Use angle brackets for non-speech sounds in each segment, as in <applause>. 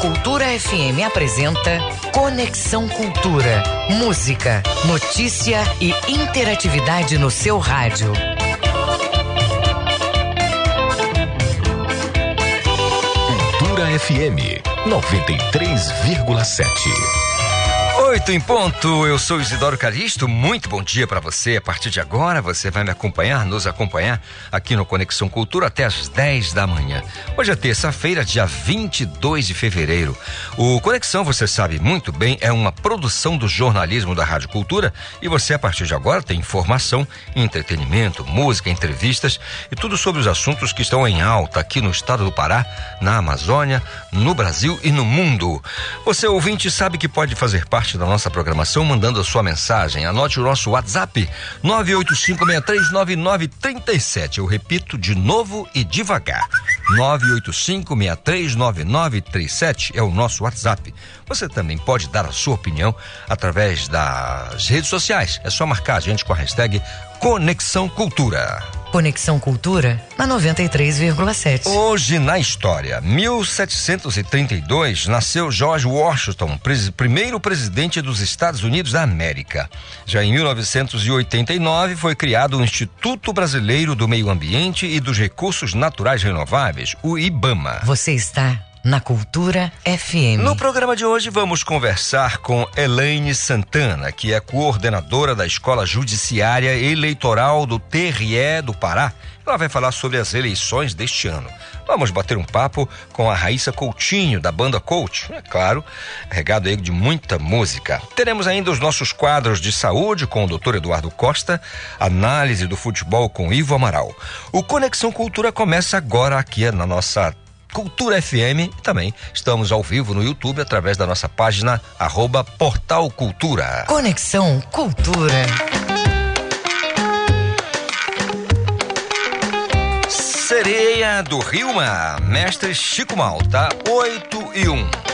Cultura FM apresenta Conexão Cultura. Música, notícia e interatividade no seu rádio. Cultura FM 93,7. Oito em ponto, eu sou Isidoro Calixto, muito bom dia para você. A partir de agora você vai me acompanhar, nos acompanhar aqui no Conexão Cultura até às 10 da manhã. Hoje é terça-feira, dia 22 de fevereiro. O Conexão, você sabe muito bem, é uma produção do jornalismo da Rádio Cultura e você a partir de agora tem informação, entretenimento, música, entrevistas e tudo sobre os assuntos que estão em alta aqui no estado do Pará, na Amazônia, no Brasil e no mundo. Você ouvinte sabe que pode fazer parte da nossa programação mandando a sua mensagem. Anote o nosso WhatsApp 985639937. Eu repito de novo e devagar. 985639937 é o nosso WhatsApp. Você também pode dar a sua opinião através das redes sociais. É só marcar a gente com a hashtag Conexão Cultura. Conexão Cultura na 93,7. Hoje na história, 1732, nasceu George Washington, pres primeiro presidente dos Estados Unidos da América. Já em 1989 foi criado o Instituto Brasileiro do Meio Ambiente e dos Recursos Naturais Renováveis, o IBAMA. Você está na Cultura FM. No programa de hoje vamos conversar com Elaine Santana, que é coordenadora da Escola Judiciária Eleitoral do TRE do Pará. Ela vai falar sobre as eleições deste ano. Vamos bater um papo com a Raíssa Coutinho, da banda Coach, é claro, regado aí de muita música. Teremos ainda os nossos quadros de saúde com o Dr. Eduardo Costa, análise do futebol com Ivo Amaral. O Conexão Cultura começa agora aqui na nossa Cultura FM e também estamos ao vivo no YouTube através da nossa página arroba Portal Cultura. Conexão Cultura. Sereia do Rio Mar, mestre Chico Malta, 8 e 1.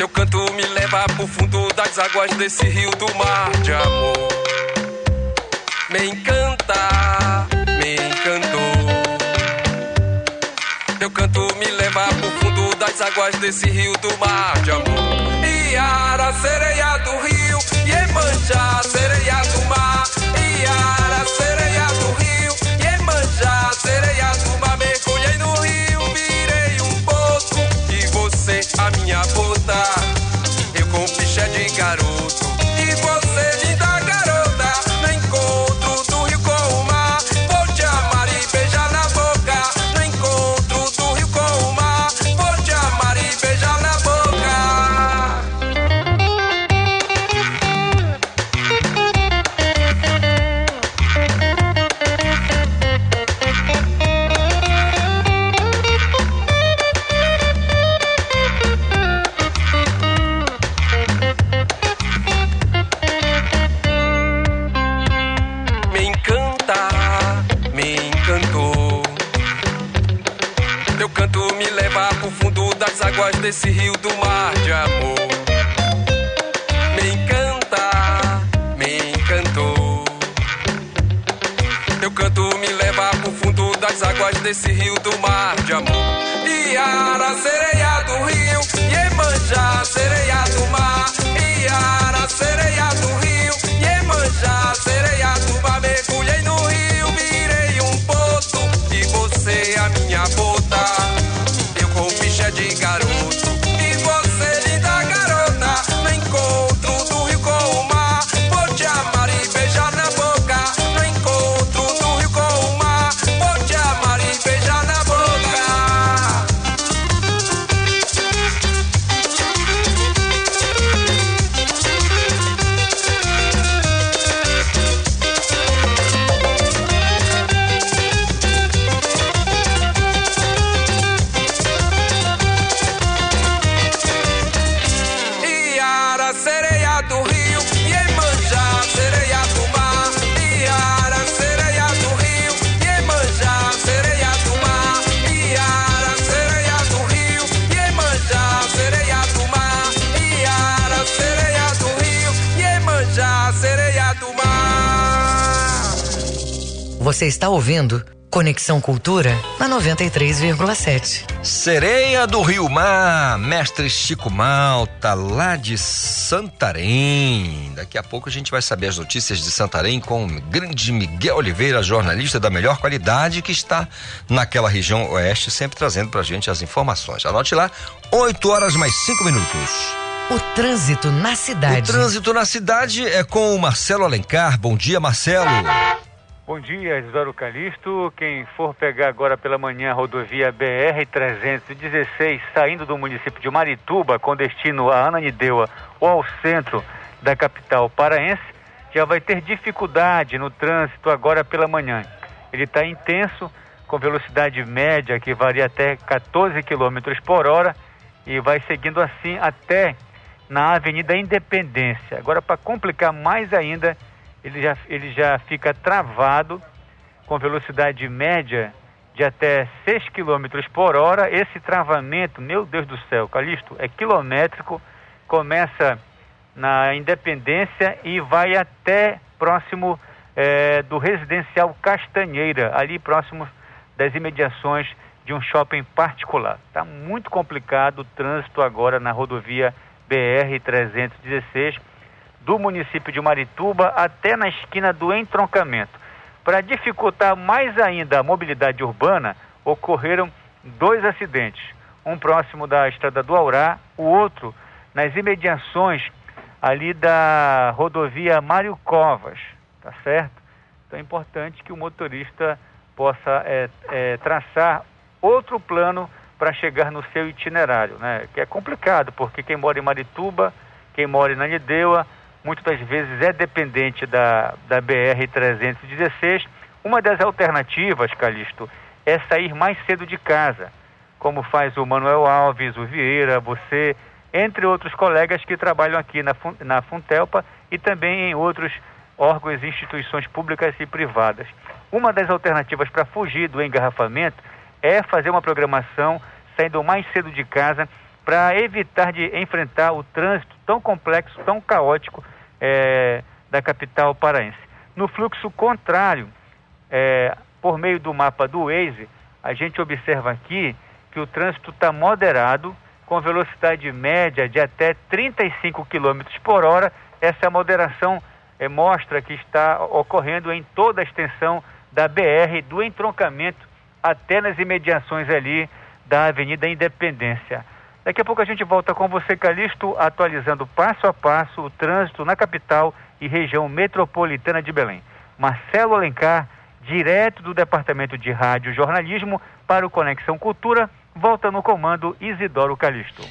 Teu canto me leva pro fundo das águas desse rio do mar de amor. Me encanta, me encantou. Teu canto me leva pro fundo das águas desse rio do mar de amor. Iara, sereia do rio, me leva pro fundo das águas desse rio do mar de amor. Me encanta, me encantou. Teu canto me leva pro fundo das águas desse rio do mar de amor. Iara, sereia do rio, Iemanjá, sereia do mar. Iara, sereia do rio, Iemanjá, sereia do mar. Mergulhei no rio, virei um poço e você a minha bota. De garoto Você está ouvindo Conexão Cultura na 93,7. Sereia do Rio Mar, mestre Chico Malta, lá de Santarém. Daqui a pouco a gente vai saber as notícias de Santarém com o grande Miguel Oliveira, jornalista da melhor qualidade que está naquela região oeste, sempre trazendo pra gente as informações. Anote lá, 8 horas mais 5 minutos. O trânsito na cidade. O trânsito na cidade é com o Marcelo Alencar. Bom dia, Marcelo. Bom dia, Isidoro Calixto. Quem for pegar agora pela manhã a rodovia BR-316, saindo do município de Marituba, com destino a Ananindeua ou ao centro da capital paraense, já vai ter dificuldade no trânsito agora pela manhã. Ele está intenso, com velocidade média que varia até 14 km por hora e vai seguindo assim até na Avenida Independência. Agora, para complicar mais ainda, ele já, ele já fica travado com velocidade média de até 6 km por hora. Esse travamento, meu Deus do céu, Calixto, é quilométrico, começa na Independência e vai até próximo é, do residencial Castanheira, ali próximo das imediações de um shopping particular. Está muito complicado o trânsito agora na rodovia BR-316 do município de Marituba até na esquina do entroncamento. Para dificultar mais ainda a mobilidade urbana, ocorreram dois acidentes. Um próximo da estrada do Aurá, o outro nas imediações ali da rodovia Mário Covas, tá certo? Então é importante que o motorista possa é, é, traçar outro plano para chegar no seu itinerário, né? Que é complicado, porque quem mora em Marituba, quem mora em Nanideua, muitas das vezes é dependente da, da BR-316. Uma das alternativas, Calixto, é sair mais cedo de casa, como faz o Manuel Alves, o Vieira, você, entre outros colegas que trabalham aqui na, na Funtelpa e também em outros órgãos e instituições públicas e privadas. Uma das alternativas para fugir do engarrafamento é fazer uma programação saindo mais cedo de casa para evitar de enfrentar o trânsito tão complexo, tão caótico é, da capital paraense. No fluxo contrário, é, por meio do mapa do Waze, a gente observa aqui que o trânsito está moderado, com velocidade média de até 35 km por hora. Essa moderação é, mostra que está ocorrendo em toda a extensão da BR, do entroncamento até nas imediações ali da Avenida Independência. Daqui a pouco a gente volta com você, Calixto, atualizando passo a passo o trânsito na capital e região metropolitana de Belém. Marcelo Alencar, direto do Departamento de Rádio e Jornalismo para o Conexão Cultura, volta no comando Isidoro Calixto.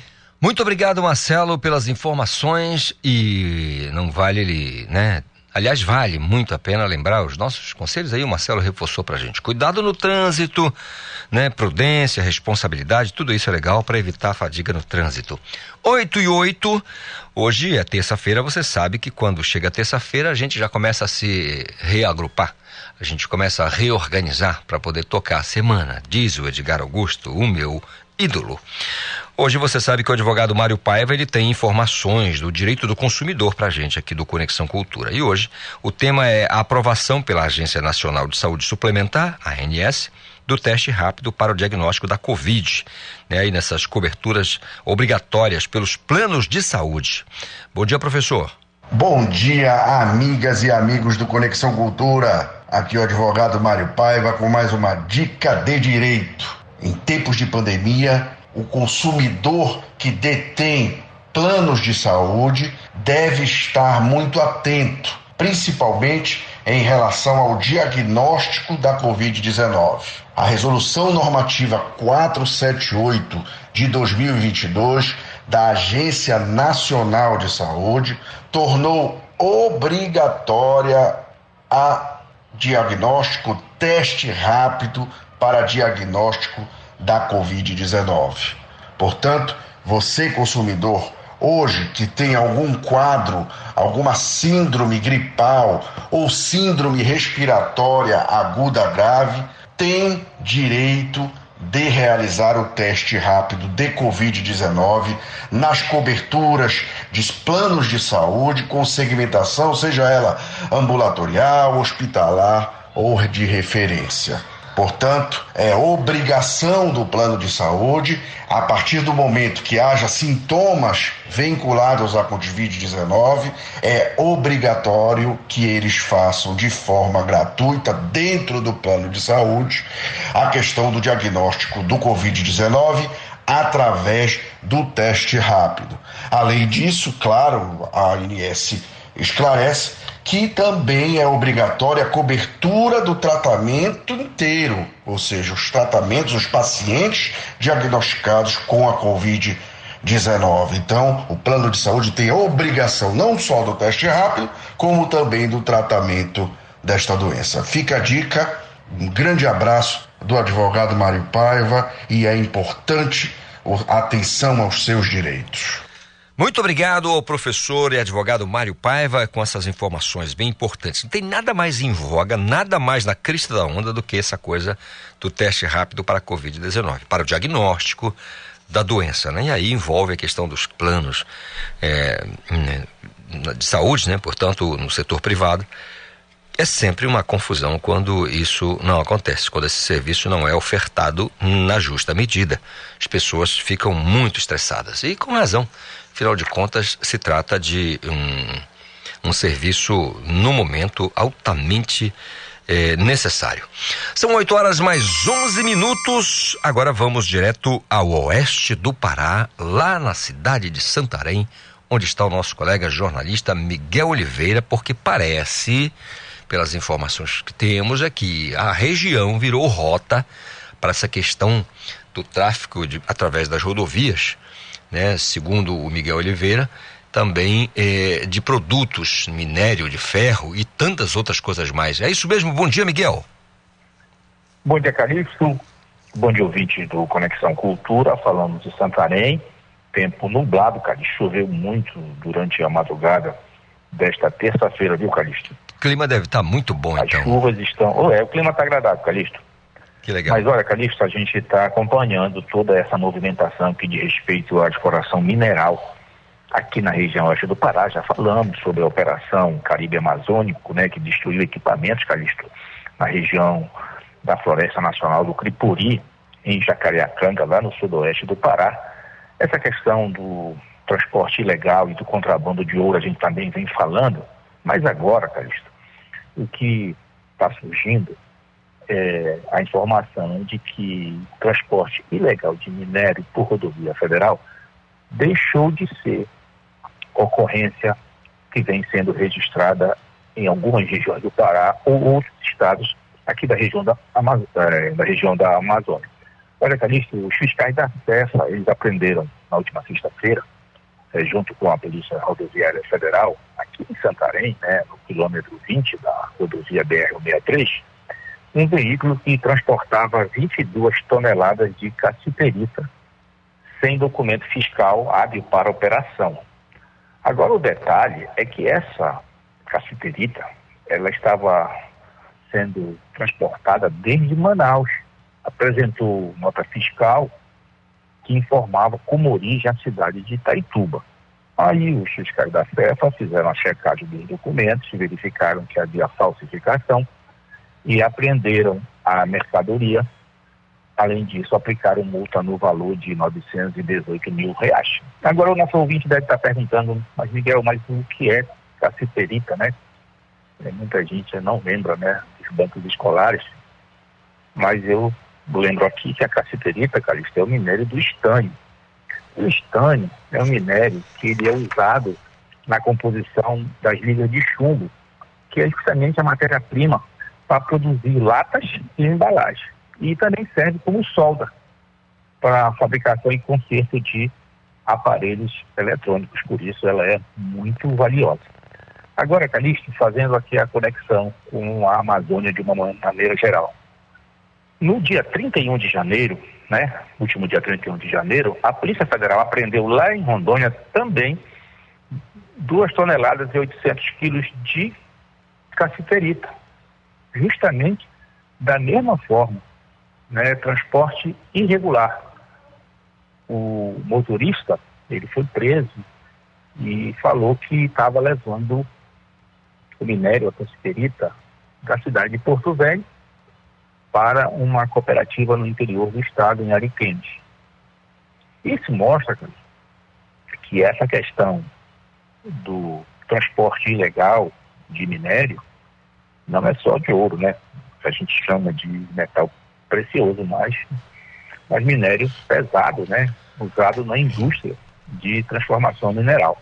Muito obrigado, Marcelo, pelas informações e não vale ele, né, Aliás, vale muito a pena lembrar os nossos conselhos aí, o Marcelo reforçou pra gente. Cuidado no trânsito, né? Prudência, responsabilidade, tudo isso é legal para evitar a fadiga no trânsito. 8 e 8, hoje é terça-feira, você sabe que quando chega terça-feira a gente já começa a se reagrupar. A gente começa a reorganizar para poder tocar a semana, diz o Edgar Augusto, o meu ídolo. Hoje você sabe que o advogado Mário Paiva ele tem informações do direito do consumidor para a gente aqui do Conexão Cultura. E hoje o tema é a aprovação pela Agência Nacional de Saúde Suplementar, ANS, do teste rápido para o diagnóstico da Covid, né, aí nessas coberturas obrigatórias pelos planos de saúde. Bom dia, professor. Bom dia, amigas e amigos do Conexão Cultura. Aqui o advogado Mário Paiva com mais uma dica de direito. Em tempos de pandemia, o consumidor que detém planos de saúde deve estar muito atento, principalmente em relação ao diagnóstico da Covid-19. A Resolução Normativa 478 de 2022 da Agência Nacional de Saúde tornou obrigatória a diagnóstico, teste rápido para diagnóstico da Covid-19. Portanto, você consumidor, hoje que tem algum quadro, alguma síndrome gripal ou síndrome respiratória aguda grave, tem direito de realizar o teste rápido de Covid-19 nas coberturas de planos de saúde com segmentação, seja ela ambulatorial, hospitalar ou de referência. Portanto, é obrigação do plano de saúde, a partir do momento que haja sintomas vinculados à Covid-19, é obrigatório que eles façam de forma gratuita, dentro do plano de saúde, a questão do diagnóstico do Covid-19 através do teste rápido. Além disso, claro, a ANS esclarece que também é obrigatória a cobertura do tratamento inteiro, ou seja, os tratamentos, os pacientes diagnosticados com a Covid-19. Então, o plano de saúde tem a obrigação não só do teste rápido, como também do tratamento desta doença. Fica a dica, um grande abraço do advogado Mário Paiva e é importante a atenção aos seus direitos. Muito obrigado ao professor e advogado Mário Paiva com essas informações bem importantes. Não tem nada mais em voga, nada mais na crista da onda do que essa coisa do teste rápido para a Covid-19, para o diagnóstico da doença. Né? E aí envolve a questão dos planos é, de saúde, né? portanto, no setor privado. É sempre uma confusão quando isso não acontece, quando esse serviço não é ofertado na justa medida. As pessoas ficam muito estressadas e com razão. Afinal de contas, se trata de um, um serviço, no momento, altamente é, necessário. São 8 horas mais 11 minutos. Agora vamos direto ao oeste do Pará, lá na cidade de Santarém, onde está o nosso colega jornalista Miguel Oliveira, porque parece, pelas informações que temos, é que a região virou rota para essa questão do tráfico de, através das rodovias né, segundo o Miguel Oliveira, também eh, de produtos, minério de ferro e tantas outras coisas mais. É isso mesmo? Bom dia, Miguel. Bom dia, Calixto. Bom dia, ouvinte do Conexão Cultura. Falamos de Santarém. Tempo nublado, Calixto. Choveu muito durante a madrugada desta terça-feira, viu, Calixto? O clima deve estar tá muito bom, As então. As chuvas estão. Oh, é, o clima está agradável, Calixto. Que legal. Mas olha, Calixto, a gente está acompanhando toda essa movimentação que diz respeito à exploração mineral aqui na região oeste do Pará. Já falamos sobre a operação Caribe Amazônico, né, que destruiu equipamentos, Calixto, na região da Floresta Nacional do Cripuri, em Jacareacanga, lá no sudoeste do Pará. Essa questão do transporte ilegal e do contrabando de ouro a gente também vem falando, mas agora, Calixto, o que está surgindo é, a informação de que transporte ilegal de minério por rodovia federal deixou de ser ocorrência que vem sendo registrada em algumas regiões do Pará ou outros estados aqui da região da, Amaz é, da, região da Amazônia. Olha, Calixto, os fiscais da CEFA, eles aprenderam na última sexta-feira, é, junto com a Polícia Rodoviária Federal, aqui em Santarém, né, no quilômetro 20 da rodovia BR-163, um veículo que transportava 22 toneladas de cassiterita, sem documento fiscal hábil para operação. Agora, o detalhe é que essa cassiterita, ela estava sendo transportada desde Manaus. Apresentou nota fiscal que informava como origem a cidade de Itaituba. Aí os fiscais da CEFA fizeram a checagem dos documentos, verificaram que havia falsificação e apreenderam a mercadoria. Além disso, aplicaram multa no valor de 918 mil reais. Agora o nosso ouvinte deve estar perguntando, mas Miguel, mas o que é cassiterita, né? É, muita gente não lembra, né, dos bancos escolares, mas eu lembro aqui que a cassiterita, Calixto, é o minério do estânio. O estânio é um minério que ele é usado na composição das ligas de chumbo, que é justamente a matéria-prima para produzir latas e embalagem. E também serve como solda para fabricação e conserto de aparelhos eletrônicos, por isso ela é muito valiosa. Agora, Calixto, fazendo aqui a conexão com a Amazônia de uma maneira geral. No dia 31 de janeiro, né, último dia 31 de janeiro, a Polícia Federal apreendeu lá em Rondônia também duas toneladas e 800 quilos de cassiterita justamente da mesma forma, né, transporte irregular. O motorista, ele foi preso e falou que estava levando o minério, a cassiterita, da cidade de Porto Velho para uma cooperativa no interior do estado, em Ariquemes. Isso mostra que essa questão do transporte ilegal de minério não é só de ouro, né? A gente chama de metal precioso, mas, mas minério pesado, né? Usado na indústria de transformação mineral.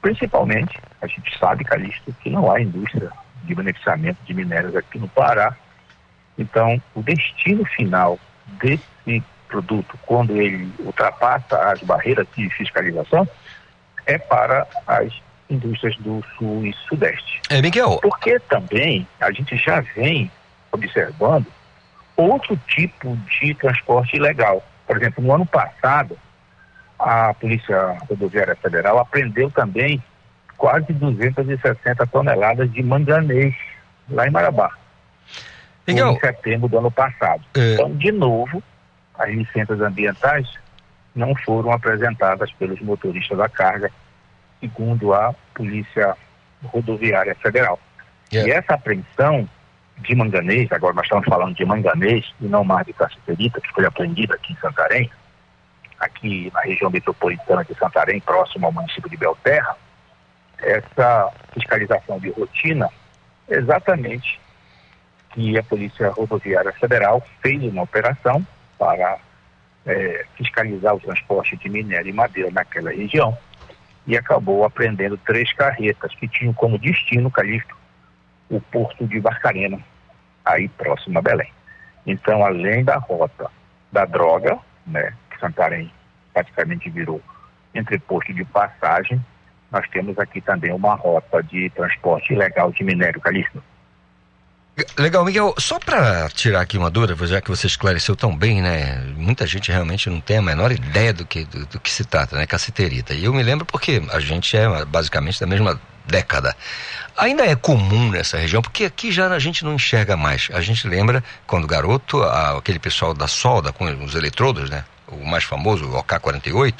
Principalmente, a gente sabe, Calixto, que não há indústria de beneficiamento de minérios aqui no Pará. Então, o destino final desse produto, quando ele ultrapassa as barreiras de fiscalização, é para as indústrias do Sul e Sudeste. É, Miguel. Porque também a gente já vem observando outro tipo de transporte ilegal. Por exemplo, no ano passado, a Polícia Rodoviária Federal apreendeu também quase 260 toneladas de manganês lá em Marabá. Miguel. Em setembro do ano passado. É... Então, de novo, as licenças ambientais não foram apresentadas pelos motoristas da carga, segundo a Polícia Rodoviária Federal. Yeah. E essa apreensão de manganês, agora nós estamos falando de manganês e não mais de cassiterita, que foi apreendida aqui em Santarém, aqui na região metropolitana de Santarém, próximo ao município de Belterra, essa fiscalização de rotina, exatamente que a Polícia Rodoviária Federal fez uma operação para é, fiscalizar o transporte de minério e madeira naquela região e acabou apreendendo três carretas que tinham como destino, Calixto, o porto de Barcarena, aí próximo a Belém. Então, além da rota da droga, né, que Santarém praticamente virou entreposto de passagem, nós temos aqui também uma rota de transporte ilegal de minério calício. Legal, Miguel. Só para tirar aqui uma dúvida, já que você esclareceu tão bem, né? Muita gente realmente não tem a menor ideia do que, do, do que se trata, né? Caceterita. E eu me lembro porque a gente é basicamente da mesma década. Ainda é comum nessa região, porque aqui já a gente não enxerga mais. A gente lembra, quando garoto, aquele pessoal da solda com os eletrodos, né? O mais famoso, o OK-48,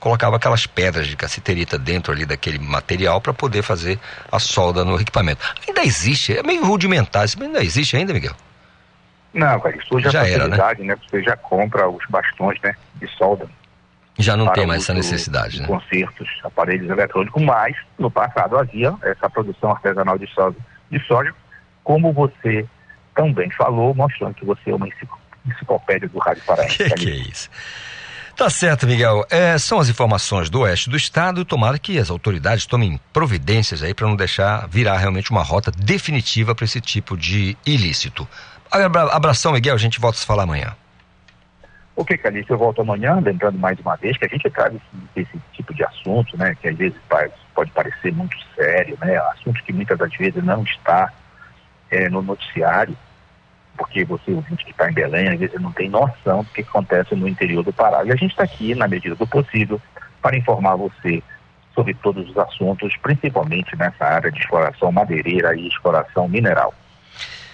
colocava aquelas pedras de cassiterita dentro ali daquele material para poder fazer a solda no equipamento. Ainda existe, é meio rudimentar, mas ainda existe ainda, Miguel? Não, cara, isso já, já era, né? né? Você já compra os bastões, né, de solda. Já não tem mais essa necessidade, né? Concertos, aparelhos eletrônicos, mas no passado havia essa produção artesanal de soja, de soja como você também falou, mostrando que você é uma enciclopédia do Rádio Paraíba. <laughs> Que, que é isso? Tá certo, Miguel. É, são as informações do oeste do estado. Tomara que as autoridades tomem providências aí para não deixar virar realmente uma rota definitiva para esse tipo de ilícito. Abração, Miguel. A gente volta a se falar amanhã. Ok, Calixto, eu volto amanhã, lembrando mais uma vez que a gente traz esse, esse tipo de assunto, né, que às vezes pode parecer muito sério, né, assunto que muitas das vezes não está é, no noticiário, porque você, ouvinte que está em Belém, às vezes não tem noção do que acontece no interior do Pará. E a gente está aqui, na medida do possível, para informar você sobre todos os assuntos, principalmente nessa área de exploração madeireira e exploração mineral.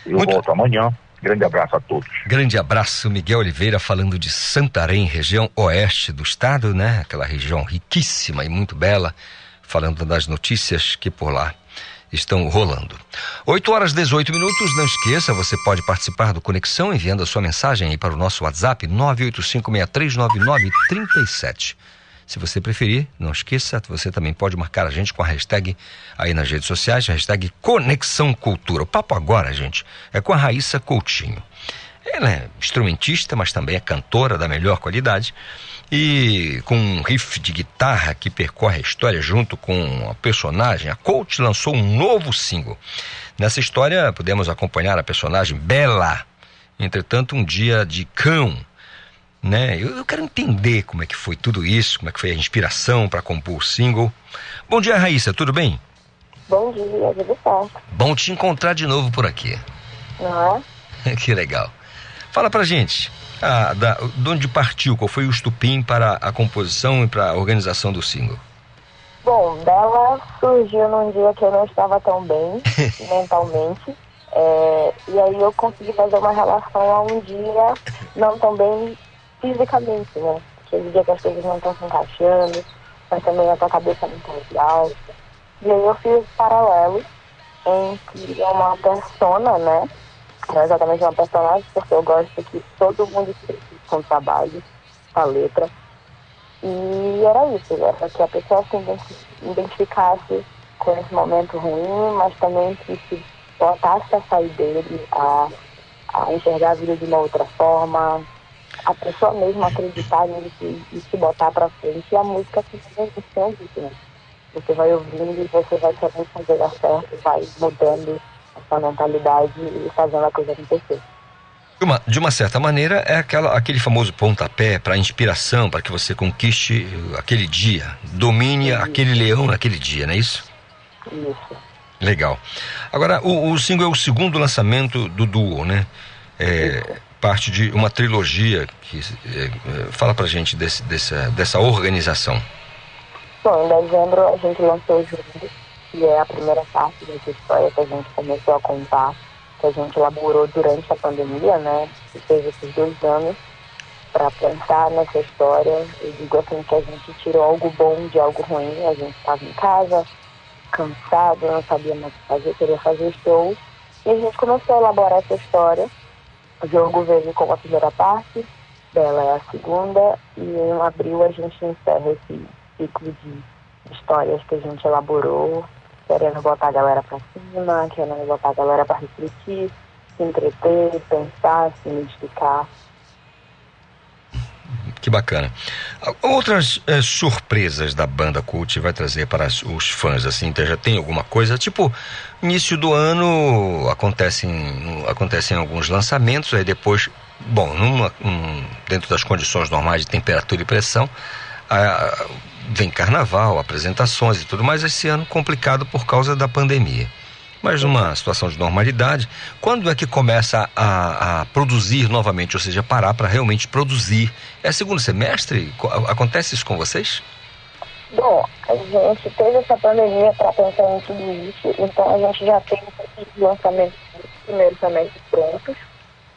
Eu Muito... volto amanhã. Grande abraço a todos. Grande abraço, Miguel Oliveira, falando de Santarém, região oeste do estado, né? Aquela região riquíssima e muito bela, falando das notícias que por lá estão rolando. 8 horas 18 minutos, não esqueça, você pode participar do Conexão enviando a sua mensagem aí para o nosso WhatsApp 985639937. Se você preferir, não esqueça, você também pode marcar a gente com a hashtag aí nas redes sociais, hashtag Conexão Cultura. O papo agora, gente, é com a Raíssa Coutinho. Ela é instrumentista, mas também é cantora da melhor qualidade e com um riff de guitarra que percorre a história junto com a personagem, a Coach lançou um novo single. Nessa história, podemos acompanhar a personagem Bela. Entretanto, um dia de cão, né? Eu, eu, quero entender como é que foi tudo isso, como é que foi a inspiração para compor o single. Bom dia, Raíssa, tudo bem? Bom dia, tudo certo. Bom te encontrar de novo por aqui. É? <laughs> que legal. Fala pra gente, ah, da, de onde partiu? Qual foi o estupim para a composição e para a organização do single? Bom, dela surgiu num dia que eu não estava tão bem <laughs> mentalmente. É, e aí eu consegui fazer uma relação a um dia não tão bem fisicamente, né? Aquele dia que as coisas não estão se encaixando, mas também a tua cabeça não está legal. E aí eu fiz paralelo em que é uma persona, né? Não exatamente uma personagem, porque eu gosto que todo mundo se com o trabalho, com a letra. E era isso, era que a pessoa se identificasse com esse momento ruim, mas também que se botasse a sair dele, a, a enxergar a vida de uma outra forma, a pessoa mesmo acreditar nisso e se botar pra frente. E a música simplesmente isso, né? Você vai ouvindo e você vai sabendo fazer dar certo, vai mudando essa mentalidade e fazendo a coisa acontecer. De uma, de uma certa maneira, é aquela, aquele famoso pontapé para inspiração, para que você conquiste aquele dia, domine Sim. aquele leão naquele dia, não é isso? Isso. Legal. Agora, o, o single é o segundo lançamento do duo, né? É, parte de uma trilogia que é, fala pra gente desse, dessa, dessa organização. Bom, em dezembro a gente lançou o Júlio, que é a primeira parte dessa história que a gente começou a contar, que a gente elaborou durante a pandemia, né? Que fez esses dois anos para pensar nessa história. Eu digo assim que a gente tirou algo bom de algo ruim, a gente estava em casa, cansado, não sabia mais o que fazer, queria fazer show. E a gente começou a elaborar essa história. O jogo veio com a primeira parte, dela é a segunda, e em abril a gente encerra esse ciclo de histórias que a gente elaborou, querendo botar a galera pra cima, querendo botar a galera pra refletir, se entreter, pensar, se identificar. Que bacana. Outras é, surpresas da banda Cult vai trazer para os fãs, assim, então já tem alguma coisa? Tipo, início do ano acontecem, acontecem alguns lançamentos, aí depois, bom, numa, um, dentro das condições normais de temperatura e pressão, a, vem carnaval, apresentações e tudo mais, esse ano complicado por causa da pandemia. Mas numa situação de normalidade, quando é que começa a, a produzir novamente, ou seja, parar para realmente produzir? É segundo semestre? Acontece isso com vocês? Bom, a gente teve essa pandemia para pensar em tudo isso, então a gente já tem os lançamentos primeiro semestre prontos,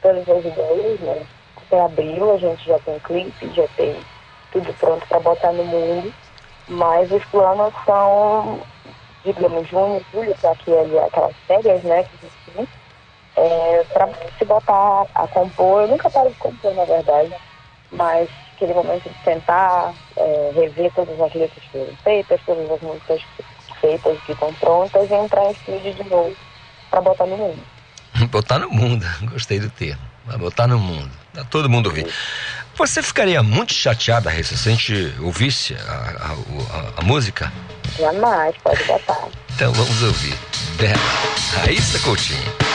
todas as ideias, né? Até abril a gente já tem clipe, já tem tudo pronto para botar no mundo, mas os planos são, digamos, junho, julho, que aqui é aquelas férias, né, que a gente tem, é, para se botar a compor. Eu nunca paro de compor, na verdade, mas aquele momento de sentar, é, rever todas as letras que foram feitas, todas as músicas feitas que estão prontas e entrar em estúdio de novo para botar no mundo. <laughs> botar no mundo, <laughs> gostei do termo. Vai botar no mundo. Pra todo mundo ouvir. Você ficaria muito chateada, Raíssa, se a gente ouvisse a, a, a, a música? Jamais, pode botar. Então vamos ouvir. Raíssa Coutinho.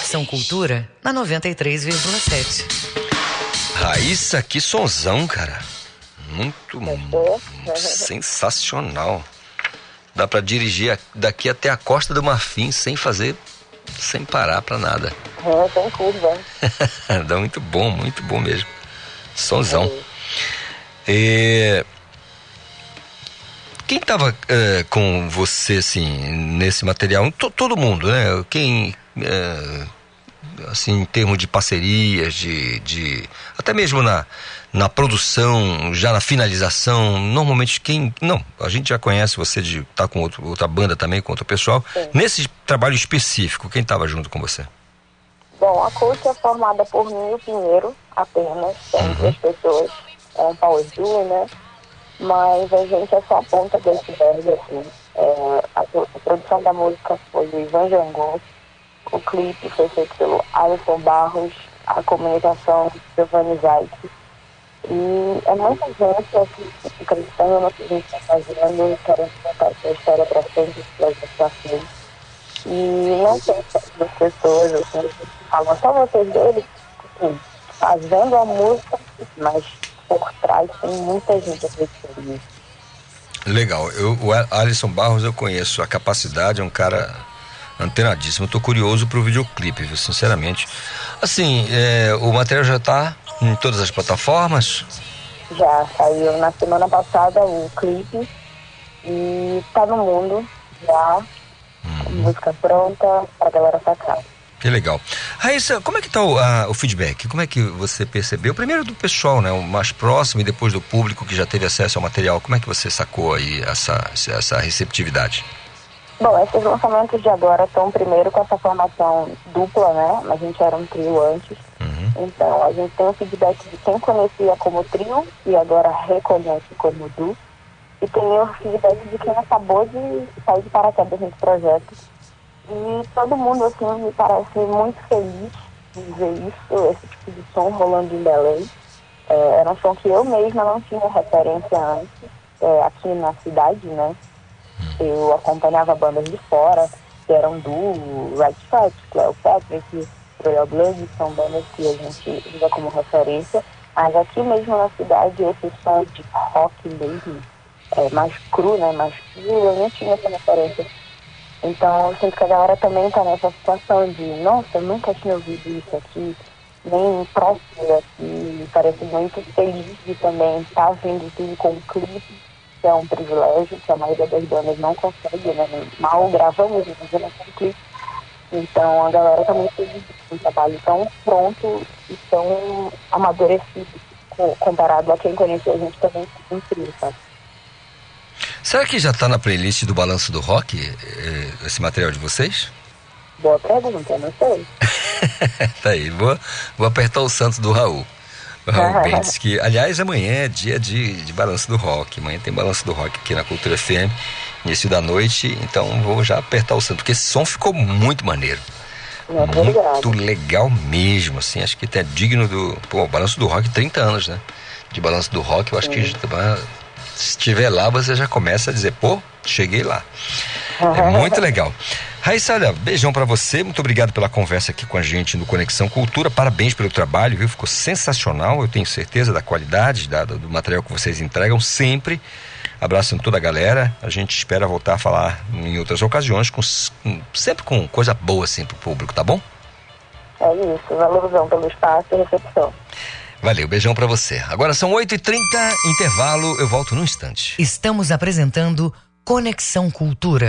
Conexão Cultura na 93,7. Raíssa, que sonzão, cara. Muito, muito sensacional. Dá pra dirigir daqui até a Costa do Marfim sem fazer, sem parar pra nada. É, tem curva. <laughs> Dá muito bom, muito bom mesmo. Sonzão. É, Quem estava com você, assim, nesse material? To- todo mundo, né? Quem, é, assim, em termos de parcerias, de, de até mesmo na, na produção, já na finalização, normalmente quem, não, a gente já conhece você de estar com outro- outra banda também, com outro pessoal. Nesse trabalho específico, quem estava junto com você? Bom, a coach é formada por mim e o Pinheiro apenas, são duas pessoas, é um power duo, né? Mas a gente é só a ponta do iceberg, assim. É, a, a produção da música foi do Ivan Jangô, o clipe foi feito pelo Alisson Barros, a comunicação Giovanni Zaik. E é muita gente assim, acreditando no que a gente está fazendo, querendo contar essa história para frente, esse projeto para frente. E não tem essas pessoas, assim, falam só vocês dois, assim, fazendo a música, mas por trás tem muita gente acreditando nisso. Legal. Eu, o A- Alisson Barros eu conheço a capacidade, é um cara antenadíssimo. Eu tô curioso pro videoclipe, viu? Sinceramente. Assim, é, o material já tá em todas as plataformas. Já saiu na semana passada o clipe e tá no mundo já, com música pronta pra galera sacar. Que legal. Raíssa, como é que tá o, a- o feedback? Como é que você percebeu? Primeiro do pessoal, né? O mais próximo e depois do público que já teve acesso ao material. Como é que você sacou aí essa, essa receptividade? Bom, esses lançamentos de agora estão primeiro com essa formação dupla, né? A gente era um trio antes. Então a gente tem o feedback de quem conhecia como trio e agora reconhece como duo. E tem o feedback de quem acabou de sair de paraquedas nesse projeto. E todo mundo, assim, me parece muito feliz de ver isso, esse tipo de som rolando em Belém. É, era um som que eu mesma não tinha referência antes, é, aqui na cidade, né? Eu acompanhava bandas de fora, que eram do Red Stripes, Cleo Patrick, Royal Blood, são bandas que a gente usa como referência. Mas aqui mesmo na cidade, esse som de rock mesmo, é, mais cru, né, mais puro, eu não tinha essa referência. Então, eu sinto que a galera também está nessa situação de, nossa, eu nunca tinha ouvido isso aqui, nem próximo aqui, parece muito feliz de também estar vendo tudo com clipe, é um privilégio, que a maioria das bandas não consegue, né? Mal gravamos e fazemos um clipe. Então a galera tá muito feliz com o trabalho tão pronto e tão amadurecido co- comparado a quem conheceu a gente também incrível, sabe? Será que já tá na playlist do Balanço do Rock, eh, esse material de vocês? Boa pergunta, não sei. <laughs> tá aí, vou, vou apertar o santo do Raul. Raul <laughs> Bentes, que, aliás, amanhã é dia de, de balanço do rock. Amanhã tem balanço do rock aqui na Cultura FM, início da noite. Então vou já apertar o santo, porque esse som ficou muito maneiro. Muito obrigada. Muito legal mesmo, assim. Acho que é digno do. Pô, balanço do rock, 30 anos, né? De balanço do rock, eu acho que já tá- se estiver lá, você já começa a dizer, pô, cheguei lá. É muito legal. <laughs> Raíssa, olha, beijão pra você. Muito obrigado pela conversa aqui com a gente no Conexão Cultura. Parabéns pelo trabalho, viu? Ficou sensacional. Eu tenho certeza da qualidade da- do material que vocês entregam sempre. Abraço em toda a galera. A gente espera voltar a falar em outras ocasiões, com, sempre com coisa boa assim pro público, tá bom? É isso, valorzão pelo espaço e recepção. Valeu, beijão pra você. Agora são 8h30, intervalo, eu volto num instante. Estamos apresentando Conexão Cultura.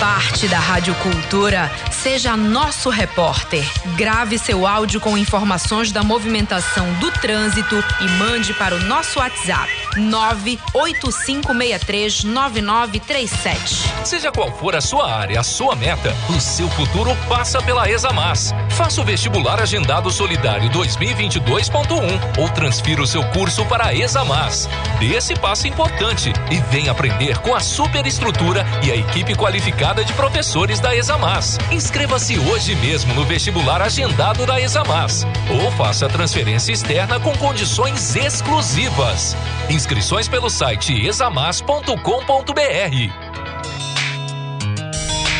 Parte da Rádio Cultura, seja nosso repórter. Grave seu áudio com informações da movimentação do trânsito e mande para o nosso WhatsApp 985639937. Seja qual for a sua área, a sua meta, o seu futuro passa pela Examas. Faça o vestibular agendado solidário 2022.1 ou transfira o seu curso para a Examas. Dê esse passo importante e venha aprender com a superestrutura e a equipe qualificada de professores da Examas. Inscreva-se hoje mesmo no vestibular agendado da Examas ou faça transferência externa com condições exclusivas. Inscrições pelo site examas.com.br.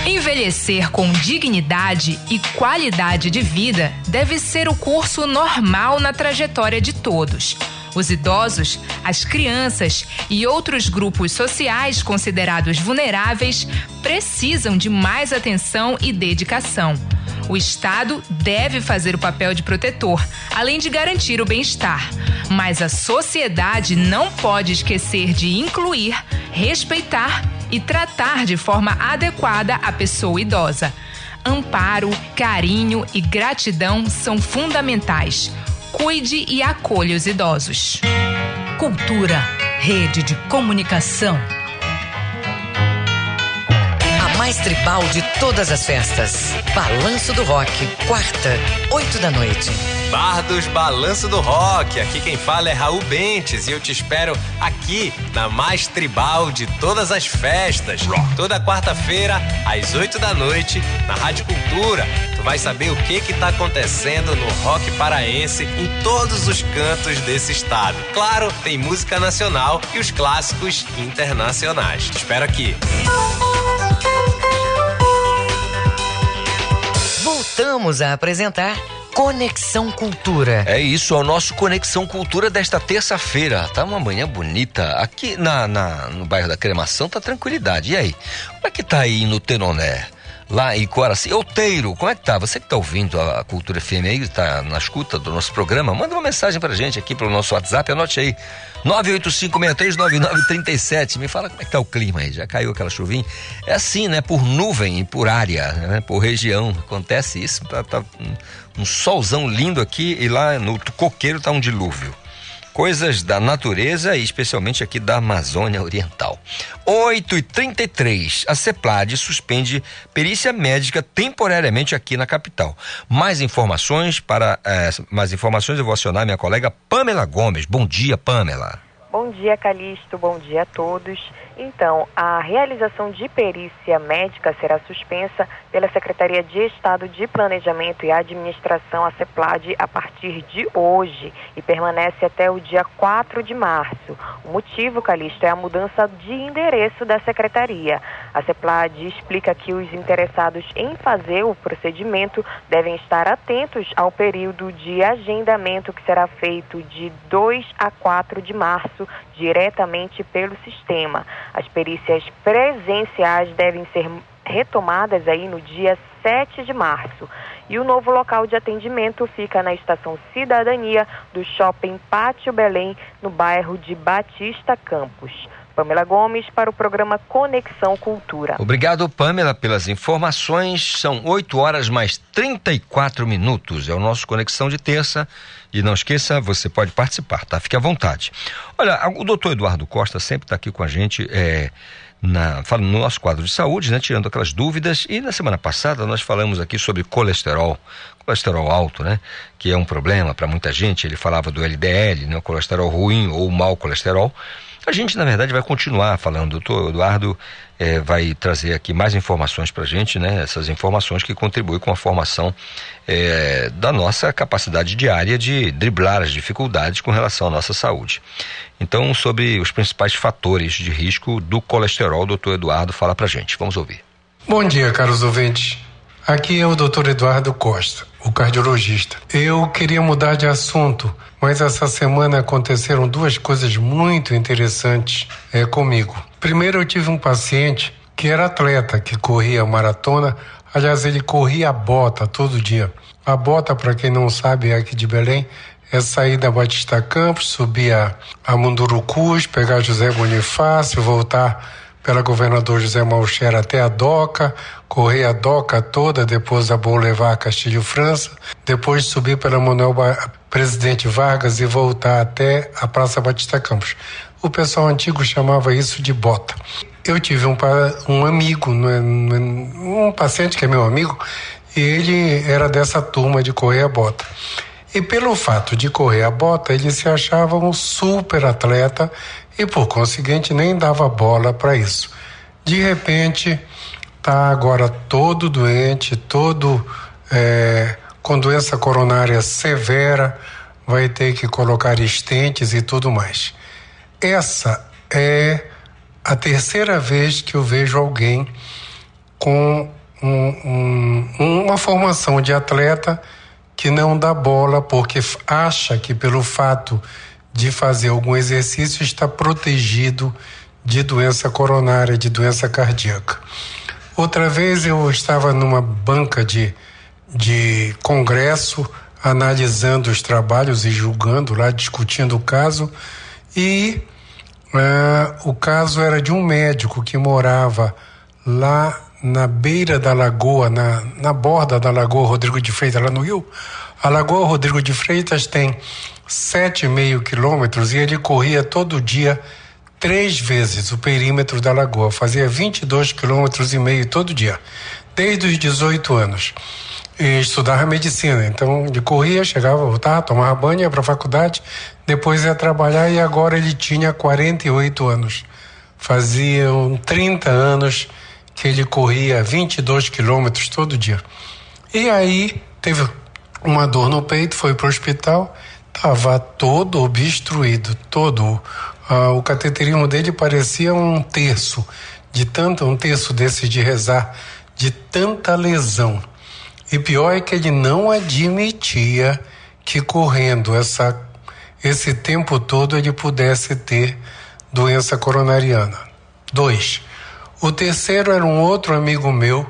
Envelhecer com dignidade e qualidade de vida deve ser o curso normal na trajetória de todos. Os idosos, as crianças e outros grupos sociais considerados vulneráveis precisam de mais atenção e dedicação. O Estado deve fazer o papel de protetor, além de garantir o bem-estar. Mas a sociedade não pode esquecer de incluir, respeitar e tratar de forma adequada a pessoa idosa. Amparo, carinho e gratidão são fundamentais. Cuide e acolha os idosos. Cultura, rede de comunicação. Mais tribal de todas as festas. Balanço do Rock, quarta, oito da noite. Bardos Balanço do Rock. Aqui quem fala é Raul Bentes e eu te espero aqui na mais tribal de todas as festas. Toda quarta-feira, às 8 da noite, na Rádio Cultura. Tu vai saber o que que tá acontecendo no rock paraense em todos os cantos desse estado. Claro, tem música nacional e os clássicos internacionais. Te espero aqui. Voltamos a apresentar Conexão Cultura. É isso, é o nosso Conexão Cultura desta terça-feira. Tá uma manhã bonita. Aqui na, na- no bairro da Cremação tá tranquilidade. E aí? Como é que tá aí no Tenoné? Lá em Coraci, Outeiro, como é que tá? Você que tá ouvindo a Cultura FM aí, tá na escuta do nosso programa, manda uma mensagem pra gente aqui pelo nosso WhatsApp, anote aí. 985639937. Me fala como é que tá o clima aí. Já caiu aquela chuvinha? É assim, né? Por nuvem e por área, né? Por região. Acontece isso. Tá, tá um, um solzão lindo aqui e lá no coqueiro tá um dilúvio. Coisas da natureza e especialmente aqui da Amazônia Oriental. 8 e 33 a CEPLAD suspende perícia médica temporariamente aqui na capital. Mais informações para eh, mais informações eu vou acionar minha colega Pamela Gomes. Bom dia, Pamela. Bom dia, Calixto. Bom dia a todos. Então, a realização de perícia médica será suspensa pela Secretaria de Estado de Planejamento e Administração, a CEPLAD, a partir de hoje e permanece até o dia 4 de março. O motivo, Calixto, é a mudança de endereço da Secretaria. A CEPLAD explica que os interessados em fazer o procedimento devem estar atentos ao período de agendamento que será feito de 2 a 4 de março diretamente pelo sistema. As perícias presenciais devem ser retomadas aí no dia 7 de março. E o novo local de atendimento fica na estação Cidadania do Shopping Pátio Belém, no bairro de Batista Campos. Pamela Gomes para o programa Conexão Cultura. Obrigado, Pamela, pelas informações. São 8 horas mais 34 minutos. É o nosso Conexão de Terça. E não esqueça, você pode participar, tá? Fique à vontade. Olha, o doutor Eduardo Costa sempre está aqui com a gente. É, na, no nosso quadro de saúde, né, tirando aquelas dúvidas. E na semana passada nós falamos aqui sobre colesterol, colesterol alto, né, que é um problema para muita gente. Ele falava do LDL, né, o colesterol ruim ou mau colesterol. A gente, na verdade, vai continuar falando. O doutor Eduardo eh, vai trazer aqui mais informações para a gente, né? Essas informações que contribuem com a formação eh, da nossa capacidade diária de driblar as dificuldades com relação à nossa saúde. Então, sobre os principais fatores de risco do colesterol, o doutor Eduardo fala para a gente. Vamos ouvir. Bom dia, caros ouvintes. Aqui é o Dr. Eduardo Costa, o cardiologista. Eu queria mudar de assunto, mas essa semana aconteceram duas coisas muito interessantes é, comigo. Primeiro, eu tive um paciente que era atleta, que corria maratona. Aliás, ele corria a bota todo dia. A bota, para quem não sabe, é aqui de Belém, é sair da Batista Campos, subir a, a Mundurucus, pegar José Bonifácio, voltar pela governador José Malcher até a Doca, correr a Doca toda, depois a Boulevard Castilho França, depois subir pela Manuel. Presidente Vargas e voltar até a Praça Batista Campos. O pessoal antigo chamava isso de bota. Eu tive um, um amigo, é, é, um paciente que é meu amigo, e ele era dessa turma de correr a bota. E pelo fato de correr a bota, ele se achava um super atleta e por conseguinte nem dava bola para isso. De repente, tá agora todo doente, todo é, com doença coronária severa, vai ter que colocar estentes e tudo mais. Essa é a terceira vez que eu vejo alguém com um, um, uma formação de atleta que não dá bola porque acha que pelo fato de fazer algum exercício está protegido de doença coronária, de doença cardíaca. Outra vez eu estava numa banca de, de congresso analisando os trabalhos e julgando lá, discutindo o caso, e uh, o caso era de um médico que morava lá na beira da lagoa, na, na borda da Lagoa Rodrigo de Freitas, lá no Rio. A Lagoa Rodrigo de Freitas tem sete e meio quilômetros e ele corria todo dia três vezes o perímetro da lagoa, fazia 22 quilômetros e meio todo dia, desde os 18 anos. E estudava medicina, então ele corria, chegava, voltava, tomava banho, ia para a faculdade, depois ia trabalhar e agora ele tinha 48 anos. Faziam 30 anos que ele corria 22 quilômetros todo dia. E aí teve uma dor no peito, foi para o hospital, estava todo obstruído, todo. Ah, o cateterismo dele parecia um terço, de tanto, um terço desse de rezar, de tanta lesão. E pior é que ele não admitia que correndo essa, esse tempo todo ele pudesse ter doença coronariana. Dois, o terceiro era um outro amigo meu,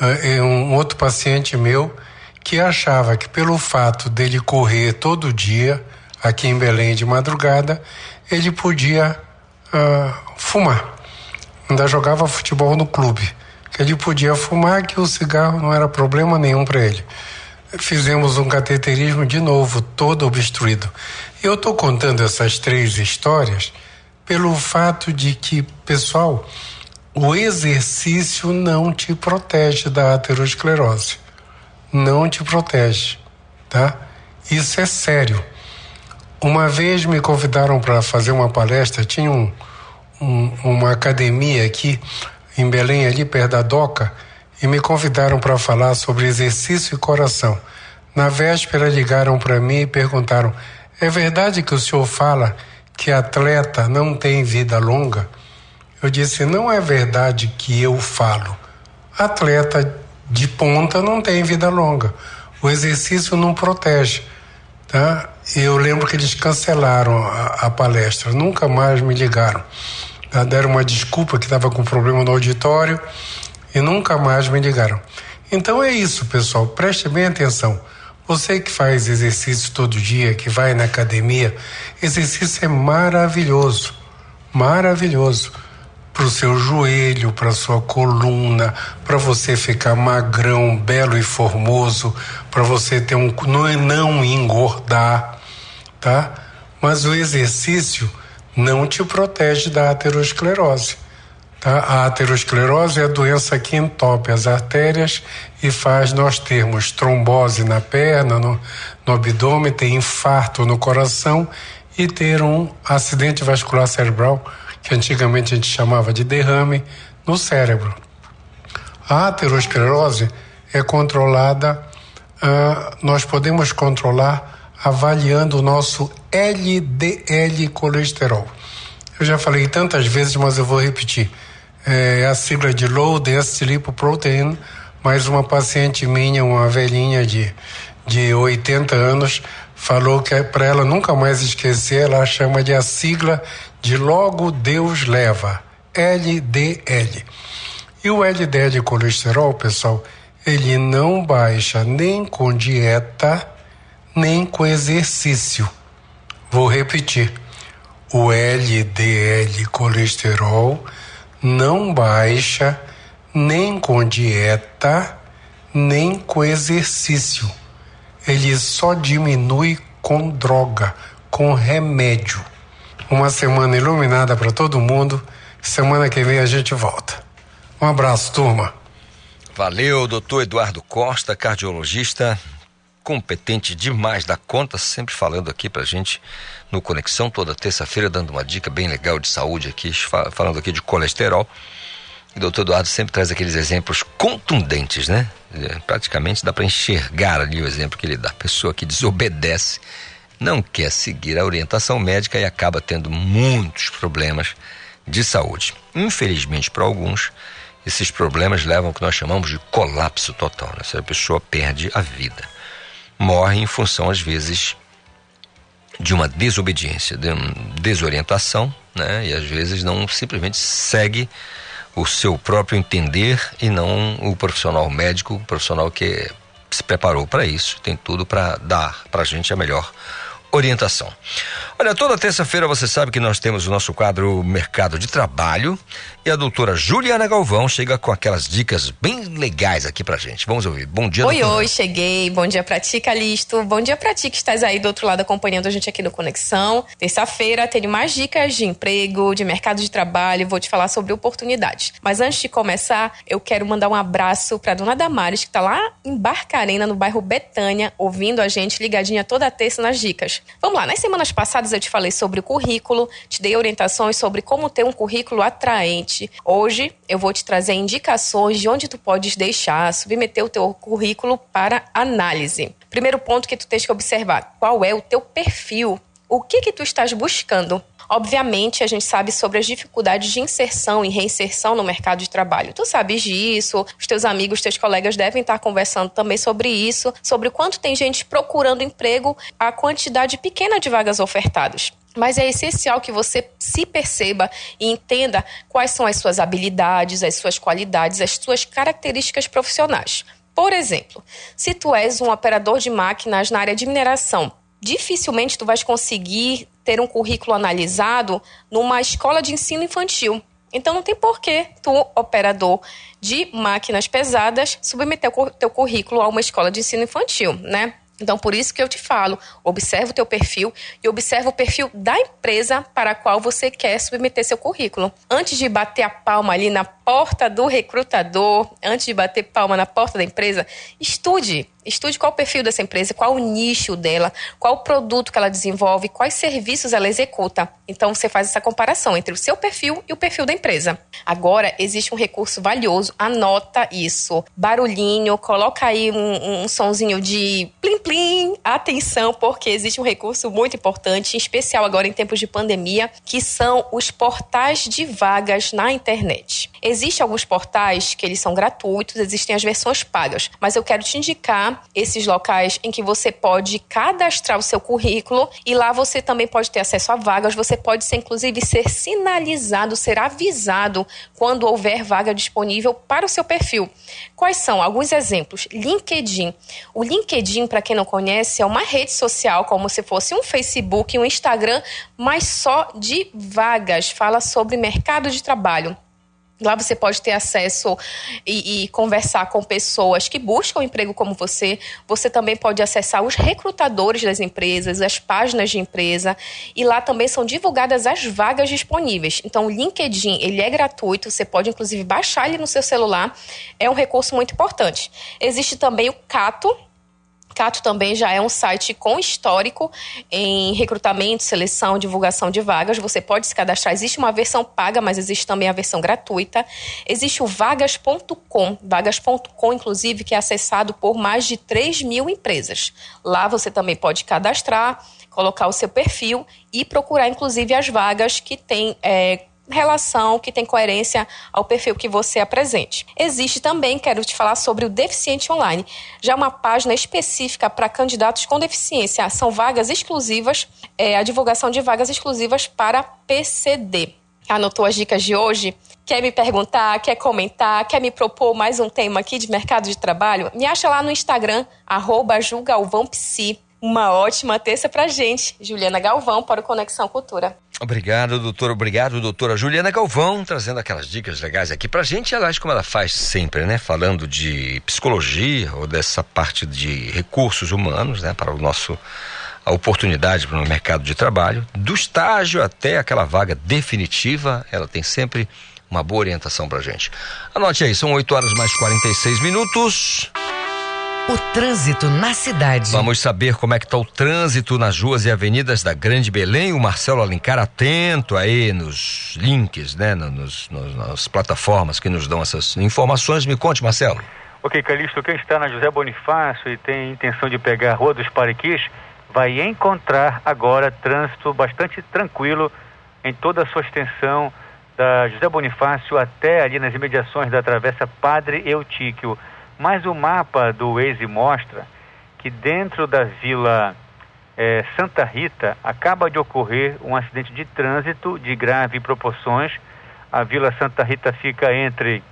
eh, um outro paciente meu, que achava que pelo fato dele correr todo dia aqui em Belém de madrugada, ele podia uh, fumar. Ainda jogava futebol no clube. Que ele podia fumar, que o cigarro não era problema nenhum para ele. Fizemos um cateterismo de novo, todo obstruído. Eu estou contando essas três histórias pelo fato de que, pessoal, o exercício não te protege da aterosclerose. Não te protege, tá? Isso é sério. Uma vez me convidaram para fazer uma palestra, tinha um, um, uma academia aqui em Belém, ali perto da Doca, e me convidaram para falar sobre exercício e coração. Na véspera ligaram para mim e perguntaram: é verdade que o senhor fala que atleta não tem vida longa? Eu disse: não é verdade que eu falo. Atleta de ponta não tem vida longa. O exercício não protege. Tá? Eu lembro que eles cancelaram a, a palestra, nunca mais me ligaram. Tá? Deram uma desculpa que estava com problema no auditório e nunca mais me ligaram. Então é isso, pessoal. Preste bem atenção. Você que faz exercício todo dia, que vai na academia, exercício é maravilhoso. Maravilhoso para o seu joelho, para sua coluna, para você ficar magrão, belo e formoso, para você ter um não engordar, tá? Mas o exercício não te protege da aterosclerose. Tá? A aterosclerose é a doença que entope as artérias e faz nós termos trombose na perna, no, no abdômen, ter infarto no coração e ter um acidente vascular cerebral que antigamente a gente chamava de derrame, no cérebro. A aterosclerose é controlada, uh, nós podemos controlar avaliando o nosso LDL colesterol. Eu já falei tantas vezes, mas eu vou repetir. É a sigla de Low Density Lipoprotein, mais uma paciente minha, uma velhinha de, de 80 anos, falou que é para ela nunca mais esquecer, ela chama de a sigla de logo Deus leva, LDL. E o LDL colesterol, pessoal, ele não baixa nem com dieta, nem com exercício. Vou repetir. O LDL colesterol não baixa nem com dieta, nem com exercício. Ele só diminui com droga, com remédio. Uma semana iluminada para todo mundo. Semana que vem a gente volta. Um abraço, turma. Valeu, doutor Eduardo Costa, cardiologista, competente demais da conta, sempre falando aqui pra gente no Conexão toda terça-feira, dando uma dica bem legal de saúde aqui, fa- falando aqui de colesterol. E o doutor Eduardo sempre traz aqueles exemplos contundentes, né? É, Praticamente dá para enxergar ali o exemplo que ele dá. Pessoa que desobedece, não quer seguir a orientação médica e acaba tendo muitos problemas de saúde. Infelizmente, para alguns, esses problemas levam ao que nós chamamos de colapso total. Né? Essa pessoa perde a vida. Morre em função, às vezes, de uma desobediência, de uma desorientação, né? E às vezes não simplesmente segue o seu próprio entender e não o profissional médico, o profissional que se preparou para isso, tem tudo para dar para a gente a melhor orientação. Olha, toda terça-feira você sabe que nós temos o nosso quadro Mercado de Trabalho e a doutora Juliana Galvão chega com aquelas dicas bem legais aqui pra gente. Vamos ouvir. Bom dia, Oi, doutora. oi, cheguei. Bom dia pra ti, Calisto. Bom dia pra ti que estás aí do outro lado acompanhando a gente aqui no Conexão. Terça-feira tenho mais dicas de emprego, de mercado de trabalho, vou te falar sobre oportunidades. Mas antes de começar, eu quero mandar um abraço pra dona Damares, que tá lá em Barcarena, no bairro Betânia, ouvindo a gente ligadinha toda terça nas dicas. Vamos lá, nas semanas passadas eu te falei sobre o currículo, te dei orientações sobre como ter um currículo atraente. Hoje eu vou te trazer indicações de onde tu podes deixar, submeter o teu currículo para análise. Primeiro ponto que tu tens que observar, qual é o teu perfil? O que que tu estás buscando? Obviamente, a gente sabe sobre as dificuldades de inserção e reinserção no mercado de trabalho. Tu sabes disso, os teus amigos, teus colegas devem estar conversando também sobre isso, sobre quanto tem gente procurando emprego, a quantidade pequena de vagas ofertadas. Mas é essencial que você se perceba e entenda quais são as suas habilidades, as suas qualidades, as suas características profissionais. Por exemplo, se tu és um operador de máquinas na área de mineração, dificilmente tu vais conseguir ter um currículo analisado numa escola de ensino infantil. Então não tem porquê tu, operador de máquinas pesadas, submeter o teu currículo a uma escola de ensino infantil, né? Então, por isso que eu te falo, observa o teu perfil e observa o perfil da empresa para a qual você quer submeter seu currículo. Antes de bater a palma ali na porta do recrutador, antes de bater palma na porta da empresa, estude. Estude qual o perfil dessa empresa, qual o nicho dela, qual o produto que ela desenvolve, quais serviços ela executa. Então você faz essa comparação entre o seu perfil e o perfil da empresa. Agora, existe um recurso valioso, anota isso. Barulhinho, coloca aí um, um sonzinho de plim plim. Atenção, porque existe um recurso muito importante, em especial agora em tempos de pandemia, que são os portais de vagas na internet. Existem alguns portais que eles são gratuitos, existem as versões pagas, mas eu quero te indicar esses locais em que você pode cadastrar o seu currículo e lá você também pode ter acesso a vagas, você pode ser inclusive ser sinalizado, ser avisado quando houver vaga disponível para o seu perfil. Quais são alguns exemplos? LinkedIn. O LinkedIn, para quem não conhece, é uma rede social como se fosse um Facebook, um Instagram, mas só de vagas. Fala sobre mercado de trabalho. Lá você pode ter acesso e, e conversar com pessoas que buscam emprego como você. Você também pode acessar os recrutadores das empresas, as páginas de empresa. E lá também são divulgadas as vagas disponíveis. Então, o LinkedIn, ele é gratuito. Você pode, inclusive, baixar ele no seu celular. É um recurso muito importante. Existe também o Cato, Cato também já é um site com histórico em recrutamento, seleção, divulgação de vagas. Você pode se cadastrar. Existe uma versão paga, mas existe também a versão gratuita. Existe o vagas.com. Vagas.com, inclusive, que é acessado por mais de 3 mil empresas. Lá você também pode cadastrar, colocar o seu perfil e procurar, inclusive, as vagas que têm. É, relação que tem coerência ao perfil que você apresente. Existe também, quero te falar sobre o Deficiente Online, já uma página específica para candidatos com deficiência. São vagas exclusivas, é, a divulgação de vagas exclusivas para PCD. Anotou as dicas de hoje? Quer me perguntar, quer comentar, quer me propor mais um tema aqui de mercado de trabalho? Me acha lá no Instagram, arroba julgalvãopsi. Uma ótima terça pra gente. Juliana Galvão para o Conexão Cultura. Obrigado, doutor. Obrigado, doutora Juliana Galvão, trazendo aquelas dicas legais aqui pra gente. Aliás, como ela faz sempre, né? Falando de psicologia ou dessa parte de recursos humanos, né? Para o nosso a oportunidade para o mercado de trabalho, do estágio até aquela vaga definitiva, ela tem sempre uma boa orientação para gente. Anote aí, são 8 horas mais 46 minutos. O trânsito na cidade. Vamos saber como é que está o trânsito nas ruas e avenidas da Grande Belém. O Marcelo Alencar atento aí nos links, né, nos, nos, nas plataformas que nos dão essas informações. Me conte, Marcelo. Ok, Calixto, quem está na José Bonifácio e tem intenção de pegar a Rua dos Pariquis, vai encontrar agora trânsito bastante tranquilo em toda a sua extensão da José Bonifácio até ali nas imediações da Travessa Padre Eutíquio. Mas o mapa do Waze mostra que dentro da Vila eh, Santa Rita acaba de ocorrer um acidente de trânsito de grave proporções. A Vila Santa Rita fica entre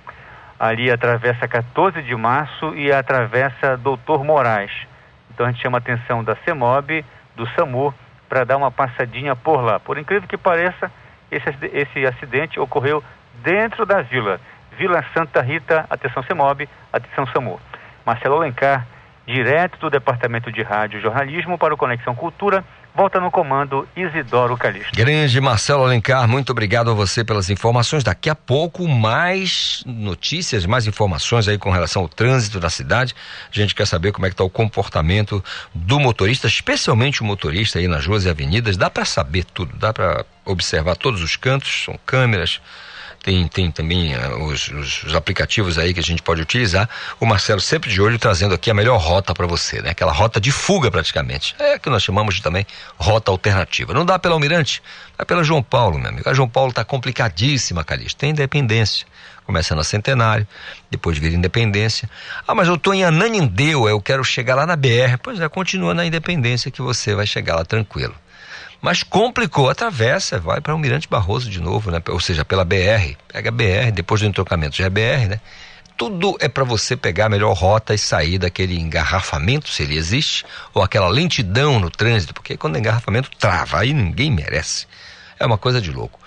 ali a Travessa 14 de Março e a Travessa Doutor Moraes. Então a gente chama a atenção da CEMOB, do SAMU, para dar uma passadinha por lá. Por incrível que pareça, esse, esse acidente ocorreu dentro da vila. Vila Santa Rita, atenção CEMOB, atenção SAMU. Marcelo Alencar, direto do Departamento de Rádio e Jornalismo para o Conexão Cultura, volta no comando Isidoro Calixto. Grande Marcelo Alencar, muito obrigado a você pelas informações. Daqui a pouco, mais notícias, mais informações aí com relação ao trânsito na cidade. A gente quer saber como é que está o comportamento do motorista, especialmente o motorista aí nas ruas e avenidas. Dá para saber tudo, dá para observar todos os cantos, são câmeras tem, tem também uh, os, os, os, aplicativos aí que a gente pode utilizar. O Marcelo sempre de olho trazendo aqui a melhor rota para você, né? Aquela rota de fuga praticamente. É que nós chamamos de também rota alternativa. Não dá pela Almirante, dá pela João Paulo, meu amigo. A João Paulo está complicadíssima, Calixto. Tem independência. Começa na Centenário, depois vira Independência. Ah, mas eu estou em Ananindeu, eu quero chegar lá na BR. Pois é, continua na Independência que você vai chegar lá tranquilo mas complicou, atravessa, vai para o Mirante Barroso de novo, né? Ou seja, pela BR, pega a BR, depois do entrocamento já é BR, né? Tudo é para você pegar a melhor rota e sair daquele engarrafamento, se ele existe, ou aquela lentidão no trânsito, porque quando é engarrafamento trava, aí ninguém merece. É uma coisa de louco.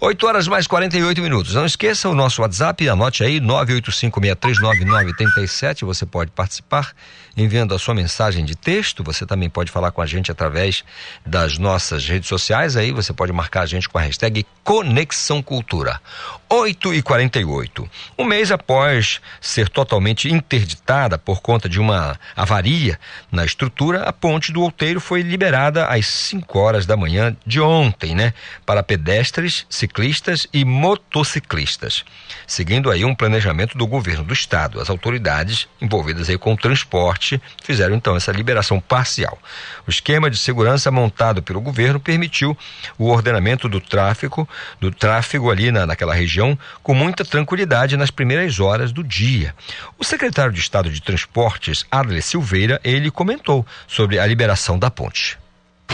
8 horas mais 48 minutos. Não esqueça o nosso WhatsApp, anote aí 985639937. Você pode participar enviando a sua mensagem de texto. Você também pode falar com a gente através das nossas redes sociais. Aí você pode marcar a gente com a hashtag Conexão Cultura. 8 e 48 Um mês após ser totalmente interditada por conta de uma avaria na estrutura, a ponte do Outeiro foi liberada às 5 horas da manhã de ontem, né? Para pedestres, ciclistas e motociclistas. Seguindo aí um planejamento do governo do estado. As autoridades envolvidas aí com o transporte fizeram então essa liberação parcial. O esquema de segurança montado pelo governo permitiu o ordenamento do tráfego, do tráfego ali na, naquela região com muita tranquilidade nas primeiras horas do dia. O secretário de Estado de Transportes, Adler Silveira, ele comentou sobre a liberação da ponte.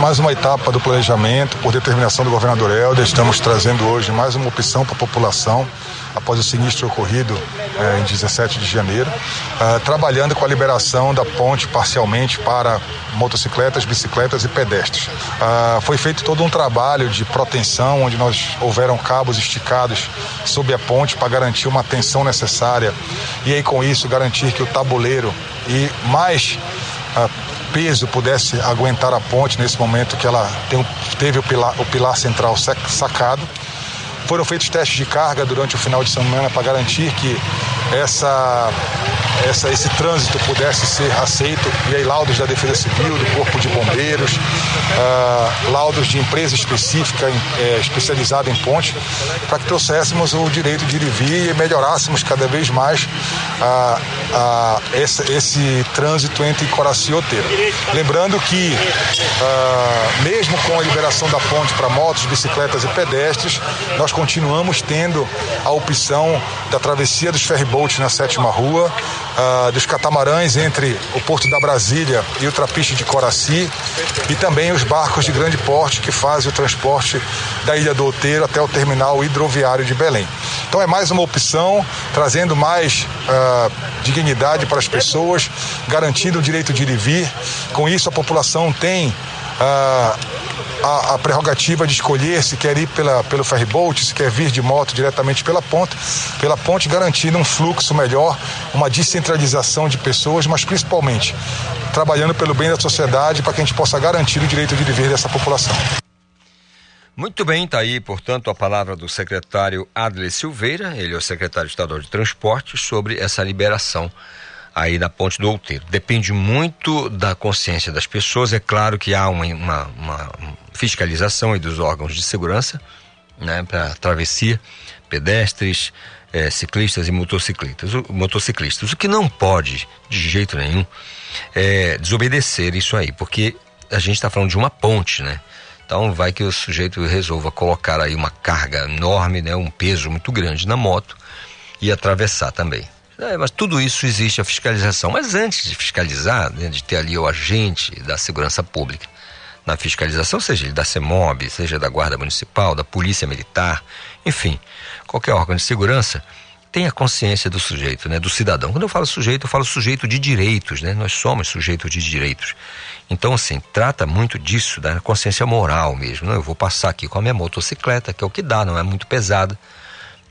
Mais uma etapa do planejamento, por determinação do governador Helder, estamos trazendo hoje mais uma opção para a população após o sinistro ocorrido eh, em 17 de janeiro, eh, trabalhando com a liberação da ponte parcialmente para motocicletas, bicicletas e pedestres. Eh, foi feito todo um trabalho de proteção, onde nós houveram cabos esticados sob a ponte para garantir uma tensão necessária. E aí com isso garantir que o tabuleiro e mais peso pudesse aguentar a ponte nesse momento que ela tem, teve o pilar, o pilar central sacado. Foram feitos testes de carga durante o final de semana para garantir que essa, essa, esse trânsito pudesse ser aceito. E aí, laudos da Defesa Civil, do Corpo de Bombeiros, uh, laudos de empresa específica, é, especializada em ponte, para que trouxéssemos o direito de ir e vir e melhorássemos cada vez mais uh, uh, esse, esse, trânsito entre Coraci e Oteiro. Lembrando que, mesmo com a liberação da ponte para motos, bicicletas e pedestres, nós continuamos tendo a opção da travessia dos ferryboats na sétima rua, uh, dos catamarãs entre o Porto da Brasília e o Trapiche de Coraci, e também os barcos de grande porte que fazem o transporte da Ilha do Outeiro até o terminal hidroviário de Belém. Então é mais uma opção, trazendo mais uh, dignidade para as pessoas, garantindo o direito de ir e vir. Com isso, a população tem uh, a, a prerrogativa de escolher se quer ir pela, pelo ferryboat, se quer vir de moto diretamente pela ponte, pela ponte, garantindo um fluxo melhor, uma descentralização de pessoas, mas principalmente trabalhando pelo bem da sociedade para que a gente possa garantir o direito de viver dessa população. Muito bem, está aí, portanto, a palavra do secretário Adler Silveira, ele é o secretário estadual de Transportes, sobre essa liberação aí da Ponte do Outeiro. Depende muito da consciência das pessoas, é claro que há uma, uma, uma fiscalização aí dos órgãos de segurança, né, para travessia, pedestres, eh, ciclistas e motociclistas. O, motociclistas. O que não pode, de jeito nenhum, é desobedecer isso aí, porque a gente está falando de uma ponte, né? Então vai que o sujeito resolva colocar aí uma carga enorme, né, um peso muito grande na moto e atravessar também. É, mas tudo isso existe a fiscalização. Mas antes de fiscalizar, né, de ter ali o agente da segurança pública na fiscalização, seja ele da CEMOB, seja da Guarda Municipal, da Polícia Militar, enfim, qualquer órgão de segurança, tenha consciência do sujeito, né, do cidadão. Quando eu falo sujeito, eu falo sujeito de direitos, né? Nós somos sujeitos de direitos. Então, assim, trata muito disso, da consciência moral mesmo. Não, eu vou passar aqui com a minha motocicleta, que é o que dá, não é muito pesada.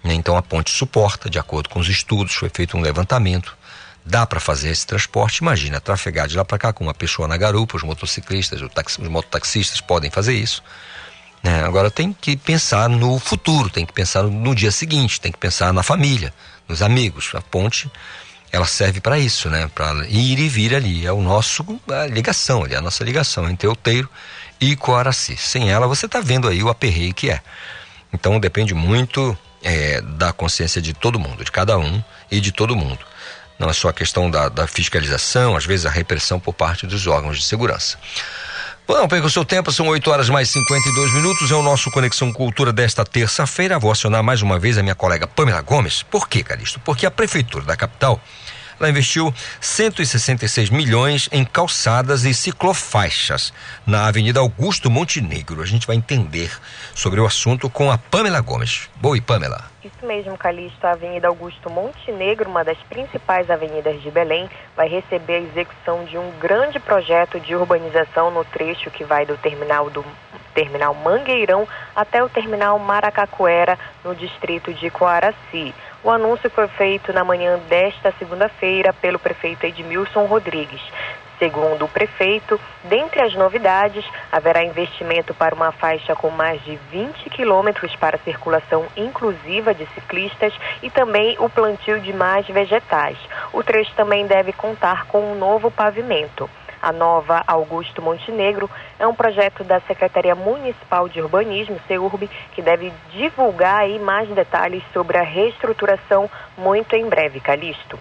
Né? Então, a ponte suporta, de acordo com os estudos, foi feito um levantamento. Dá para fazer esse transporte. Imagina, trafegar de lá para cá com uma pessoa na garupa, os motociclistas, os, taxi, os mototaxistas podem fazer isso. Né? Agora tem que pensar no futuro, tem que pensar no dia seguinte, tem que pensar na família, nos amigos. A ponte ela serve para isso, né? Para ir e vir ali. É o nosso a ligação, ali, a nossa ligação entre Outeiro e Coaraci. Sem ela, você está vendo aí o aperreio que é. Então depende muito é, da consciência de todo mundo, de cada um e de todo mundo. Não é só a questão da, da fiscalização, às vezes a repressão por parte dos órgãos de segurança. Bom, perca o seu tempo, são 8 horas mais 52 minutos. É o nosso Conexão Cultura desta terça-feira. Vou acionar mais uma vez a minha colega Pamela Gomes. Por quê, Calixto? Porque a Prefeitura da capital ela investiu 166 milhões em calçadas e ciclofaixas na Avenida Augusto Montenegro. A gente vai entender sobre o assunto com a Pamela Gomes. Boa, Pamela. Isso mesmo, Calixto. A Avenida Augusto Montenegro, uma das principais avenidas de Belém, vai receber a execução de um grande projeto de urbanização no trecho que vai do terminal do terminal Mangueirão até o terminal Maracacuera, no distrito de Coaraci. O anúncio foi feito na manhã desta segunda-feira pelo prefeito Edmilson Rodrigues. Segundo o prefeito, dentre as novidades, haverá investimento para uma faixa com mais de 20 quilômetros para circulação inclusiva de ciclistas e também o plantio de mais vegetais. O trecho também deve contar com um novo pavimento. A nova Augusto Montenegro é um projeto da Secretaria Municipal de Urbanismo, CEURB, que deve divulgar aí mais detalhes sobre a reestruturação muito em breve, Calixto.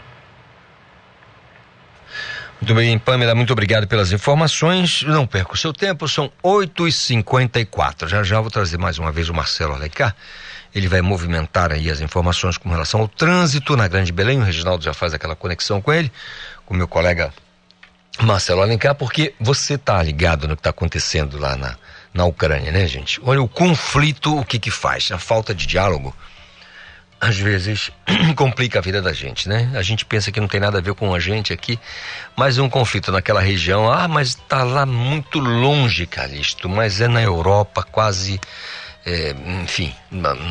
Muito bem, Pamela, muito obrigado pelas informações. Não perca o seu tempo, são 8h54. Já já vou trazer mais uma vez o Marcelo Alencar. Ele vai movimentar aí as informações com relação ao trânsito na Grande Belém. O Reginaldo já faz aquela conexão com ele, com meu colega Marcelo Alencar, porque você tá ligado no que está acontecendo lá na, na Ucrânia, né, gente? Olha, o conflito, o que que faz? A falta de diálogo, às vezes, <clears throat> complica a vida da gente, né? A gente pensa que não tem nada a ver com a gente aqui, mas um conflito naquela região, ah, mas está lá muito longe, Calixto, mas é na Europa, quase é, enfim,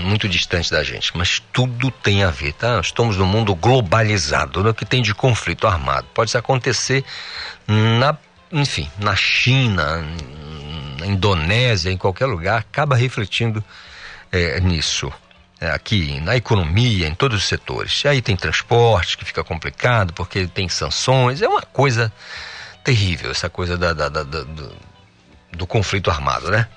muito distante da gente, mas tudo tem a ver, tá? Estamos num mundo globalizado, no né? que tem de conflito armado. Pode acontecer na, enfim, na China, na Indonésia, em qualquer lugar, acaba refletindo é, nisso. É, aqui na economia, em todos os setores. Aí tem transporte que fica complicado porque tem sanções, é uma coisa terrível essa coisa da, da, da, do, do conflito armado, né?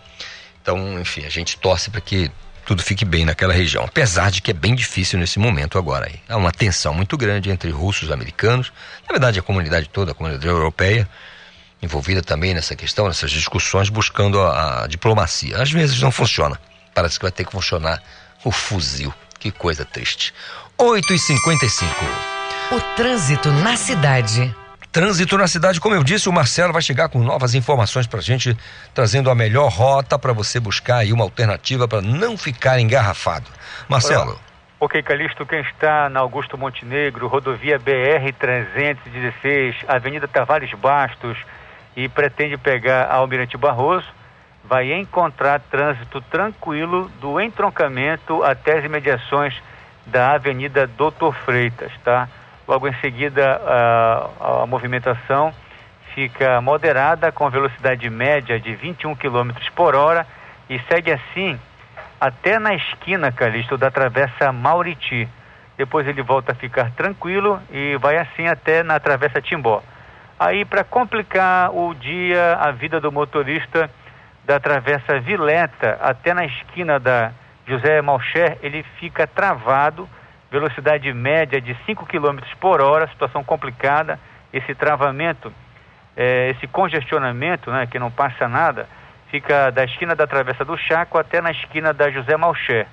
Então, enfim, a gente torce para que tudo fique bem naquela região. Apesar de que é bem difícil nesse momento agora. Aí. Há uma tensão muito grande entre russos e americanos, na verdade a comunidade toda, a comunidade europeia, envolvida também nessa questão, nessas discussões, buscando a, a diplomacia. Às vezes não funciona. Parece que vai ter que funcionar o fuzil. Que coisa triste. 8h55. O trânsito na cidade. Trânsito na cidade, como eu disse, o Marcelo vai chegar com novas informações para a gente, trazendo a melhor rota para você buscar aí uma alternativa para não ficar engarrafado. Marcelo. Ok, Calixto, quem está na Augusto Montenegro, rodovia BR-316, Avenida Tavares Bastos e pretende pegar a Almirante Barroso, vai encontrar trânsito tranquilo do entroncamento até as imediações da Avenida Doutor Freitas, tá? Logo em seguida, a, a movimentação fica moderada com velocidade média de 21 km por hora e segue assim até na esquina, Calixto, da Travessa Mauriti. Depois ele volta a ficar tranquilo e vai assim até na Travessa Timbó. Aí, para complicar o dia, a vida do motorista da Travessa Vileta até na esquina da José Malcher, ele fica travado, velocidade média de 5 km por hora, situação complicada. Esse travamento, é, esse congestionamento, né, que não passa nada, fica da esquina da Travessa do Chaco até na esquina da José Malcher.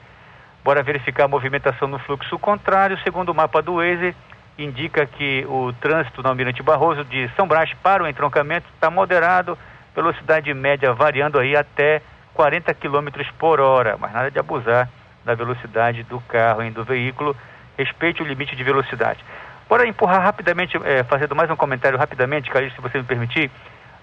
Bora verificar a movimentação no fluxo contrário. Segundo o mapa do Waze, indica que o trânsito na Almirante Barroso de São Brás para o entroncamento está moderado, velocidade média variando aí até 40 km por hora, mas nada de abusar da velocidade do carro e do veículo. Respeite o limite de velocidade. Bora empurrar rapidamente, é, fazendo mais um comentário rapidamente, Carlos, se você me permitir.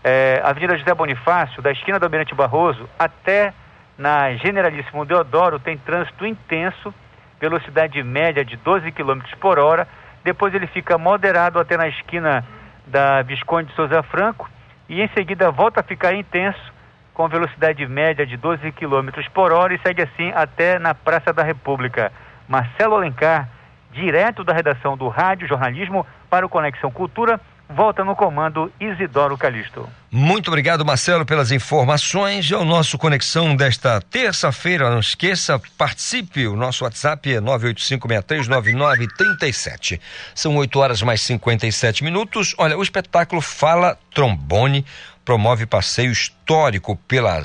É, Avenida José Bonifácio, da esquina do Almirante Barroso até na Generalíssimo Deodoro, tem trânsito intenso, velocidade média de 12 km por hora. Depois ele fica moderado até na esquina da Visconde de Souza Franco e em seguida volta a ficar intenso com velocidade média de 12 km por hora e segue assim até na Praça da República. Marcelo Alencar, direto da redação do Rádio Jornalismo para o Conexão Cultura, volta no comando Isidoro Calixto. Muito obrigado, Marcelo, pelas informações. É o nosso Conexão desta terça-feira. Não esqueça, participe. O nosso WhatsApp é 985639937. São 8 horas mais 57 minutos. Olha, o espetáculo Fala Trombone promove passeio histórico pela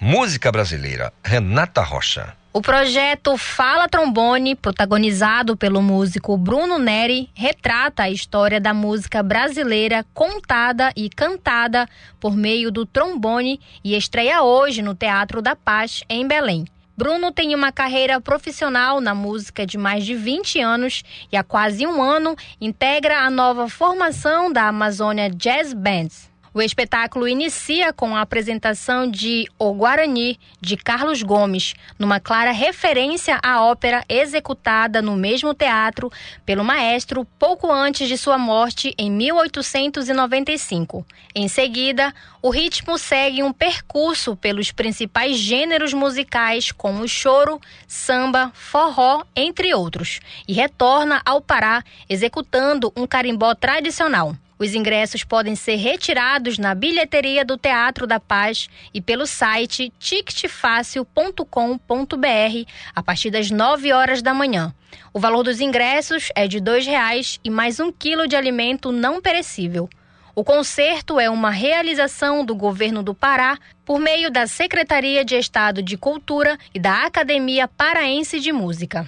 música brasileira. Renata Rocha. O projeto Fala Trombone, protagonizado pelo músico Bruno Neri, retrata a história da música brasileira contada e cantada por meio do trombone e estreia hoje no Teatro da Paz, em Belém. Bruno tem uma carreira profissional na música de mais de 20 anos e há quase um ano integra a nova formação da Amazônia Jazz Bands. O espetáculo inicia com a apresentação de O Guarani, de Carlos Gomes, numa clara referência à ópera executada no mesmo teatro pelo maestro pouco antes de sua morte em 1895. Em seguida, o ritmo segue um percurso pelos principais gêneros musicais, como choro, samba, forró, entre outros, e retorna ao Pará executando um carimbó tradicional. Os ingressos podem ser retirados na bilheteria do Teatro da Paz e pelo site ticketfácil.com.br a partir das 9 horas da manhã. O valor dos ingressos é de R$ reais e mais um quilo de alimento não perecível. O concerto é uma realização do governo do Pará por meio da Secretaria de Estado de Cultura e da Academia Paraense de Música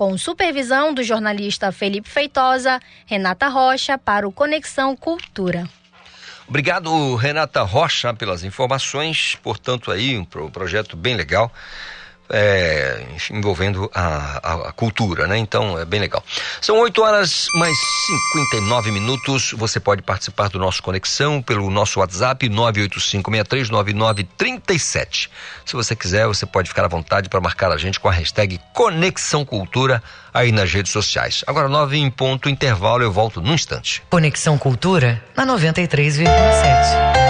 com supervisão do jornalista Felipe Feitosa, Renata Rocha, para o Conexão Cultura. Obrigado, Renata Rocha, pelas informações. Portanto, aí, um projeto bem legal é, envolvendo a, a, a, cultura, né? Então é bem legal. São 8 horas mais 59 minutos. Você pode participar do nosso Conexão pelo nosso WhatsApp 985639937. Se você quiser, você pode ficar à vontade para marcar a gente com a hashtag Conexão Cultura aí nas redes sociais. Agora, 9 em ponto, intervalo, eu volto num instante. Conexão Cultura na 93,7.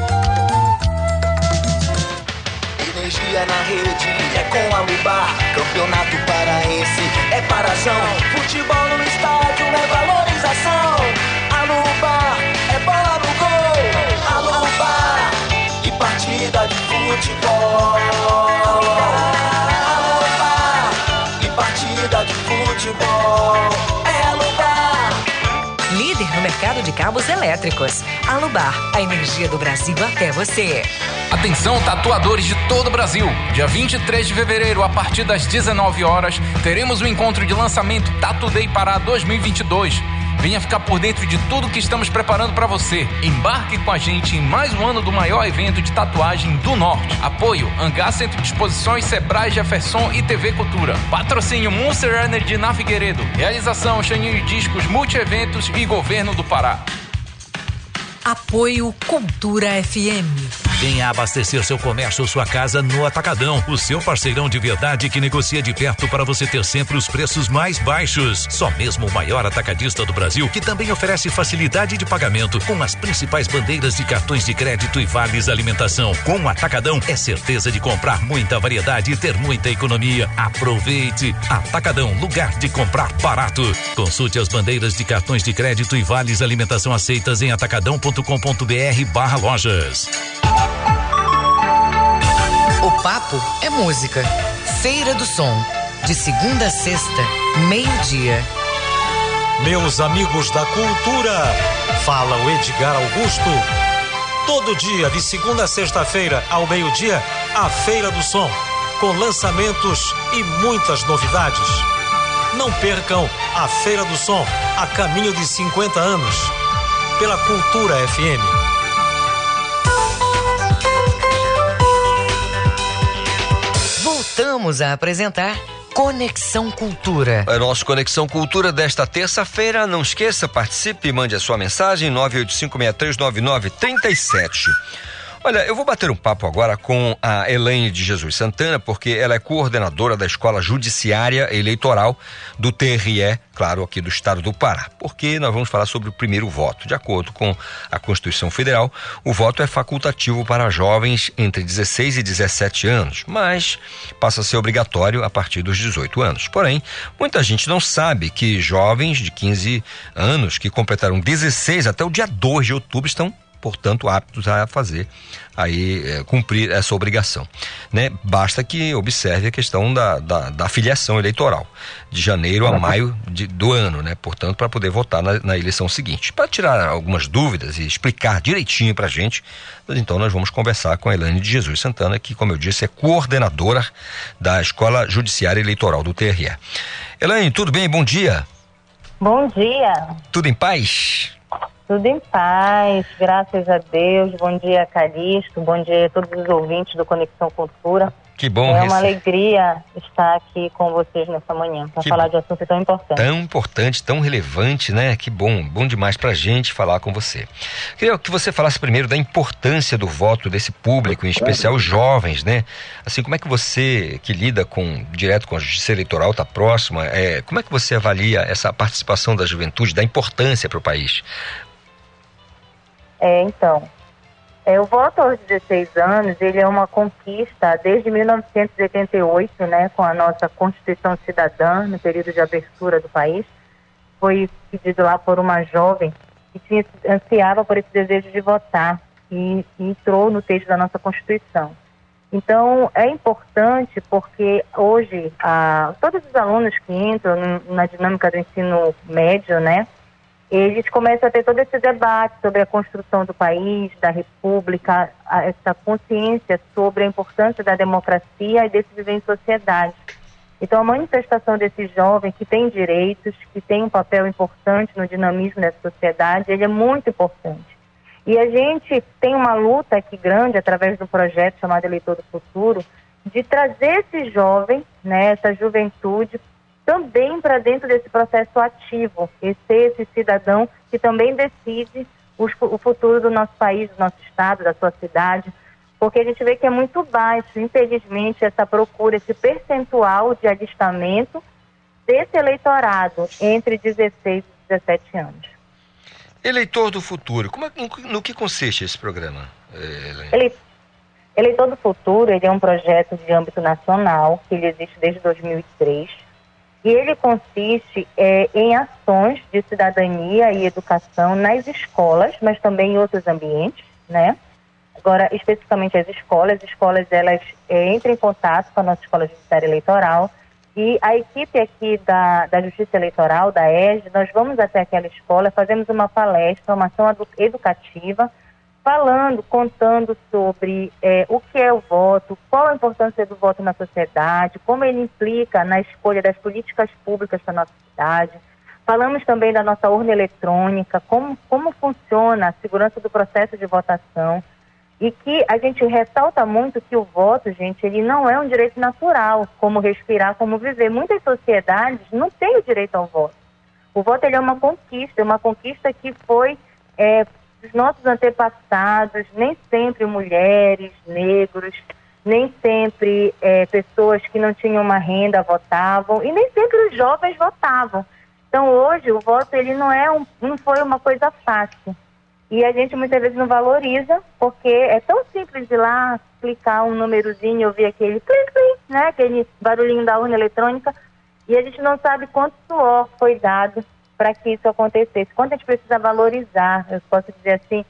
Paraense é paração. Futebol no estádio é valorização. A Lubar é bola no gol. A Lubar e partida de futebol. A Lubar e partida de futebol. É a Lubar. Líder no mercado de cabos elétricos. Alubar, a energia do Brasil até você. Atenção, tatuadores de todo o Brasil. Dia 23 de fevereiro, a partir das 19 horas, teremos o encontro de lançamento Tatu Day Pará 2022. Venha ficar por dentro de tudo que estamos preparando para você. Embarque com a gente em mais um ano do maior evento de tatuagem do Norte. Apoio: Hangar Centro de Exposições, Sebrae, Jefferson e TV Cultura. Patrocínio Monster Energy na Figueiredo. Realização: Xaninho Discos, Multieventos e Governo do Pará. Apoio Cultura FM. Venha abastecer seu comércio ou sua casa no Atacadão, o seu parceirão de verdade que negocia de perto para você ter sempre os preços mais baixos. Só mesmo o maior atacadista do Brasil, que também oferece facilidade de pagamento com as principais bandeiras de cartões de crédito e vales alimentação. Com o Atacadão é certeza de comprar muita variedade e ter muita economia. Aproveite! Atacadão, lugar de comprar barato. Consulte as bandeiras de cartões de crédito e vales alimentação aceitas em atacadão.com.br barra lojas. Papo é música. Feira do Som. De segunda a sexta, meio-dia. Meus amigos da cultura, fala o Edgar Augusto. Todo dia, de segunda a sexta-feira, ao meio-dia, a Feira do Som, com lançamentos e muitas novidades. Não percam a Feira do Som, a caminho de 50 anos, pela Cultura FM. Voltamos a apresentar Conexão Cultura. É nosso Conexão Cultura desta terça-feira. Não esqueça, participe, mande a sua mensagem 985639937. Olha, eu vou bater um papo agora com a Elaine de Jesus Santana, porque ela é coordenadora da Escola Judiciária Eleitoral do TRE, claro, aqui do estado do Pará. Porque nós vamos falar sobre o primeiro voto. De acordo com a Constituição Federal, o voto é facultativo para jovens entre 16 e 17 anos, mas passa a ser obrigatório a partir dos 18 anos. Porém, muita gente não sabe que jovens de 15 anos que completaram 16 até o dia 2 de outubro estão portanto aptos a fazer aí é, cumprir essa obrigação, né? Basta que observe a questão da, da, da filiação eleitoral de janeiro a maio de, do ano, né? Portanto, para poder votar na, na eleição seguinte. Para tirar algumas dúvidas e explicar direitinho para a gente, então nós vamos conversar com a Elaine de Jesus Santana, que, como eu disse, é coordenadora da Escola Judiciária Eleitoral do TRE. Elaine, tudo bem? Bom dia. Bom dia. Tudo em paz? Tudo em paz, graças a Deus. Bom dia, Calixto. Bom dia a todos os ouvintes do Conexão Cultura. Que bom É uma alegria estar aqui com vocês nessa manhã para falar de assunto tão importante. Tão importante, tão relevante, né? Que bom, bom demais pra gente falar com você. Queria que você falasse primeiro da importância do voto desse público, em especial os jovens, né? Assim, como é que você, que lida com direto com a justiça eleitoral, tá próxima, é, como é que você avalia essa participação da juventude, da importância para o país? É, então, é, o voto aos 16 anos, ele é uma conquista desde 1988, né, com a nossa Constituição Cidadã, no período de abertura do país. Foi pedido lá por uma jovem que tinha, ansiava por esse desejo de votar e, e entrou no texto da nossa Constituição. Então, é importante porque hoje, ah, todos os alunos que entram na dinâmica do ensino médio, né, eles começam a ter todo esse debate sobre a construção do país, da república, essa consciência sobre a importância da democracia e desse viver em sociedade. Então, a manifestação desse jovem que tem direitos, que tem um papel importante no dinamismo dessa sociedade, ele é muito importante. E a gente tem uma luta aqui grande, através do projeto chamado Eleitor do Futuro, de trazer esse jovem, né, essa juventude, também para dentro desse processo ativo, e ser esse cidadão que também decide os o futuro do nosso país, do nosso estado, da sua cidade, porque a gente vê que é muito baixo, infelizmente, essa procura, esse percentual de alistamento desse eleitorado entre 16 e 17 anos. Eleitor do futuro, como é- no que consiste esse programa? eh? Ele, Eleitor do Futuro, ele é um projeto de âmbito nacional, que ele existe desde 2003, e ele consiste é, em ações de cidadania e educação nas escolas, mas também em outros ambientes, né? Agora, especificamente as escolas, as escolas, elas é, entram em contato com a nossa Escola Judiciária Eleitoral E a equipe aqui da, da Justiça Eleitoral, da ERG, nós vamos até aquela escola, fazemos uma palestra, uma ação edu- educativa, falando, contando sobre eh, o que é o voto, qual a importância do voto na sociedade, como ele implica na escolha das políticas públicas para a nossa cidade. Falamos também da nossa urna eletrônica, como, como funciona a segurança do processo de votação e que a gente ressalta muito que o voto, gente, ele não é um direito natural, como respirar, como viver. Muitas sociedades não têm o direito ao voto. O voto ele é uma conquista, uma conquista que foi é, dos nossos antepassados, nem sempre mulheres, negros, nem sempre é, pessoas que não tinham uma renda votavam e nem sempre os jovens votavam. Então hoje o voto ele não é um, não foi uma coisa fácil e a gente muitas vezes não valoriza porque é tão simples de lá clicar um númerozinho, ouvir aquele plim, plim, né, aquele barulhinho da urna eletrônica e a gente não sabe quanto suor foi dado para que isso acontecesse. Quanto a gente precisa valorizar, eu posso dizer assim,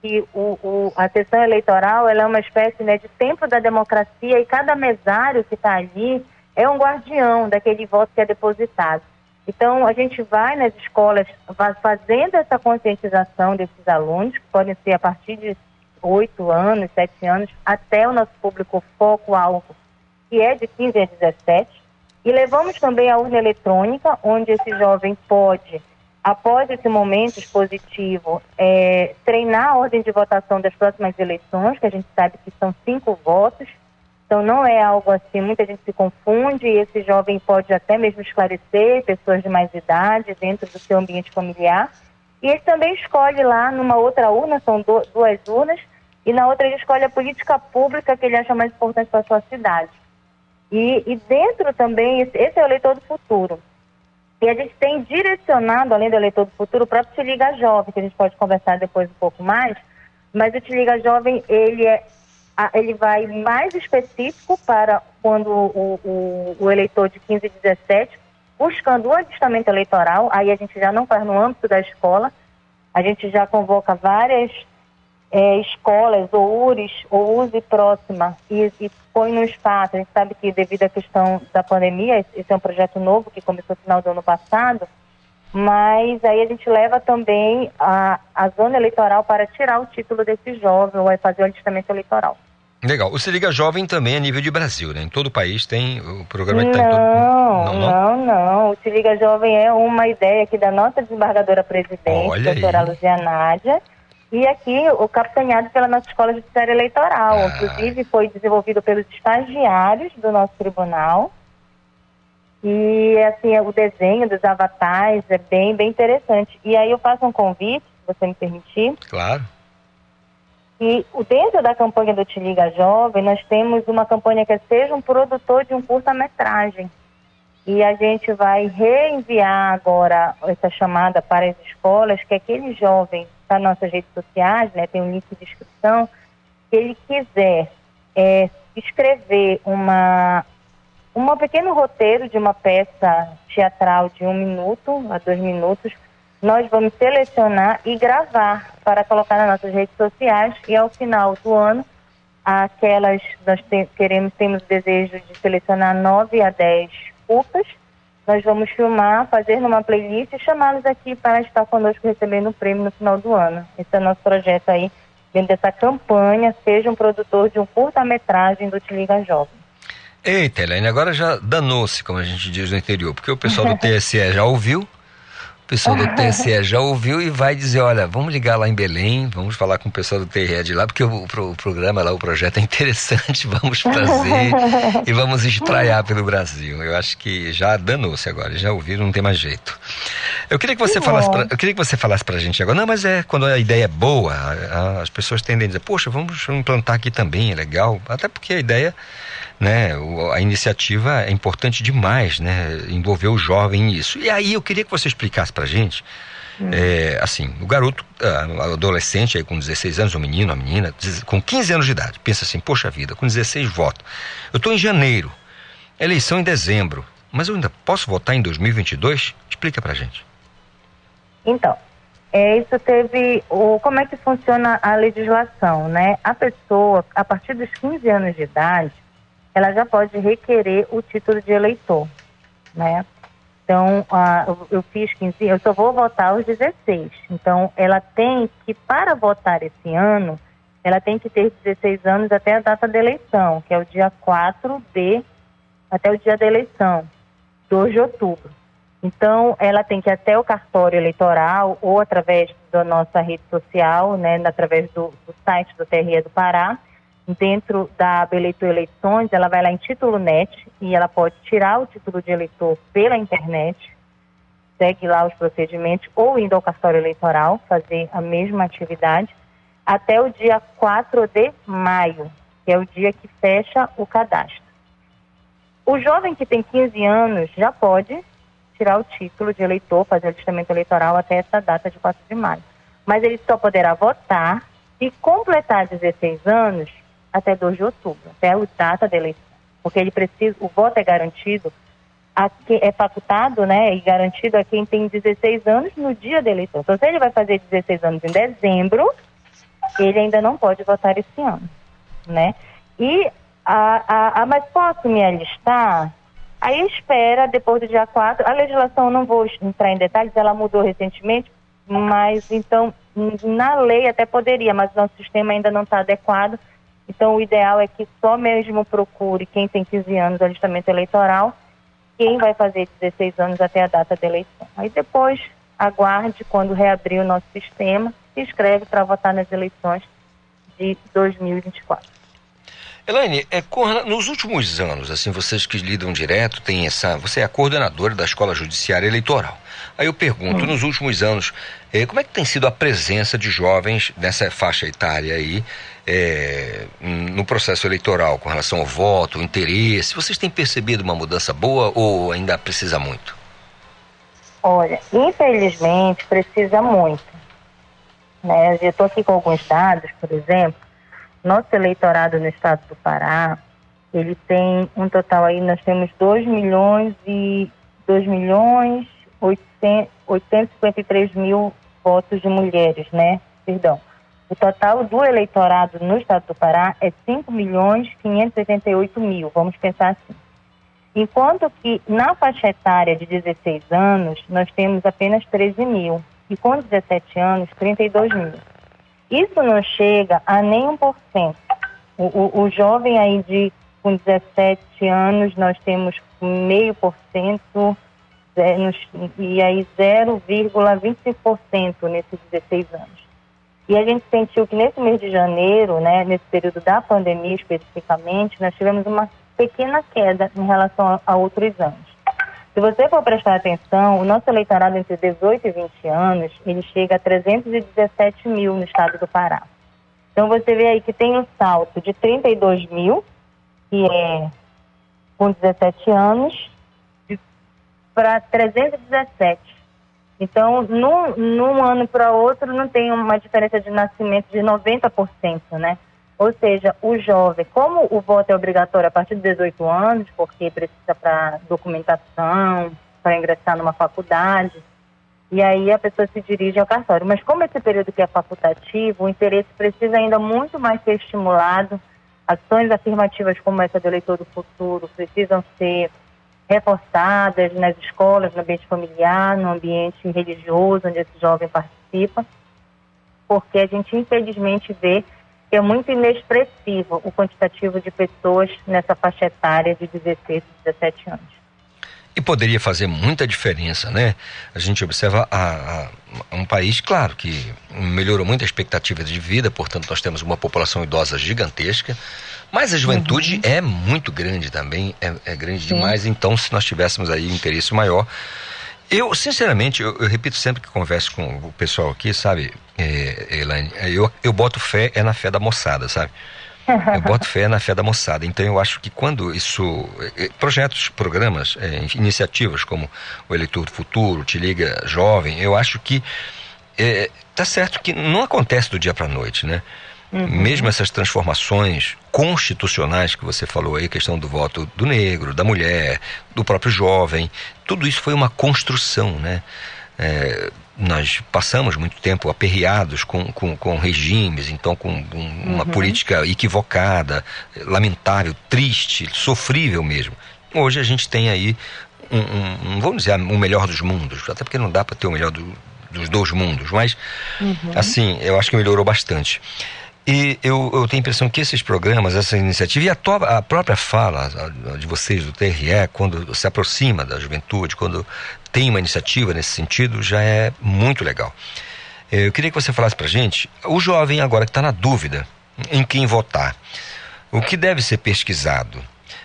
que o, o- a sessão eleitoral ela é uma espécie né, de templo da democracia e cada mesário que está ali é um guardião daquele voto que é depositado. Então, a gente vai nas escolas fazendo essa conscientização desses alunos, que podem ser a partir de 8 anos, 7 anos, até o nosso público foco-alvo, que é de 15 a 17. E levamos também a urna eletrônica, onde esse jovem pode, após esse momento expositivo, eh, treinar a ordem de votação das próximas eleições, que a gente sabe que são cinco votos. Então não é algo assim, muita gente se confunde e esse jovem pode até mesmo esclarecer pessoas de mais idade dentro do seu ambiente familiar. E ele também escolhe lá numa outra urna, são du- duas urnas, e na outra ele escolhe a política pública que ele acha mais importante para a sua cidade. E, e dentro também, esse, é o eleitor do futuro. E a gente tem direcionado, além do eleitor do futuro, o próprio Te Liga Jovem, que a gente pode conversar depois um pouco mais, mas o Te Liga Jovem, ele, é, ele vai mais específico para quando o, o, o eleitor de 15 e 17, buscando o alistamento eleitoral, aí a gente já não faz no âmbito da escola, a gente já convoca várias é, escolas, ou URIs, ou USE próxima, e, e põe no espaço. A gente sabe que devido à questão da pandemia, esse- é um projeto novo que começou no final do ano passado, mas aí a gente leva também a, a zona eleitoral para tirar o título desse jovem, ou fazer o alistamento eleitoral. Legal. O Se Liga Jovem também é nível de Brasil, né? Em todo o país tem o programa que tá em todo... Não, Não, não? não. O Se Liga Jovem é uma ideia aqui da nossa desembargadora presidente, Olha aí. doutora Luzia Nádia, e aqui o capitaneado pela nossa Escola Judiciária Eleitoral. Ah. Inclusive foi desenvolvido pelos estagiários do nosso tribunal. E assim, o desenho dos avatares é bem, bem interessante. E aí eu faço um convite, se você me permitir. Claro. E o- dentro da campanha do Te Liga Jovem, nós temos uma campanha que é Seja um Produtor de um Curta-Metragem. E a gente vai reenviar agora essa chamada para as escolas, que aquele jovem nas nossas redes sociais, né, tem um link de inscrição, se ele quiser é, escrever uma, um pequeno roteiro de uma peça teatral de um minuto a dois minutos, nós vamos selecionar e gravar para colocar nas nossas redes sociais. E ao final do ano aquelas nós te- queremos temos o desejo de selecionar 9 a 10 curtas nós vamos filmar fazer numa playlist e chamá-los aqui para estar conosco recebendo o prêmio no final do ano. Esse é o nosso projeto aí dentro dessa campanha seja um produtor de um curta-metragem do Te Liga Jovem. Eita, Helene, agora já danou-se, como a gente diz no interior, porque o pessoal do <laughs> TSE já ouviu, o pessoal do <laughs> TSE já ouviu e vai dizer, olha, vamos ligar lá em Belém, vamos falar com o pessoal do TRE de lá, porque o, pro- o programa lá, o projeto é interessante, <laughs> vamos trazer e vamos espraiar pelo Brasil. Eu acho que já danou-se agora, já ouviram, não tem mais jeito. Eu queria que você Que falasse pra, eu queria que você falasse pra gente agora. Não, mas é quando a ideia é boa, a- a- as pessoas tendem a dizer, poxa, vamos implantar aqui também, é legal. Até porque a ideia, né, a iniciativa é importante demais, né, envolver o jovem nisso. E aí eu queria que você explicasse pra gente, é, assim, o garoto, o adolescente aí com 16 anos, o menino, a menina, com 15 anos de idade, pensa assim, poxa vida, com 16 voto. Eu estou em janeiro, eleição em dezembro, mas eu ainda posso votar em 2022? Explica pra gente. Então, é, isso teve. O, como é que funciona a legislação, né? A pessoa, a partir dos 15 anos de idade, ela já pode requerer o título de eleitor. né? Então, eu- eu fiz 15, eu só vou votar aos 16. Então, ela tem que, para votar esse ano, ela tem que ter 16 anos até a data da eleição, que é o dia 4 de, até o dia da eleição, 2 de outubro. Então, ela tem que ir até o cartório eleitoral ou através da nossa rede social, né, através do, do site do TRE do Pará, dentro da aba Eleitor Eleições, ela vai lá em título net e ela pode tirar o título de eleitor pela internet, segue lá os procedimentos, ou indo ao cartório eleitoral fazer a mesma atividade, até o dia 4 de maio, que é o dia que fecha o cadastro. O jovem que tem 15 anos já pode tirar o título de eleitor, fazer o alistamento eleitoral até essa data de 4 de maio. Mas ele só poderá votar e completar 16 anos até 2 de outubro, até a data da eleição. Porque ele precisa, o voto é garantido, a que- é facultado, né, e garantido a quem tem 16 anos no dia da eleição. Então, se ele vai fazer 16 anos em dezembro, ele ainda não pode votar esse ano, né? E a, a, a- mas posso me alistar? Aí espera depois do dia 4. A legislação, não vou entrar em detalhes, ela mudou recentemente, mas então, na lei até poderia, mas o nosso sistema ainda não está adequado. Então, o ideal é que só mesmo procure quem tem 15 anos de alistamento eleitoral, quem vai fazer 16 anos até a data da eleição. Aí depois, aguarde quando reabrir o nosso sistema, se inscreve para votar nas eleições de 2024. Elaine, é, nos últimos anos, assim, vocês que lidam direto, tem essa. Você é a coordenadora da Escola Judiciária Eleitoral. Aí eu pergunto, nos últimos anos, eh, como é que tem sido a presença de jovens nessa faixa etária aí eh, hum, no processo eleitoral, com relação ao voto, o interesse? Vocês têm percebido uma mudança boa ou ainda precisa muito? Olha, infelizmente precisa muito. Né? Eu estou aqui com alguns dados, por exemplo. Nosso eleitorado no estado do Pará, ele tem um total aí, nós temos 2 milhões e 2 milhões 800 853 mil votos de mulheres, né? Perdão. O total do eleitorado no estado do Pará é 5 milhões 588 mil, vamos pensar assim. Enquanto que na faixa etária de 16 anos, nós temos apenas 13 mil. E com 17 anos, 32 mil. Isso não chega a nem 1%. O, o, o jovem aí de com 17 anos, nós temos meio por cento e aí 0,25% nesses 16 anos. E a gente sentiu que nesse mês de janeiro, né, nesse período da pandemia especificamente, nós tivemos uma pequena queda em relação a, a outros anos. Se você for prestar atenção, o nosso eleitorado entre 18 e 20 anos, ele chega a 317 mil no estado do Pará. Então você vê aí que tem um salto de 32 mil, que é com 17 anos, para 317. Então, num, num ano para outro, não tem uma diferença de nascimento de 90%, né? Ou seja, o jovem, como o voto é obrigatório a partir de 18 anos, porque precisa para documentação, para ingressar numa faculdade, e aí a pessoa se dirige ao cartório. Mas como esse período que é facultativo, o interesse precisa ainda muito mais ser estimulado. Ações afirmativas como essa do eleitor do futuro precisam ser reforçadas nas escolas, no ambiente familiar, no ambiente religioso, onde esse jovem participa, porque a gente infelizmente vê que é muito inexpressivo o quantitativo de pessoas nessa faixa etária de 16 e 17 anos. E poderia fazer muita diferença, né? A gente observa a, a- um país, claro, que melhorou muito a expectativa de vida, portanto, nós temos uma população idosa gigantesca, mas a juventude é muito grande também, é, é grande Sim. demais. Então, se nós tivéssemos aí um interesse maior. Eu, sinceramente, eu, eu repito sempre que converso com o pessoal aqui, sabe, é, Elaine, é, eu, eu boto fé, é na fé da moçada, sabe? Eu boto fé na fé da moçada. Então eu acho que quando isso. eh, eh, Projetos, programas, eh, iniciativas como o Eleitor do Futuro, Te Liga Jovem, eu acho que. eh, tá certo que não acontece do dia para noite, né? Mesmo essas transformações constitucionais que você falou aí, questão do voto do negro, da mulher, do próprio jovem, tudo isso foi uma construção, né? É, nós passamos muito tempo aperreados com, com, com regimes, então com um- uma Uhum. política equivocada, lamentável, triste, sofrível mesmo. hoje a gente tem aí um, um, um vamos dizer, o melhor dos mundos, até porque não dá para ter o melhor do, dos dois mundos, mas Uhum. assim, eu acho que melhorou bastante. E eu, eu tenho a impressão que esses programas, essa iniciativa e a, to- a própria fala de vocês do TRE, quando se aproxima da juventude, quando tem uma iniciativa nesse sentido, já é muito legal. Eh, Eu queria que você falasse pra gente, o jovem agora que está na dúvida em quem votar, o que deve ser pesquisado?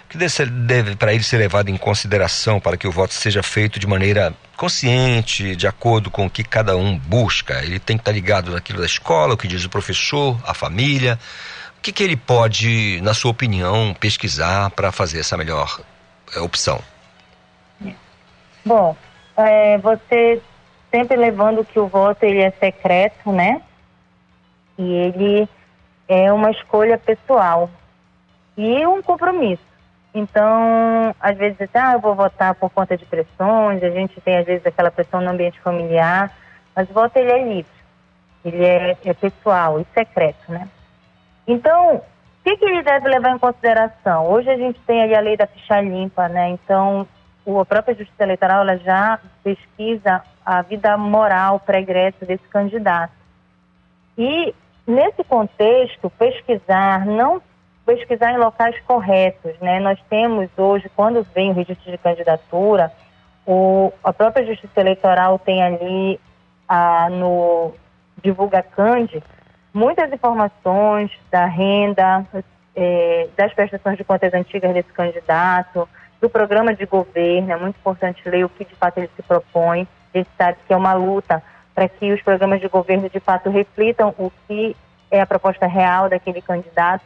O que deve, deve para ele ser levado em consideração para que o voto seja feito de maneira consciente, de acordo com o que cada um busca? Ele tem que estar ligado naquilo da escola, o que diz o professor, a família. O que, que ele pode, na sua opinião, pesquisar para fazer essa melhor eh, opção? Bom, é, você sempre levando que o voto ele é secreto, né? E ele é uma escolha pessoal e um compromisso. Então, às vezes, ah, eu vou votar por conta de pressões, a gente tem às vezes aquela pressão no ambiente familiar, mas o voto ele é livre, ele é, é pessoal e secreto, né? Então, o que, que ele deve levar em consideração? Hoje a gente tem aí a lei da ficha limpa, né? Então, a própria Justiça Eleitoral ela já pesquisa a vida moral pregressa desse candidato. E, nesse contexto, pesquisar, não pesquisar em locais corretos, né? Nós temos hoje, quando vem o registro de candidatura, o, a própria Justiça Eleitoral tem ali ah, no Divulga Cande muitas informações da renda, eh, das prestações de contas antigas desse candidato, do programa de governo. É muito importante ler o que de fato ele se propõe. A gente sabe que é uma luta para que os programas de governo de fato reflitam o que é a proposta real daquele candidato,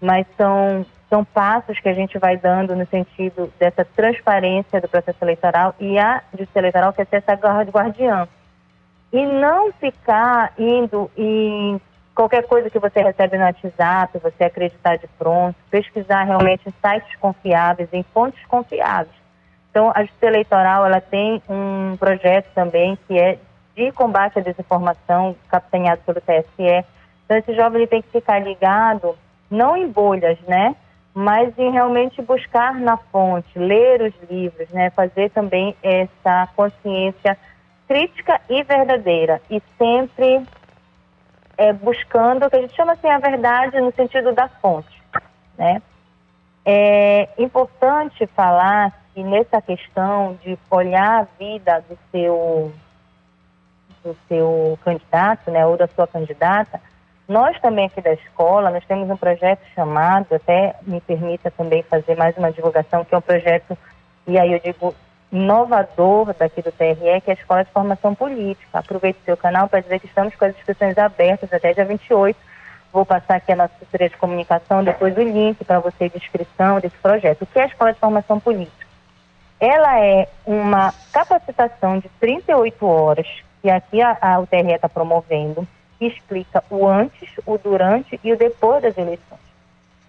mas são, são passos que a gente vai dando no sentido dessa transparência do processo eleitoral e a justiça eleitoral quer ser essa guarda guardiã e não ficar indo em qualquer coisa que você recebe no WhatsApp, você acreditar de pronto, pesquisar realmente em sites confiáveis, em fontes confiáveis. Então, a Justiça Eleitoral ela tem um projeto também que é de combate à desinformação, capitaneado pelo TSE. Então, esse jovem ele tem que ficar ligado, não em bolhas, né? Mas em realmente buscar na fonte, ler os livros, né? Fazer também essa consciência crítica e verdadeira e sempre é, buscando o que a gente chama assim a verdade no sentido da fonte, né? É importante falar que nessa questão de olhar a vida do seu do seu candidato, né, ou da sua candidata, nós também aqui da escola, nós temos um projeto chamado, até me permita também fazer mais uma divulgação, que é um projeto, e aí eu digo, inovador daqui do TRE, que é a Escola de Formação Política. Aproveito o seu canal para dizer que estamos com as inscrições abertas até dia 28. Vou passar aqui a nossa assessoria de comunicação, depois o link para você de inscrição desse projeto. O que é a Escola de Formação Política? Ela é uma capacitação de 38 horas, que aqui a, a UTRE está promovendo, que explica o antes, o durante e o depois das eleições.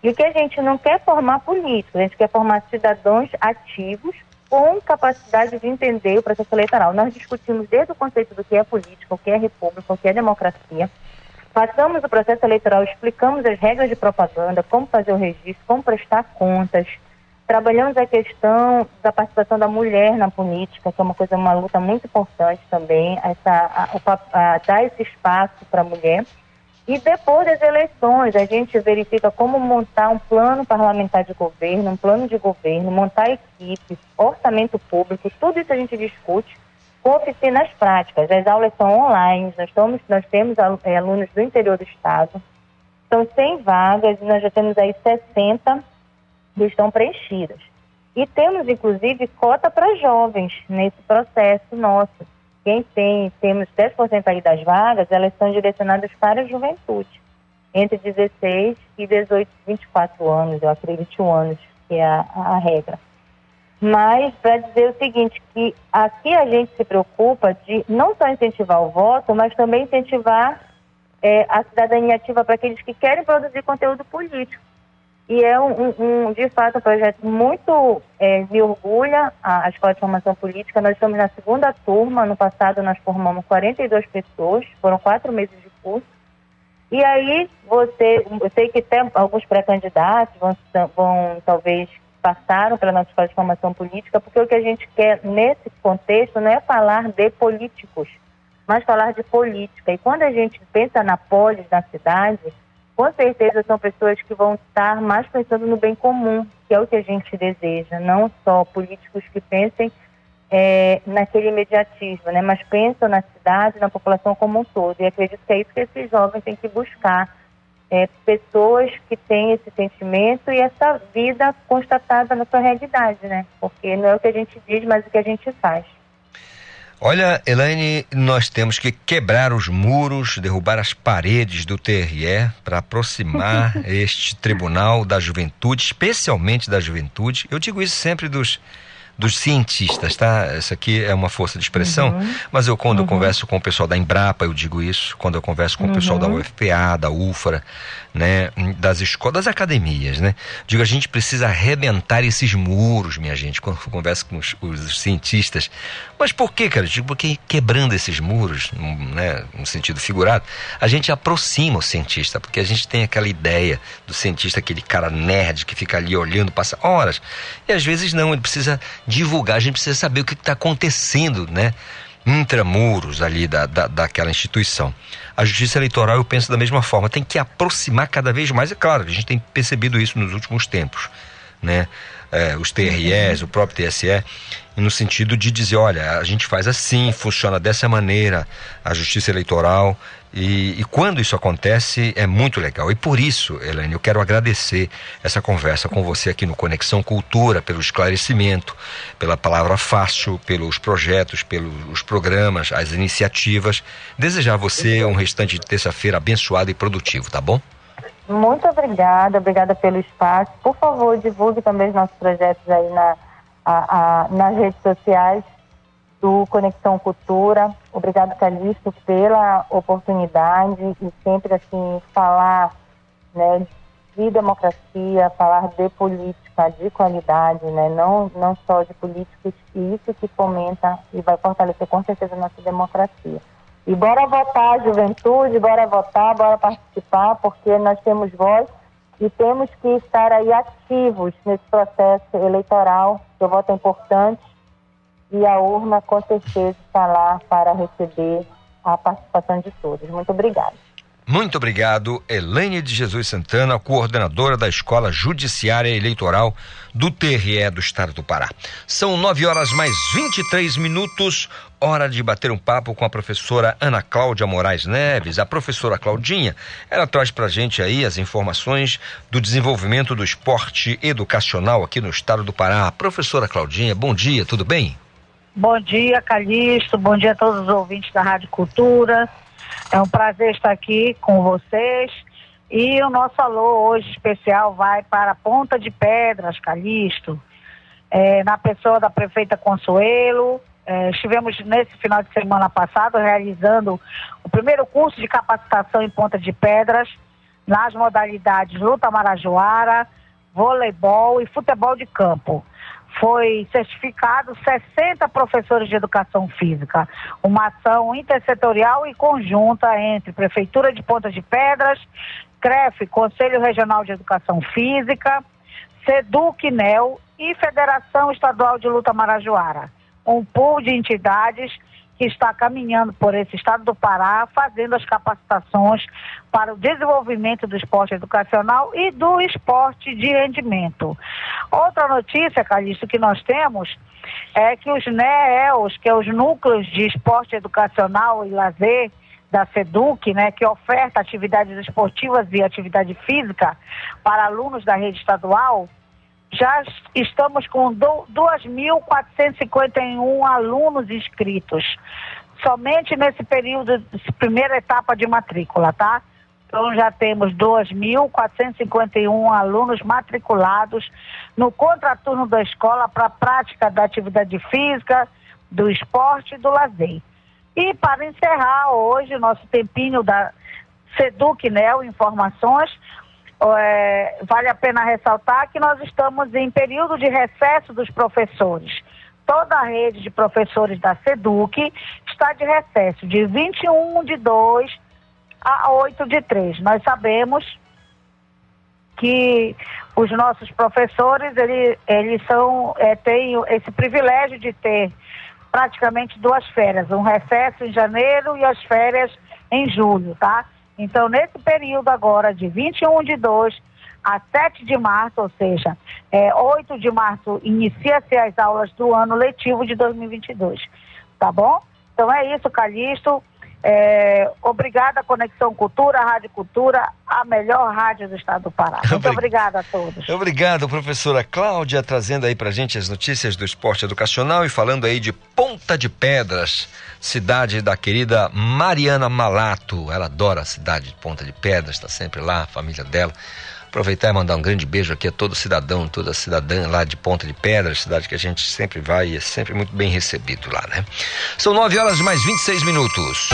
E o que a gente não quer formar políticos, a gente quer formar cidadãos ativos com capacidade de entender o processo eleitoral. Nós discutimos desde o conceito do que é política, o que é república, o que é democracia. Passamos o processo eleitoral, explicamos as regras de propaganda, como fazer o registro, como prestar contas. Trabalhamos a questão da participação da mulher na política, que é uma coisa, uma luta muito importante também, essa, a, pap- a, dar esse espaço para a mulher. E depois das eleições, a gente verifica como montar um plano parlamentar de governo, um plano de governo, montar equipes, orçamento público, tudo isso a gente discute com oficinas práticas. As aulas são online, nós, estamos, nós temos eh, alunos do interior do estado, são 100 vagas nós já temos aí 60 que estão preenchidas. E temos, inclusive, cota para jovens nesse processo nosso. Quem tem, temos 10% aí das vagas, elas são direcionadas para a juventude, entre 16 e 18, 24 anos, eu acredito 21 anos, que é a, a regra. Mas para dizer o seguinte, que aqui a gente se preocupa de não só incentivar o voto, mas também incentivar eh, a cidadania ativa para aqueles que querem produzir conteúdo político. E é, um, um- de fato, um projeto muito eh, me orgulha, a, a Escola de Formação Política. Nós estamos na segunda turma, no passado nós formamos 42 pessoas, foram quatro meses de curso. E aí, você, eu sei que tem alguns pré-candidatos vão, vão talvez passaram pela nossa escola de formação política, porque o que a gente quer nesse contexto não é falar de políticos, mas falar de política. E quando a gente pensa na polis na cidade, com certeza são pessoas que vão estar mais pensando no bem comum, que é o que a gente deseja, não só políticos que pensem é, naquele imediatismo, né, mas pensam na cidade, na população como um todo. E acredito que é isso que esses jovens têm que buscar. É, pessoas que têm esse sentimento e essa vida constatada na sua realidade, né? Porque não é o que a gente diz, mas o que a gente faz. Olha, Elaine, nós temos que quebrar os muros, derrubar as paredes do TRE para aproximar <laughs> este tribunal da juventude, especialmente da juventude. Eu digo isso sempre dos dos cientistas, tá? Essa aqui é uma força de expressão, uhum. mas eu quando uhum. eu converso com o pessoal da Embrapa, eu digo isso, quando eu converso com uhum. o pessoal da UFPA, da UFRA, né, das escolas, das academias, né? Digo, a gente precisa arrebentar esses muros, minha gente, quando eu converso com os, os cientistas. Mas por que, cara? Digo, porque quebrando esses muros, né, no sentido figurado, a gente aproxima o cientista, porque a gente tem aquela ideia do cientista, aquele cara nerd que fica ali olhando, passa horas, e às vezes não, ele precisa divulgar, a gente precisa saber o que está acontecendo, né? Intramuros ali da, da, daquela instituição. A justiça eleitoral, eu penso da mesma forma, tem que aproximar cada vez mais, é claro, a gente tem percebido isso nos últimos tempos, né? É, os TREs, o próprio TSE, no sentido de dizer, olha, a gente faz assim, funciona dessa maneira, a justiça eleitoral, e, e, quando isso acontece é muito legal. E por isso, Helene, eu quero agradecer essa conversa com você aqui no Conexão Cultura, pelo esclarecimento, pela palavra fácil, pelos projetos, pelos programas, as iniciativas. Desejar a você um restante de terça-feira abençoado e produtivo, tá bom? Muito obrigada, obrigada pelo espaço. Por favor, divulgue também os nossos projetos aí na, a, a, nas redes sociais do Conexão Cultura. Obrigado, Calixto, pela oportunidade e sempre assim falar né, de democracia, falar de política de qualidade, né, não, não só de políticos, e isso que fomenta e vai fortalecer com certeza a nossa democracia. E bora votar, juventude, bora votar, bora participar, porque nós temos voz e temos que estar aí ativos nesse processo eleitoral, que o voto é importante e a urna com certeza está lá para receber a participação de todos. Muito obrigada. Muito obrigado, Elaine de Jesus Santana, coordenadora da Escola Judiciária Eleitoral do TRE do Estado do Pará. São nove horas mais 23 minutos, hora de bater um papo com a professora Ana Cláudia Moraes Neves. A professora Claudinha, ela traz pra gente aí as informações do desenvolvimento do esporte educacional aqui no Estado do Pará. Professora Claudinha, bom dia, tudo bem? Bom dia, Calixto. Bom dia a todos os ouvintes da Rádio Cultura. É um prazer estar aqui com vocês. E o nosso alô hoje especial vai para Ponta de Pedras, Calixto, é, na pessoa da prefeita Consuelo. É, estivemos nesse final de semana passado realizando o primeiro curso de capacitação em Ponta de Pedras, nas modalidades luta marajoara, voleibol e futebol de campo foi certificado 60 professores de educação física. Uma ação intersetorial e conjunta entre Prefeitura de Ponta de Pedras, CREF, Conselho Regional de Educação Física, SEDUC NEL e Federação Estadual de Luta Marajoara. Um pool de entidades que está caminhando por esse estado do Pará, fazendo as capacitações para o desenvolvimento do esporte educacional e do esporte de rendimento. Outra notícia, Calixto, que nós temos é que os NEELs, que é os núcleos de esporte educacional e lazer, da SEDUC, né, que oferta atividades esportivas e atividade física para alunos da rede estadual, já estamos com 2.451 alunos inscritos, somente nesse período, primeira etapa de matrícula, tá? Então já temos 2.451 alunos matriculados no contraturno da escola para a prática da atividade física, do esporte e do lazer. E para encerrar hoje, nosso tempinho da Seduc Neo Informações, é, vale a pena ressaltar que nós estamos em período de recesso dos professores. Toda a rede de professores da SEDUC está de recesso de 21 de 2 a 8 de 3. Nós sabemos que os nossos professores, ele, eles são, é, têm esse privilégio de ter praticamente duas férias, um recesso em janeiro e as férias em julho, tá? Então, nesse período agora, de 21 de 2 a 7 de março, ou seja, é, 8 de março, inicia-se as aulas do ano letivo de 2022, tá bom? Então é isso, Calixto. É, obrigada, Conexão Cultura, Rádio Cultura, a melhor rádio do estado do Pará. Muito Obrig- obrigada a todos. Obrigado, professora Cláudia, trazendo aí pra gente as notícias do esporte educacional e falando aí de Ponta de Pedras, cidade da querida Mariana Malato. Ela adora a cidade de Ponta de Pedras, está sempre lá, a família dela. Aproveitar e mandar um grande beijo aqui a todo cidadão, toda cidadã lá de Ponta de Pedras, cidade que a gente sempre vai e é sempre muito bem recebido lá, né? São 9 horas mais 26 minutos.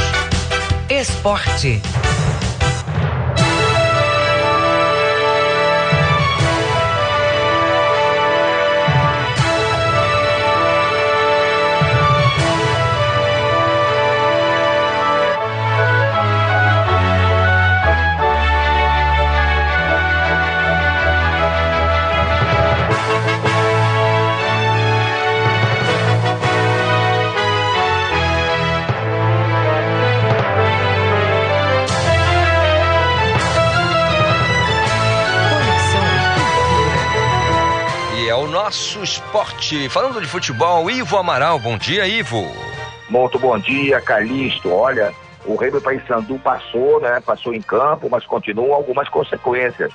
Esporte. Falando de futebol, Ivo Amaral. Bom dia, Ivo. Muito bom dia, Calixto. Olha, o Remo Paysandu passou, né? Passou em campo, mas continuam algumas consequências.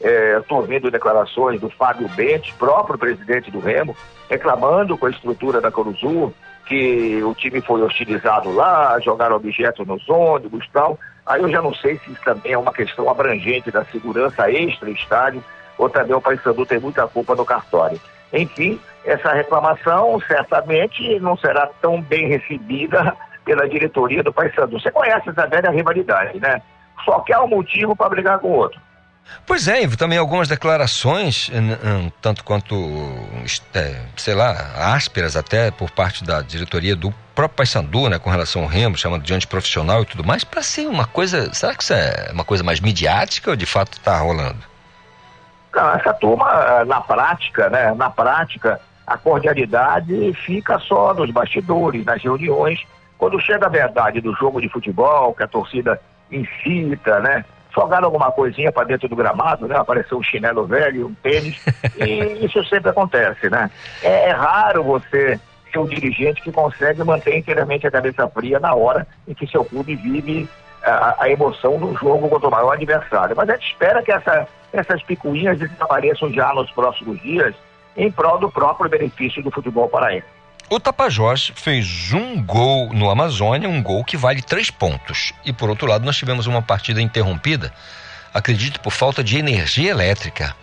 É, Estou vendo declarações do Fábio Bente, próprio presidente do Remo, reclamando com a estrutura da Coruzul, que o time foi hostilizado lá, jogaram objetos nos ônibus e tal. Aí eu já não sei se isso também é uma questão abrangente da segurança extra-estádio ou também o Paysandu tem muita culpa no cartório. Enfim, essa reclamação certamente não será tão bem recebida pela diretoria do Paysandu. Você conhece essa velha rivalidade, né? Só quer um motivo para brigar com o outro. Pois é, Ivo, também algumas declarações, n- n- tanto quanto, é, sei lá, ásperas até por parte da diretoria do próprio Paysandu, né, com relação ao Remo, chamando de antiprofissional e tudo mais, para ser uma coisa, será que isso é uma coisa mais midiática ou de fato está rolando? Não, essa turma, na prática, né? Na prática, a cordialidade fica só nos bastidores, nas reuniões. Quando chega a verdade do jogo de futebol, que a torcida incita, né? Jogaram alguma coisinha para dentro do gramado, né? Apareceu um chinelo velho, um tênis, <laughs> e isso sempre acontece, né? É, é raro você ser um dirigente que consegue manter inteiramente a cabeça fria na hora em que seu clube vive a, a emoção do jogo contra o maior adversário. Mas a gente espera que essa, essas picuinhas desapareçam já nos próximos dias em prol do próprio benefício do futebol paraense. O Tapajós fez um gol no Amazônia, um gol que vale três pontos. E por outro lado, nós tivemos uma partida interrompida, acredito, por falta de energia elétrica.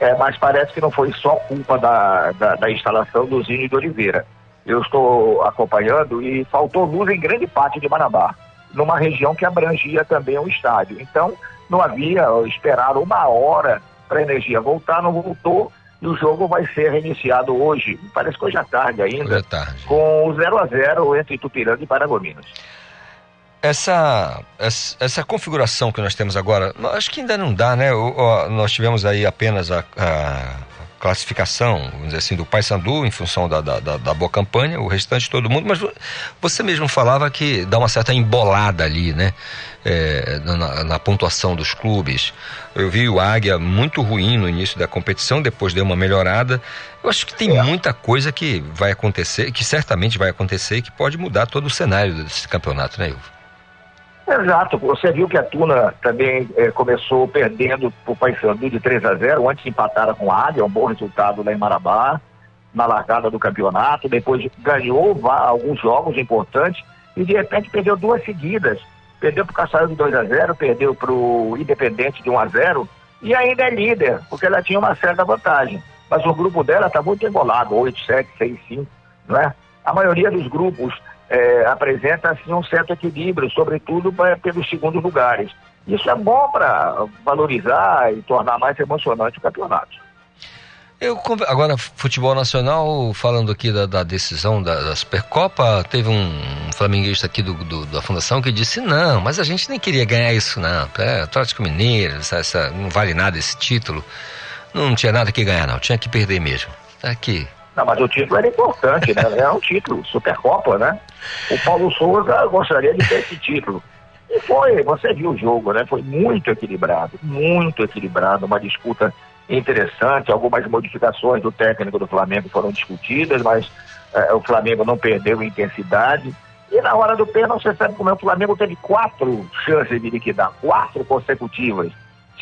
É, mas parece que não foi só culpa da, da, da instalação do Zinho de Oliveira. Eu estou acompanhando e faltou luz em grande parte de Marabá, numa região que abrangia também o estádio. Então, não havia, esperaram uma hora para a energia voltar, não voltou, e o jogo vai ser reiniciado hoje, parece que hoje à tarde ainda, Hoje à tarde. com o 0 a 0 entre Tupiranga e Paragominas. Essa, essa, essa configuração que nós temos agora, acho que ainda não dá, né? O- o- nós tivemos aí apenas a, a classificação, vamos dizer assim, do Paysandu em função da, da, da, da boa campanha, o restante todo mundo, mas vo- você mesmo falava que dá uma certa embolada ali, né? É, na, na pontuação dos clubes. Eu vi o Águia muito ruim no início da competição, depois deu uma melhorada. Eu acho que tem muita coisa que vai acontecer, que certamente vai acontecer e que pode mudar todo o cenário desse campeonato, né, Ivo? Exato, você viu que a Tuna também eh, começou perdendo por Paysandu de 3 a 0, antes empataram com a Águia, um bom resultado lá em Marabá, na largada do campeonato, depois ganhou alguns jogos importantes e de repente perdeu duas seguidas. Perdeu para o Caçaio de 2 a 0, perdeu para o Independente de 1 a 0 e ainda é líder, porque ela tinha uma certa vantagem. Mas o grupo dela está muito embolado, 8, 7, 6, 5, não é? A maioria dos grupos eh, apresenta assim, um certo equilíbrio, sobretudo pra- pelos segundos lugares. Isso é bom para valorizar e tornar mais emocionante o campeonato. Eu, agora, futebol nacional, falando aqui da, da decisão da, da Supercopa, teve um flamenguista aqui do, do- da fundação que disse: não, mas a gente nem queria ganhar isso, não. É, Atlético Mineiro, essa, essa- não vale nada esse título. Não tinha nada que ganhar, não. Tinha que perder mesmo. Aqui. Não, mas o título era importante, né? É um título, Supercopa, né? O Paulo Souza gostaria de ter esse título. E foi, você viu o jogo, né? Foi muito equilibrado, muito equilibrado, uma disputa interessante, algumas modificações do técnico do Flamengo foram discutidas, mas eh, o Flamengo não perdeu intensidade. E na hora do pênalti, você sabe como é, o Flamengo teve quatro chances de liquidar, quatro consecutivas.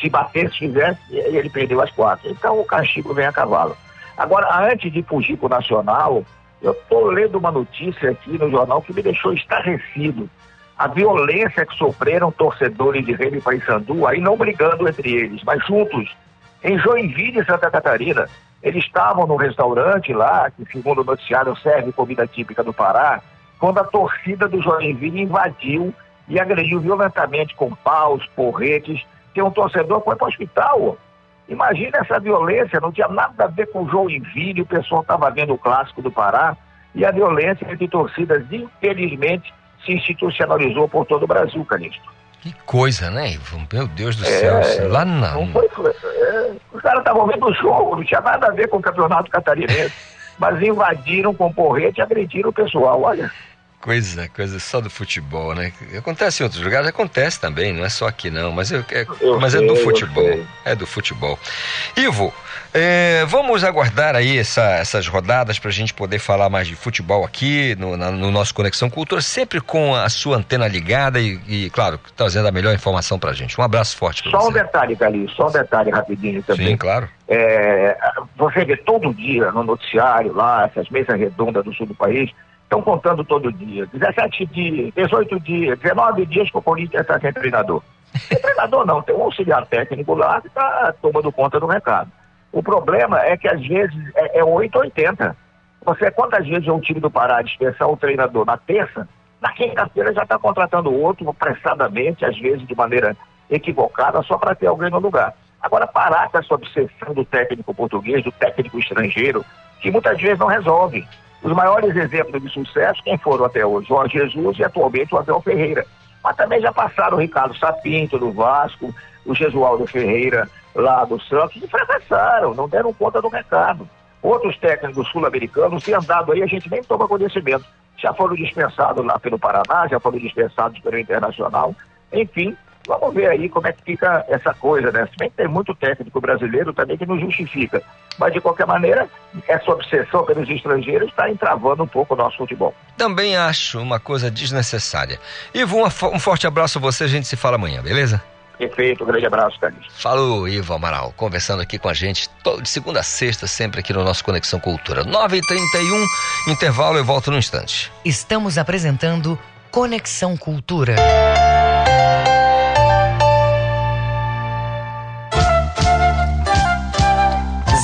Se batesse, fizesse, ele perdeu as quatro. Então o castigo vem a cavalo. Agora, antes de fugir para o Nacional, eu estou lendo uma notícia aqui no jornal que me deixou estarrecido. A violência que sofreram torcedores de Remy e Paysandu, aí não brigando entre eles, mas juntos, em Joinville, Santa Catarina. Eles estavam no restaurante lá, que segundo o noticiário serve comida típica do Pará, quando a torcida do Joinville invadiu e agrediu violentamente com paus, porretes, que um torcedor foi para o hospital. Imagina essa violência, não tinha nada a ver com o Joinville, o pessoal estava vendo o clássico do Pará, e a violência entre torcidas, infelizmente, se institucionalizou por todo o Brasil, Calixto. Que coisa, né, Ivo? Meu Deus do É, céu. Lá na. Não foi, foi- é, os caras estavam vendo o jogo, não tinha nada a ver com o campeonato catarinense, <laughs> mas invadiram com porrete e agrediram o pessoal, olha. Coisa, coisa só do futebol, né? Acontece em outros lugares, acontece também, não é só aqui não, mas, eu, é, Eu mas é sei, do eu futebol. É do futebol. Ivo, é, vamos aguardar aí essa- essas rodadas para a gente poder falar mais de futebol aqui no, na- no nosso Conexão Cultura, sempre com a sua antena ligada e, e, claro, trazendo a melhor informação para a gente. Um abraço forte para Só um você. detalhe, Calil, só um detalhe rapidinho também. Sim, claro. É, você vê todo dia no noticiário lá, essas mesas redondas do sul do país, estão contando todo dia. 17 dias, 18 dias, 19 dias que o Corinthians está sem treinador. <laughs> Sem treinador não, tem um auxiliar técnico lá que está tomando conta do recado. O problema é que às vezes é, é 8 ou 80. Você, quantas vezes um time do Pará dispensar o treinador na terça, na quinta-feira já está contratando outro apressadamente, às vezes de maneira equivocada, só para ter alguém no lugar. Agora, parar com essa obsessão do técnico português, do técnico estrangeiro, que muitas vezes não resolve. Os maiores exemplos de sucesso, quem foram até hoje? Jorge Jesus e atualmente o Abel Ferreira. Mas também já passaram o Ricardo Sapinto do Vasco, o Jesualdo Ferreira lá do Santos, e fracassaram, não deram conta do recado. Outros técnicos sul-americanos têm andado aí, a gente nem toma conhecimento. Já foram dispensados lá pelo Paraná, já foram dispensados pelo Internacional. Enfim, vamos ver aí como é que fica essa coisa, né? Se bem que tem muito técnico brasileiro também que não justifica. Mas, de qualquer maneira, essa obsessão pelos estrangeiros está entravando um pouco o nosso futebol. Também acho uma coisa desnecessária. Ivo, um forte abraço a você, a gente se fala amanhã, beleza? Perfeito, um grande abraço, Carlos. Falou, Ivo Amaral, conversando aqui com a gente de segunda a sexta, sempre aqui no nosso Conexão Cultura. 9h31, intervalo, eu volto num instante. Estamos apresentando Conexão Cultura.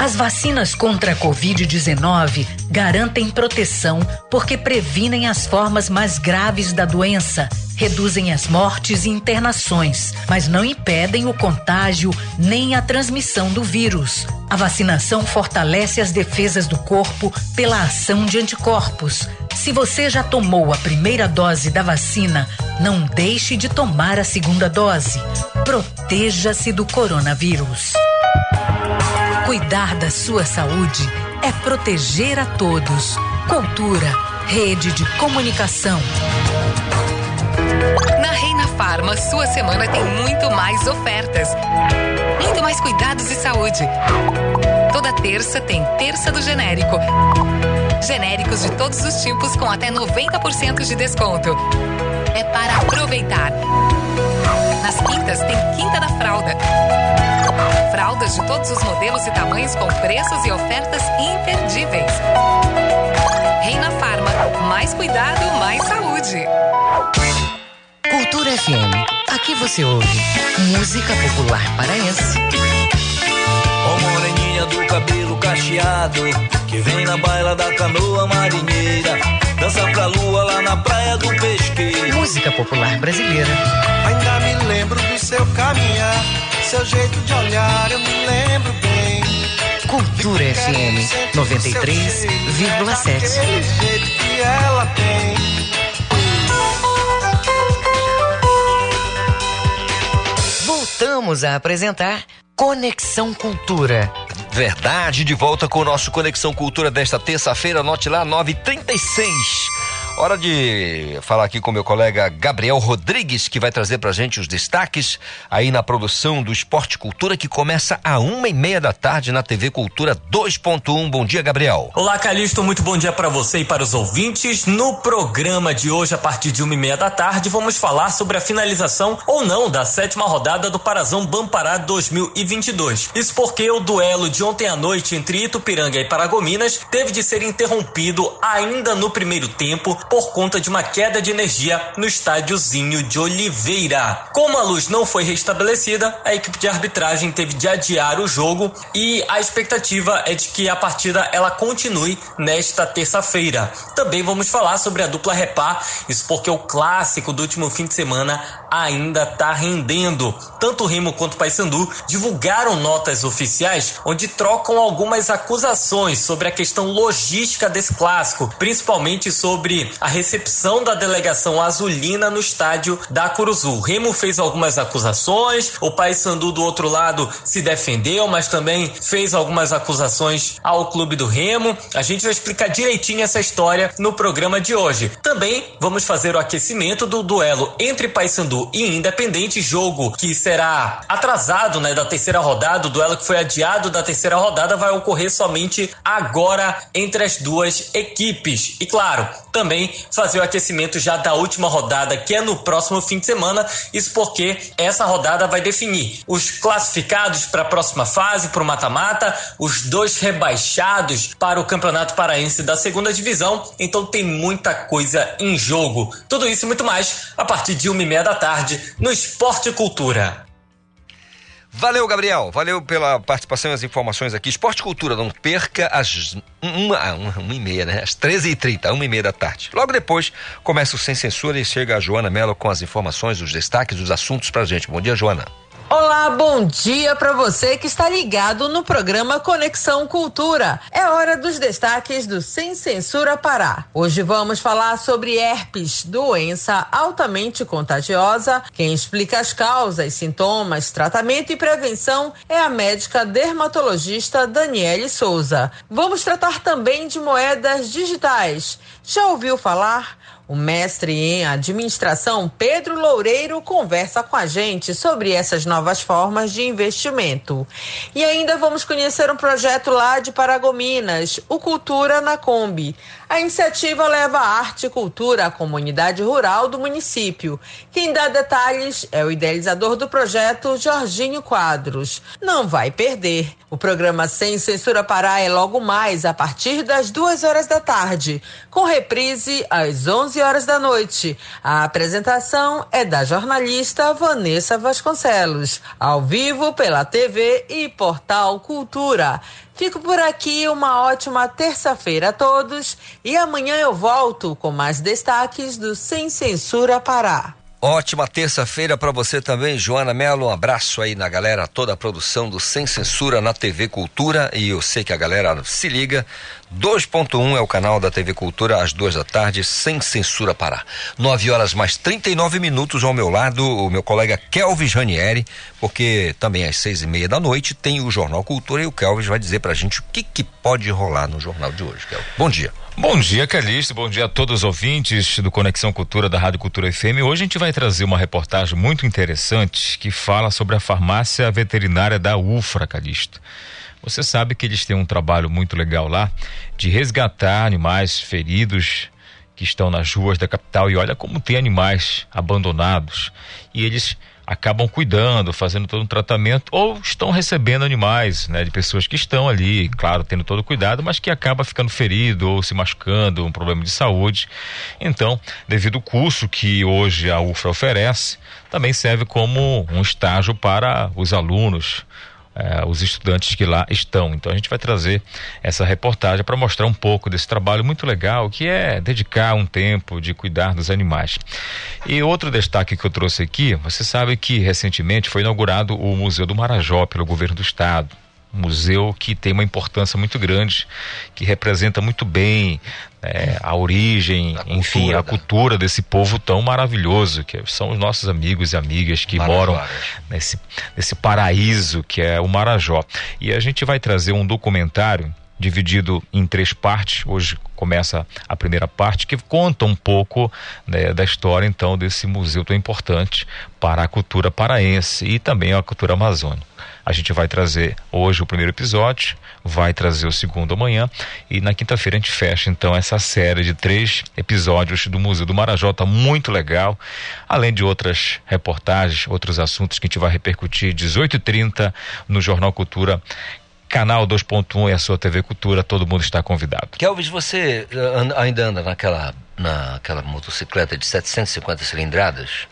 As vacinas contra a Covid-19 garantem proteção porque previnem as formas mais graves da doença, reduzem as mortes e internações, mas não impedem o contágio nem a transmissão do vírus. A vacinação fortalece as defesas do corpo pela ação de anticorpos. Se você já tomou a primeira dose da vacina, não deixe de tomar a segunda dose. Proteja-se do coronavírus. Cuidar da sua saúde é proteger a todos. Cultura, rede de comunicação. Na Reina Farma, sua semana tem muito mais ofertas. Muito mais cuidados de saúde. Toda terça tem Terça do Genérico. Genéricos de todos os tipos com até 90% de desconto. É para aproveitar. Nas quintas tem Quinta da Fralda. Fraldas de todos os modelos e tamanhos com preços e ofertas imperdíveis. Reina Farma, mais cuidado, mais saúde. Cultura FM. Aqui você ouve música popular paraense. Ó moreninha do cabelo cacheado, que vem na baila da canoa marinheira, dança pra lua lá na praia do pesqueiro. Música popular brasileira. Ainda me lembro do seu caminhar, seu jeito de olhar, eu me lembro bem. Cultura FM 93,7. Aquele jeito que ela tem. Voltamos a apresentar Conexão Cultura. Verdade, de volta com o nosso Conexão Cultura desta terça-feira, anote lá, 9h36. Hora de falar aqui com meu colega Gabriel Rodrigues, que vai trazer pra gente os destaques aí na produção do Esporte Cultura, que começa a uma e meia da tarde na TV Cultura 2.1. Bom dia, Gabriel. Olá, Calixto, muito bom dia para você e para os ouvintes. No programa de hoje, a partir de uma e meia da tarde, vamos falar sobre a finalização ou não da sétima rodada do Parazão Bampará 2022. Isso porque o duelo de ontem à noite entre Itupiranga e Paragominas teve de ser interrompido ainda no primeiro tempo por conta de uma queda de energia no estádiozinho de Oliveira. Como a luz não foi restabelecida, a equipe de arbitragem teve de adiar o jogo e a expectativa é de que a partida ela continue nesta terça-feira. Também vamos falar sobre a dupla Repá, isso porque o clássico do último fim de semana ainda está rendendo. Tanto o Remo quanto o Paysandu divulgaram notas oficiais onde trocam algumas acusações sobre a questão logística desse clássico, principalmente sobre a recepção da delegação azulina no estádio da Curuzu. Remo fez algumas acusações, o Paysandu do outro lado se defendeu, mas também fez algumas acusações ao clube do Remo. A gente vai explicar direitinho essa história no programa de hoje. Também vamos fazer o aquecimento do duelo entre Paysandu e Independente, jogo que será atrasado, né, da terceira rodada, o duelo que foi adiado da terceira rodada vai ocorrer somente agora entre as duas equipes. E claro, também fazer o aquecimento já da última rodada, que é no próximo fim de semana. Isso porque essa rodada vai definir os classificados para a próxima fase, para o mata-mata, os dois rebaixados para o Campeonato Paraense da segunda divisão. Então tem muita coisa em jogo. Tudo isso e muito mais a partir de uma e meia da tarde no Esporte Cultura. Valeu, Gabriel. Valeu pela participação e as informações aqui. Esporte e Cultura, não perca às uma, ah, uma, uma e meia, né? Às 13h30, uma e meia da tarde. Logo depois, começa o Sem Censura e chega a Joana Mello com as informações, os destaques, os assuntos pra gente. Bom dia, Joana. Olá, bom dia para você que está ligado no programa Conexão Cultura. É hora dos destaques do Sem Censura Pará. Hoje vamos falar sobre herpes, doença altamente contagiosa. Quem explica as causas, sintomas, tratamento e prevenção é a médica dermatologista Daniele Souza. Vamos tratar também de moedas digitais. Já ouviu falar? O mestre em administração Pedro Loureiro conversa com a gente sobre essas novas formas de investimento. E ainda vamos conhecer um projeto lá de Paragominas, o Cultura na Kombi. A iniciativa leva arte e cultura à comunidade rural do município. Quem dá detalhes é o idealizador do projeto, Jorginho Quadros. Não vai perder. O programa Sem Censura Pará é logo mais a partir das duas horas da tarde, com reprise às 11 horas da noite. A apresentação é da jornalista Vanessa Vasconcelos, ao vivo pela TV e Portal Cultura. Fico por aqui, uma ótima terça-feira a todos e amanhã eu volto com mais destaques do Sem Censura Pará. Ótima terça-feira para você também, Joana Mello. Um abraço aí na galera, toda a produção do Sem Censura na TV Cultura. E eu sei que a galera se liga. 2.1 é o canal da TV Cultura, às duas da tarde, sem censura Pará. 9 horas mais 39 minutos ao meu lado, o meu colega Kelvis Ranieri, porque também às seis e meia da noite tem o Jornal Cultura e o Kelvis vai dizer pra gente o que, que pode rolar no jornal de hoje. Kelvis. Bom dia. Bom dia, Calixto. Bom dia a todos os ouvintes do Conexão Cultura da Rádio Cultura FM. Hoje a gente vai trazer uma reportagem muito interessante que fala sobre a farmácia veterinária da UFRA, Calixto. Você sabe que eles têm um trabalho muito legal lá de resgatar animais feridos que estão nas ruas da capital e olha como tem animais abandonados e eles acabam cuidando, fazendo todo um tratamento ou estão recebendo animais, né, de pessoas que estão ali, claro, tendo todo o cuidado, mas que acaba ficando ferido ou se machucando, um problema de saúde. Então, devido ao curso que hoje a UFRA oferece, também serve como um estágio para os alunos eh, os estudantes que lá estão. Então a gente vai trazer essa reportagem para mostrar um pouco desse trabalho muito legal que é dedicar um tempo de cuidar dos animais. E outro destaque que eu trouxe aqui, você sabe que recentemente foi inaugurado o Museu do Marajó pelo governo do estado museu que tem uma importância muito grande, que representa muito bem é, a origem, a enfim, a da... cultura desse povo tão maravilhoso, que são os nossos amigos e amigas que moram nesse, nesse paraíso que é o Marajó. E a gente vai trazer um documentário dividido em três partes. Hoje começa a primeira parte que conta um pouco né, da história então desse museu tão importante para a cultura paraense e também a cultura amazônica. A gente vai trazer hoje o primeiro episódio, vai trazer o segundo amanhã e na quinta-feira a gente fecha então essa série de três episódios do Museu do Marajó, tá muito legal, além de outras reportagens, outros assuntos que a gente vai repercutir 18h30 no Jornal Cultura Canal 2.1 e a sua TV Cultura, todo mundo está convidado. Kelvis, você eh, ainda anda naquela, naquela motocicleta de 750 cilindradas?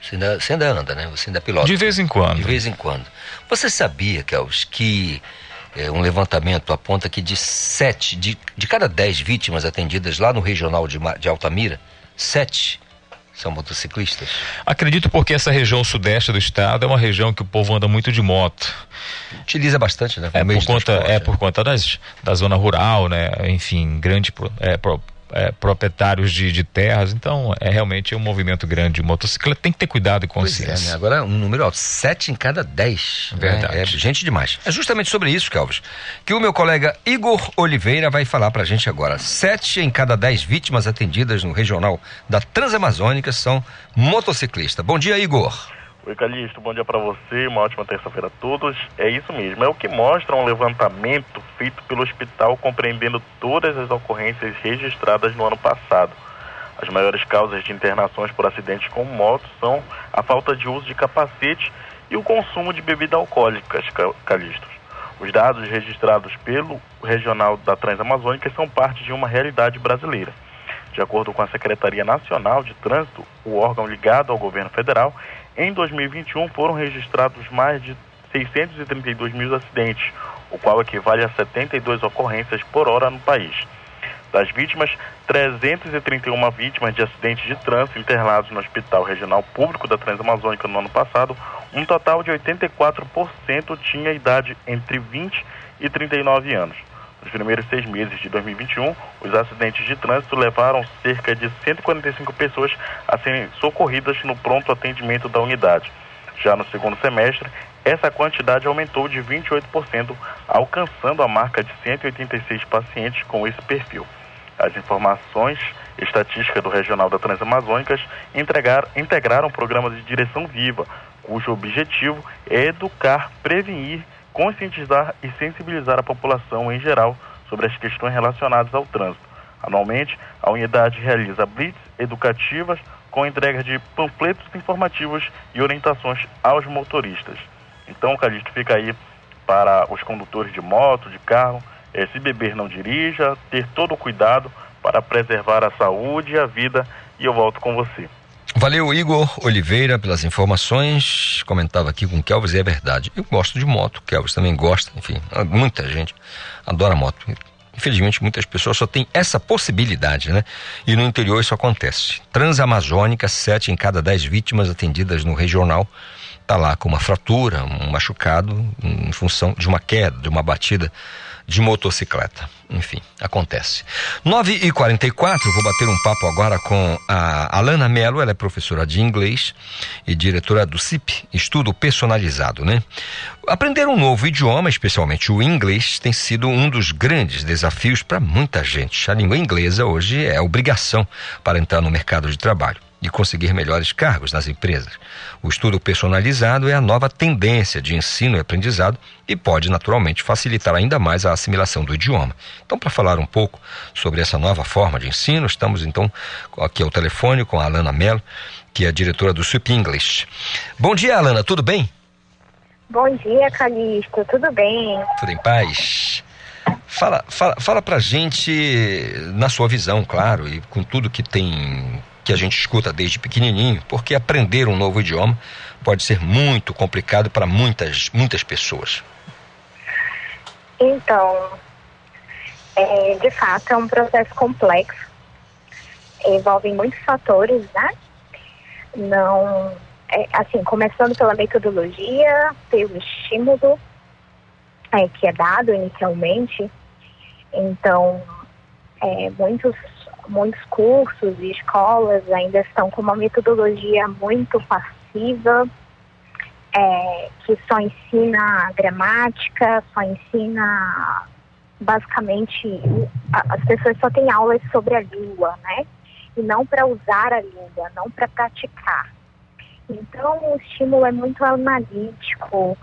Você ainda, você ainda anda, né? Você ainda pilota. De vez em quando. De vez em quando. Você sabia, Kelvis, que é, um levantamento aponta que de sete, de, de cada dez vítimas atendidas lá no regional de, de Altamira, sete são motociclistas? Acredito porque essa região sudeste do estado é uma região que o povo anda muito de moto. Utiliza bastante, né? É por, conta, é por conta das, da zona rural, né? Enfim, grande é, é, proprietários de, de, terras, então é realmente um movimento grande. de Motocicleta tem que ter cuidado e consciência. É, né? Agora, um número alto, sete em cada dez. Verdade. Né? É gente demais. É justamente sobre isso, Calves, que o meu colega Igor Oliveira vai falar pra gente agora. Sete em cada dez vítimas atendidas no regional da Transamazônica são motociclistas. Bom dia, Igor. Oi, Calixto, bom dia para você, uma ótima terça-feira a todos. É isso mesmo, é o que mostra um levantamento feito pelo hospital compreendendo todas as ocorrências registradas no ano passado. As maiores causas de internações por acidentes com moto são a falta de uso de capacete e o consumo de bebidas alcoólicas, Calixtos. Os dados registrados pelo Regional da Transamazônica são parte de uma realidade brasileira. De acordo com a Secretaria Nacional de Trânsito, o órgão ligado ao governo federal, em 2021 foram registrados mais de 632 mil acidentes, o qual equivale a 72 ocorrências por hora no país. Das vítimas, 331 vítimas de acidentes de trânsito internados no Hospital Regional Público da Transamazônica no ano passado, um total de 84% tinha idade entre 20 e 39 anos. Nos primeiros seis meses de 2021, os acidentes de trânsito levaram cerca de 145 pessoas a serem socorridas no pronto atendimento da unidade. Já no segundo semestre, essa quantidade aumentou de 28%, alcançando a marca de 186 pacientes com esse perfil. As informações estatísticas do Regional da Transamazônicas integraram o programa de direção viva, cujo objetivo é educar, prevenir conscientizar e sensibilizar a população em geral sobre as questões relacionadas ao trânsito. Anualmente, a unidade realiza blitz educativas com entrega de panfletos informativos e orientações aos motoristas. Então, Calixto, fica aí para os condutores de moto, de carro, é, se beber não dirija, ter todo o cuidado para preservar a saúde e a vida. E eu volto com você. Valeu, Igor Oliveira, pelas informações. Comentava aqui com o Kelvis e é verdade. Eu gosto de moto, o Kelvis também gosta, enfim, muita gente adora moto. Infelizmente, muitas pessoas só têm essa possibilidade, né? E no interior isso acontece. Transamazônica, sete em cada dez vítimas atendidas no regional está lá com uma fratura, um machucado, em função de uma queda, de uma batida de motocicleta. Enfim, acontece. 9 e 44 vou bater um papo agora com a Alana Mello, ela é professora de inglês e diretora do CIP, Estudo Personalizado, né? Aprender um novo idioma, especialmente o inglês, tem sido um dos grandes desafios para muita gente. A língua inglesa hoje é obrigação para entrar no mercado de trabalho. De conseguir melhores cargos nas empresas. O estudo personalizado é a nova tendência de ensino e aprendizado e pode naturalmente facilitar ainda mais a assimilação do idioma. Então, para falar um pouco sobre essa nova forma de ensino, estamos então aqui ao telefone com a Alana Mello, que é a diretora do SUP English. Bom dia, Alana, tudo bem? Bom dia, Calixto, tudo bem? Tudo em paz? Fala, fala, fala pra gente, na sua visão, claro, e com tudo que tem que a gente escuta desde pequenininho, porque aprender um novo idioma pode ser muito complicado para muitas, muitas pessoas. Então, é, de fato, é um processo complexo. Envolve muitos fatores, né? Não, é, assim, começando pela metodologia, pelo estímulo é, que é dado inicialmente. Então, é, muitos muitos cursos e escolas ainda estão com uma metodologia muito passiva, é, que só ensina gramática, só ensina basicamente as pessoas só têm aulas sobre a língua, né? E não para usar a língua, não para praticar. Então o estímulo é muito analítico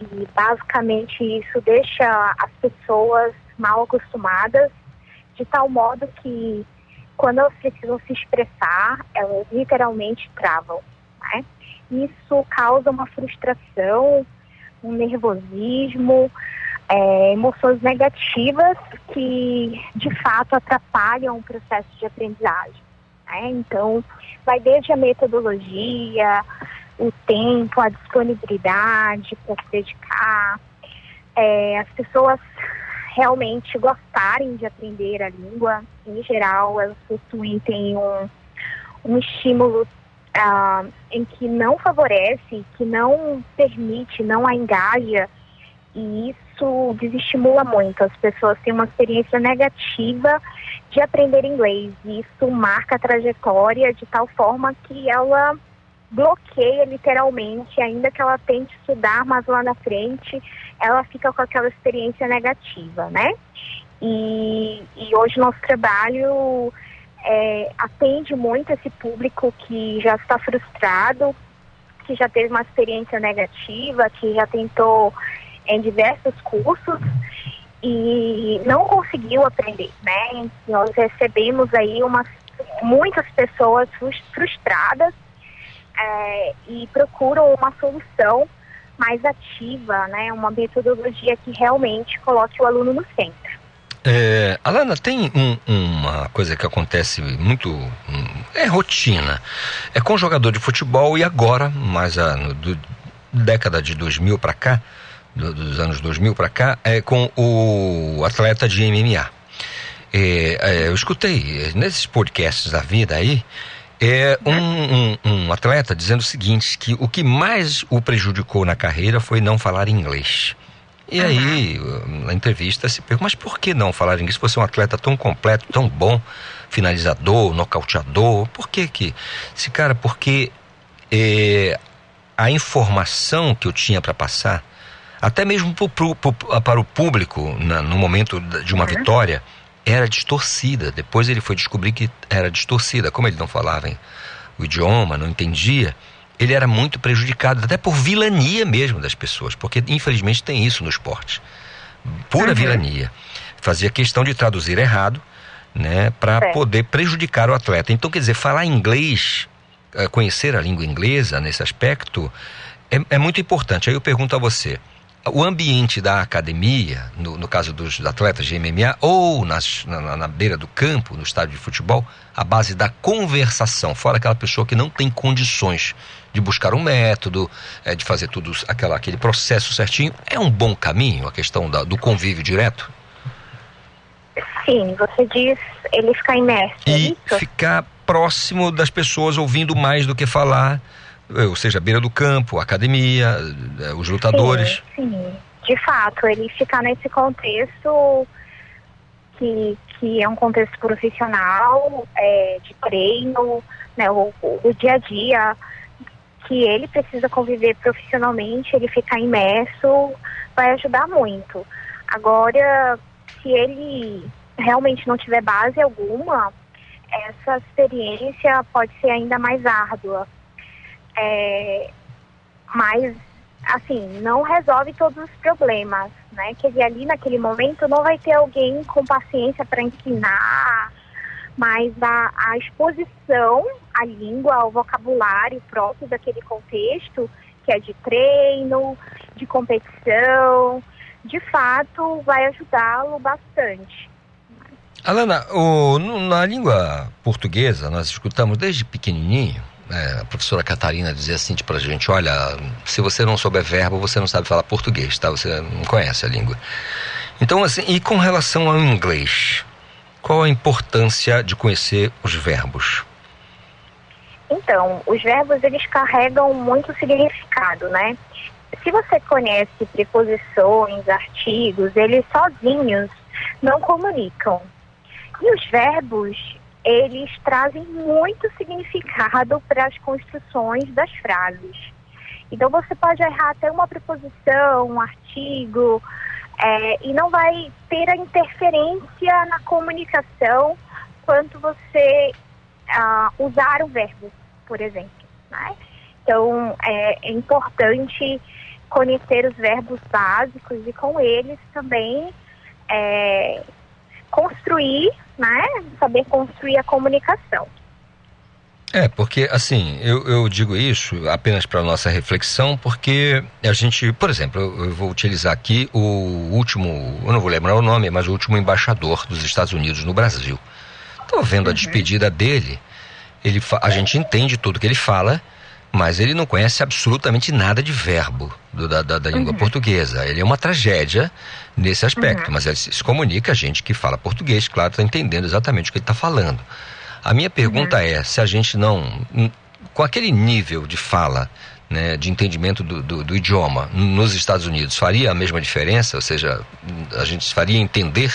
e basicamente isso deixa as pessoas mal acostumadas de tal modo que quando elas precisam se expressar, elas literalmente travam. Né? Isso causa uma frustração, um nervosismo, é, emoções negativas que de fato atrapalham o processo de aprendizagem. Né? Então, vai desde a metodologia, o tempo, a disponibilidade para se dedicar. É, as pessoas realmente gostarem de aprender a língua, em geral, elas possuem tem um, um estímulo uh, em que não favorece, que não permite, não a engaja, e isso desestimula muito. As pessoas têm uma experiência negativa de aprender inglês, e isso marca a trajetória de tal forma que ela bloqueia literalmente, ainda que ela tente estudar, mas lá na frente ela fica com aquela experiência negativa, né? E, e hoje nosso trabalho é, atende muito esse público que já está frustrado, que já teve uma experiência negativa, que já tentou em diversos cursos e não conseguiu aprender, né? Nós recebemos aí umas muitas pessoas frustradas é, e procuram uma solução mais ativa, né, uma metodologia que realmente coloque o aluno no centro. É, Alana, tem um, uma coisa que acontece muito, é rotina, é com jogador de futebol e agora, mais a no, do, década de 2000 para cá, do, dos anos 2000 para cá, é com o atleta de MMA. É, é, eu escutei nesses podcasts da vida aí, é um, um, um, atleta dizendo o seguinte, que o que mais o prejudicou na carreira foi não falar inglês. E uhum. aí, na entrevista, se pergunta, mas por que não falar inglês? Você é um atleta tão completo, tão bom, finalizador, nocauteador, por que que... Se, cara, porque é, a informação que eu tinha para passar, até mesmo pro, pro, pro, para o público, na, no momento de uma uhum. vitória era distorcida. Depois ele foi descobrir que era distorcida. Como ele não falava hein, o idioma, não entendia, ele era muito prejudicado, até por vilania mesmo das pessoas, porque infelizmente tem isso no esporte. Pura uhum. vilania. Fazia questão de traduzir errado, né, para poder prejudicar o atleta. Então, quer dizer, falar inglês, eh, conhecer a língua inglesa nesse aspecto, é, é muito importante. Aí eu pergunto a você: o ambiente da academia, no, no caso dos atletas de MMA, ou nas, na, na, beira do campo, no estádio de futebol, a base da conversação, fora aquela pessoa que não tem condições de buscar um método, é, de fazer tudo aquela, aquele processo certinho, é um bom caminho a questão da, do convívio direto? Sim, você diz ele ficar imerso. É e é ficar próximo das pessoas, ouvindo mais do que falar ou seja, beira do campo, academia, eh, os lutadores. Sim, sim, de fato, ele ficar nesse contexto que, que é um contexto profissional, é, de treino, né, o, o dia a dia, que ele precisa conviver profissionalmente, ele ficar imerso, vai ajudar muito. Agora, se ele realmente não tiver base alguma, essa experiência pode ser ainda mais árdua. É, mas, assim, não resolve todos os problemas, né? Que ali naquele momento não vai ter alguém com paciência para ensinar, mas a, a exposição à língua, ao vocabulário próprio daquele contexto, que é de treino, de competição, de fato vai ajudá-lo bastante. Alana, o, na língua portuguesa, nós escutamos desde pequenininho, é, a professora Catarina dizia assim para a gente, olha, se você não souber verbo, você não sabe falar português, tá? Você não conhece a língua. Então, assim, e com relação ao inglês, qual a importância de conhecer os verbos? Então, os verbos eles carregam muito significado, né? Se você conhece preposições, artigos, eles sozinhos não comunicam. E os verbos, eles trazem muito significado para as construções das frases. Então você pode errar até uma preposição, um artigo, é, e não vai ter a interferência na comunicação quanto você uh, usar o verbo, por exemplo. Né? Então é, é importante conhecer os verbos básicos e com eles também é, construir, né? Saber construir a comunicação. É, porque assim, eu, eu digo isso apenas para nossa reflexão, porque a gente, por exemplo, eu, eu, vou utilizar aqui o último, eu não vou lembrar o nome, mas o último embaixador dos Estados Unidos no Brasil. Estou vendo uhum. a despedida dele, ele, a gente entende tudo que ele fala, mas ele não conhece absolutamente nada de verbo do, da, da, da, língua uhum. portuguesa. Ele é uma tragédia nesse aspecto, uhum. mas ele se, se, comunica a gente que fala português, claro, está entendendo exatamente o que ele está falando. A minha pergunta uhum. é se a gente não, com aquele nível de fala, né, de entendimento do, do, do, idioma nos Estados Unidos, faria a mesma diferença? Ou seja, a gente faria entender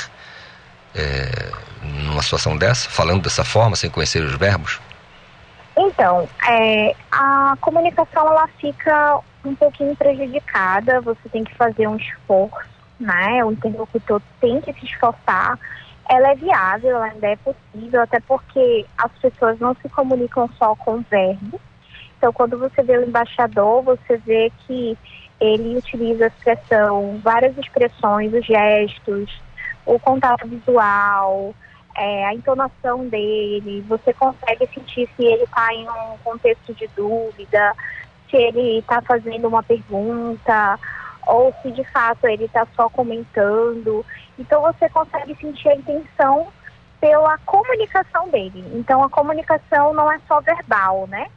é, numa situação dessa, falando dessa forma, sem conhecer os verbos? Então, é, a comunicação ela fica um pouquinho prejudicada, você tem que fazer um esforço, né? O interlocutor tem que se esforçar. Ela é viável, ela ainda é possível, até porque as pessoas não se comunicam só com verbo. Então, quando você vê o embaixador, você vê que ele utiliza a expressão, várias expressões, os gestos, o contato visual, é, a entonação dele, você consegue sentir se ele está em um contexto de dúvida, se ele está fazendo uma pergunta, ou se de fato ele está só comentando. Então você consegue sentir a intenção pela comunicação dele. Então a comunicação não é só verbal, né?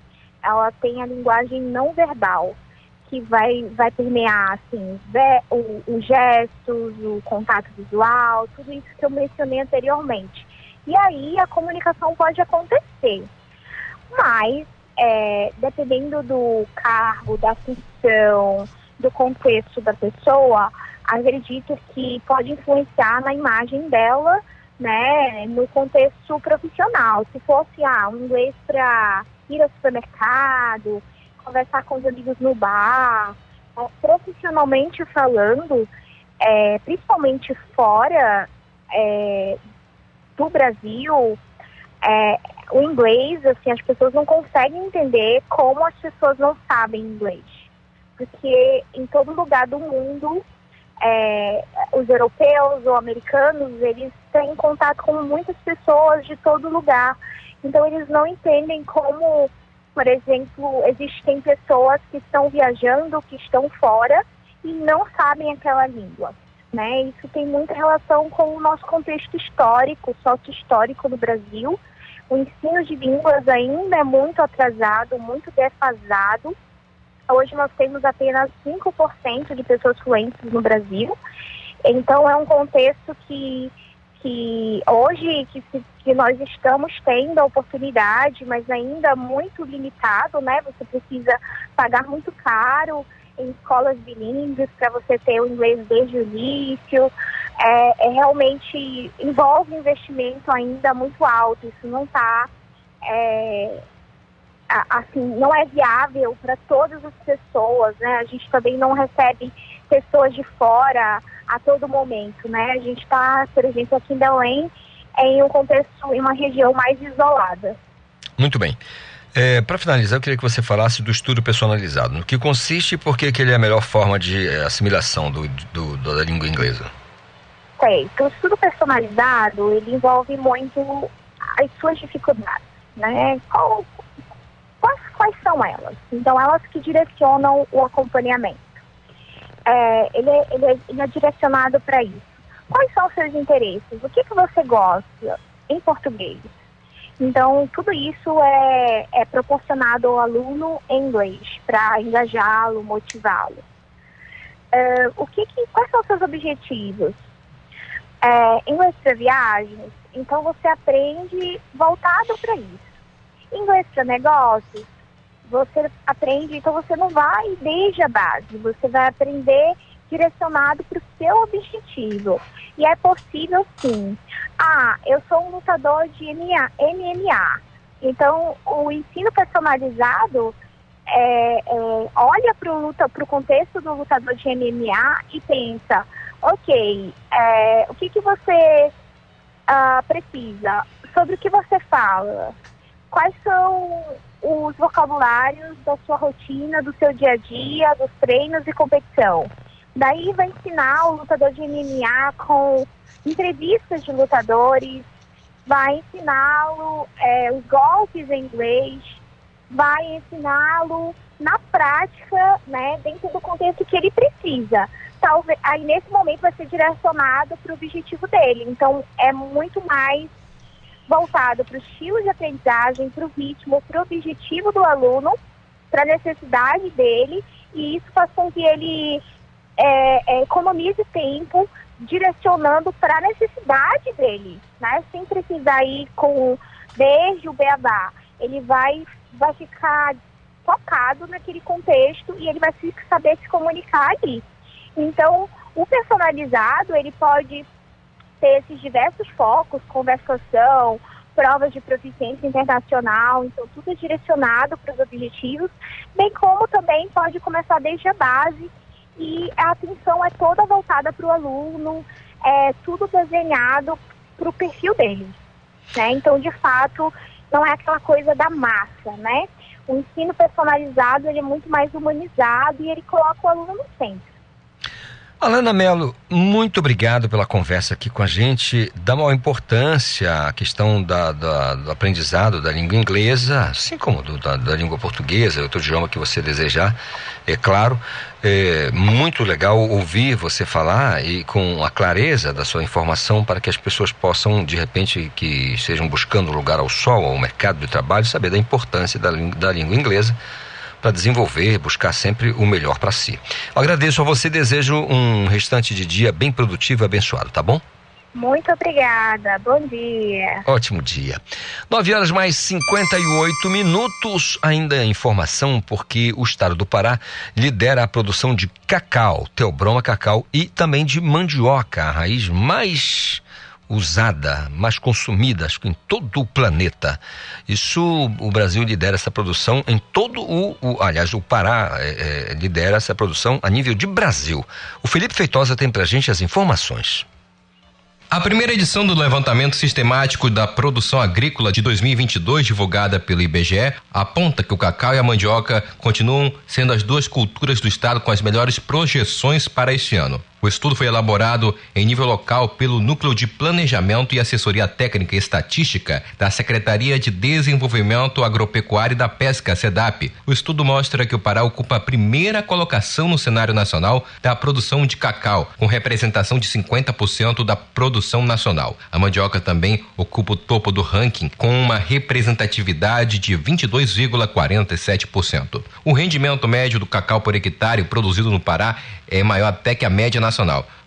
Ela tem a linguagem não verbal que vai, vai permear assim, os gestos, o contato visual, tudo isso que eu mencionei anteriormente. E aí a comunicação pode acontecer. Mas, é, dependendo do cargo, da função, do contexto da pessoa, acredito que pode influenciar na imagem dela, né, no contexto profissional. Se fosse ah, um inglês para ir ao supermercado, conversar com os amigos no bar. Profissionalmente falando, é, principalmente fora é, do Brasil, é, o inglês, assim, as pessoas não conseguem entender como as pessoas não sabem inglês. Porque em todo lugar do mundo, é, os europeus ou americanos, eles têm contato com muitas pessoas de todo lugar. Então eles não entendem como por exemplo, existem pessoas que estão viajando, que estão fora e não sabem aquela língua. Né? Isso tem muita relação com o nosso contexto histórico, sócio-histórico no Brasil. O ensino de línguas ainda é muito atrasado, muito defasado. Hoje nós temos apenas 5% de pessoas fluentes no Brasil. Então é um contexto que que hoje que, que nós estamos tendo a oportunidade, mas ainda muito limitado, né? Você precisa pagar muito caro em escolas bilíngues para você ter o inglês desde o início. É, é, realmente envolve investimento ainda muito alto. Isso não está é, assim, não é viável para todas as pessoas, né? A gente também não recebe pessoas de fora a todo momento, né? A gente está, por exemplo, aqui em Belém, em um contexto, em uma região mais isolada. Muito bem. É, para finalizar, eu queria que você falasse do estudo personalizado. No que consiste e por que, que ele é a melhor forma de eh, assimilação do, do, da língua inglesa? Certo. O estudo personalizado, ele envolve muito as suas dificuldades, né? Qual, quais, quais são elas? Então, elas que direcionam o acompanhamento. É, ele, é, ele, é, ele é direcionado para isso. Quais são os seus interesses? O que, que você gosta em português? Então, tudo isso é, é proporcionado ao aluno em inglês, para engajá-lo, motivá-lo. Uh, o que, que, quais são os seus objetivos? É, inglês para viagens, então você aprende voltado para isso. Inglês para negócios, você aprende, então você não vai desde a base, você vai aprender direcionado para o seu objetivo. E é possível sim. Ah, eu sou um lutador de MMA. Então, o ensino personalizado é, é, olha para o contexto do lutador de MMA e pensa, ok, é, o que, que você uh, precisa? Sobre o que você fala? Quais são os vocabulários da sua rotina, do seu dia a dia, dos treinos e competição? Daí vai ensinar o lutador de MMA com entrevistas de lutadores, vai ensiná-lo é, os golpes em inglês, vai ensiná-lo na prática, né, dentro do contexto que ele precisa. Talvez aí nesse momento vai ser direcionado para o objetivo dele. Então é muito mais voltado para o estilo de aprendizagem, para o ritmo, para o objetivo do aluno, para a necessidade dele, e isso faz com que ele é, é, economize tempo direcionando para a necessidade dele, né? Sem precisar ir com desde o beabá. Ele vai, vai ficar focado naquele contexto e ele vai saber se comunicar ali. Então, o personalizado, ele pode ter esses diversos focos, conversação, provas de proficiência internacional, então tudo é direcionado para os objetivos, bem como também pode começar desde a base e a atenção é toda voltada para o aluno, é tudo desenhado para o perfil dele. Né? Então, de fato, não é aquela coisa da massa, né? O ensino personalizado ele é muito mais humanizado e ele coloca o aluno no centro. Alana Melo, muito obrigado pela conversa aqui com a gente. Dá maior importância à questão da, da, do aprendizado da língua inglesa, assim como do, da, da, língua portuguesa, outro idioma que você desejar, é claro. É muito legal ouvir você falar e com a clareza da sua informação para que as pessoas possam, de repente, que estejam buscando lugar ao sol, ao mercado de trabalho, saber da importância da, da língua inglesa para desenvolver, buscar sempre o melhor para si. Eu agradeço a você, desejo um restante de dia bem produtivo e abençoado, tá bom? Muito obrigada. Bom dia. Ótimo dia. 9 horas mais 58 minutos. Ainda informação porque o estado do Pará lidera a produção de cacau, teobroma cacau e também de mandioca, a raiz mais usada, mais consumida, acho que em todo o planeta. Isso, o Brasil lidera essa produção em todo o, o aliás, o Pará é, é, lidera essa produção a nível de Brasil. O Felipe Feitosa tem pra gente as informações. A primeira edição do levantamento sistemático da produção agrícola de 2022, divulgada pelo IBGE, aponta que o cacau e a mandioca continuam sendo as duas culturas do estado com as melhores projeções para este ano. O estudo foi elaborado em nível local pelo Núcleo de Planejamento e Assessoria Técnica e Estatística da Secretaria de Desenvolvimento Agropecuário e da Pesca, SEDAP. O estudo mostra que o Pará ocupa a primeira colocação no cenário nacional da produção de cacau, com representação de 50% da produção nacional. A mandioca também ocupa o topo do ranking, com uma representatividade de 22,47%. O rendimento médio do cacau por hectare produzido no Pará é maior até que a média nacional.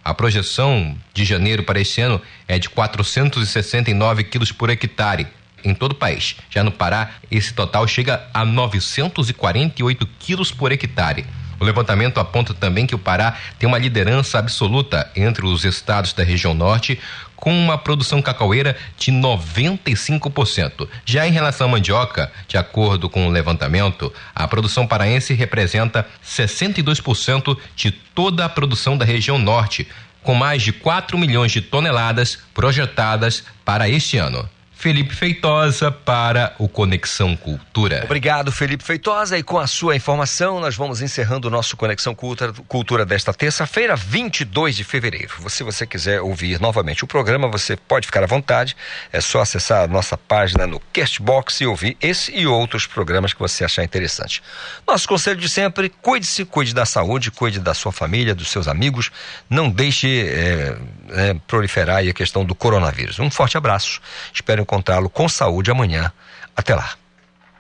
A projeção de janeiro para este ano é de 469 quilos por hectare em todo o país. Já no Pará, esse total chega a 948 quilos por hectare. O levantamento aponta também que o Pará tem uma liderança absoluta entre os estados da região norte, com uma produção cacaueira de 95%. Já em relação à mandioca, de acordo com o levantamento, a produção paraense representa 62% de toda a produção da região norte, com mais de 4 milhões de toneladas projetadas para este ano. Felipe Feitosa para o Conexão Cultura. Obrigado, Felipe Feitosa. E com a sua informação, nós vamos encerrando o nosso Conexão Cultura, Cultura desta terça-feira, 22 de fevereiro. Se você quiser ouvir novamente o programa, você pode ficar à vontade. É só acessar a nossa página no Castbox e ouvir esse e outros programas que você achar interessante. Nosso conselho de sempre: cuide-se, cuide da saúde, cuide da sua família, dos seus amigos. Não deixe é, é, proliferar a questão do coronavírus. Um forte abraço. Espero encontrá-lo com saúde amanhã. Até lá.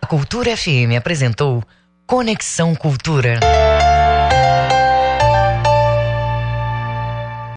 A Cultura FM apresentou Conexão Cultura.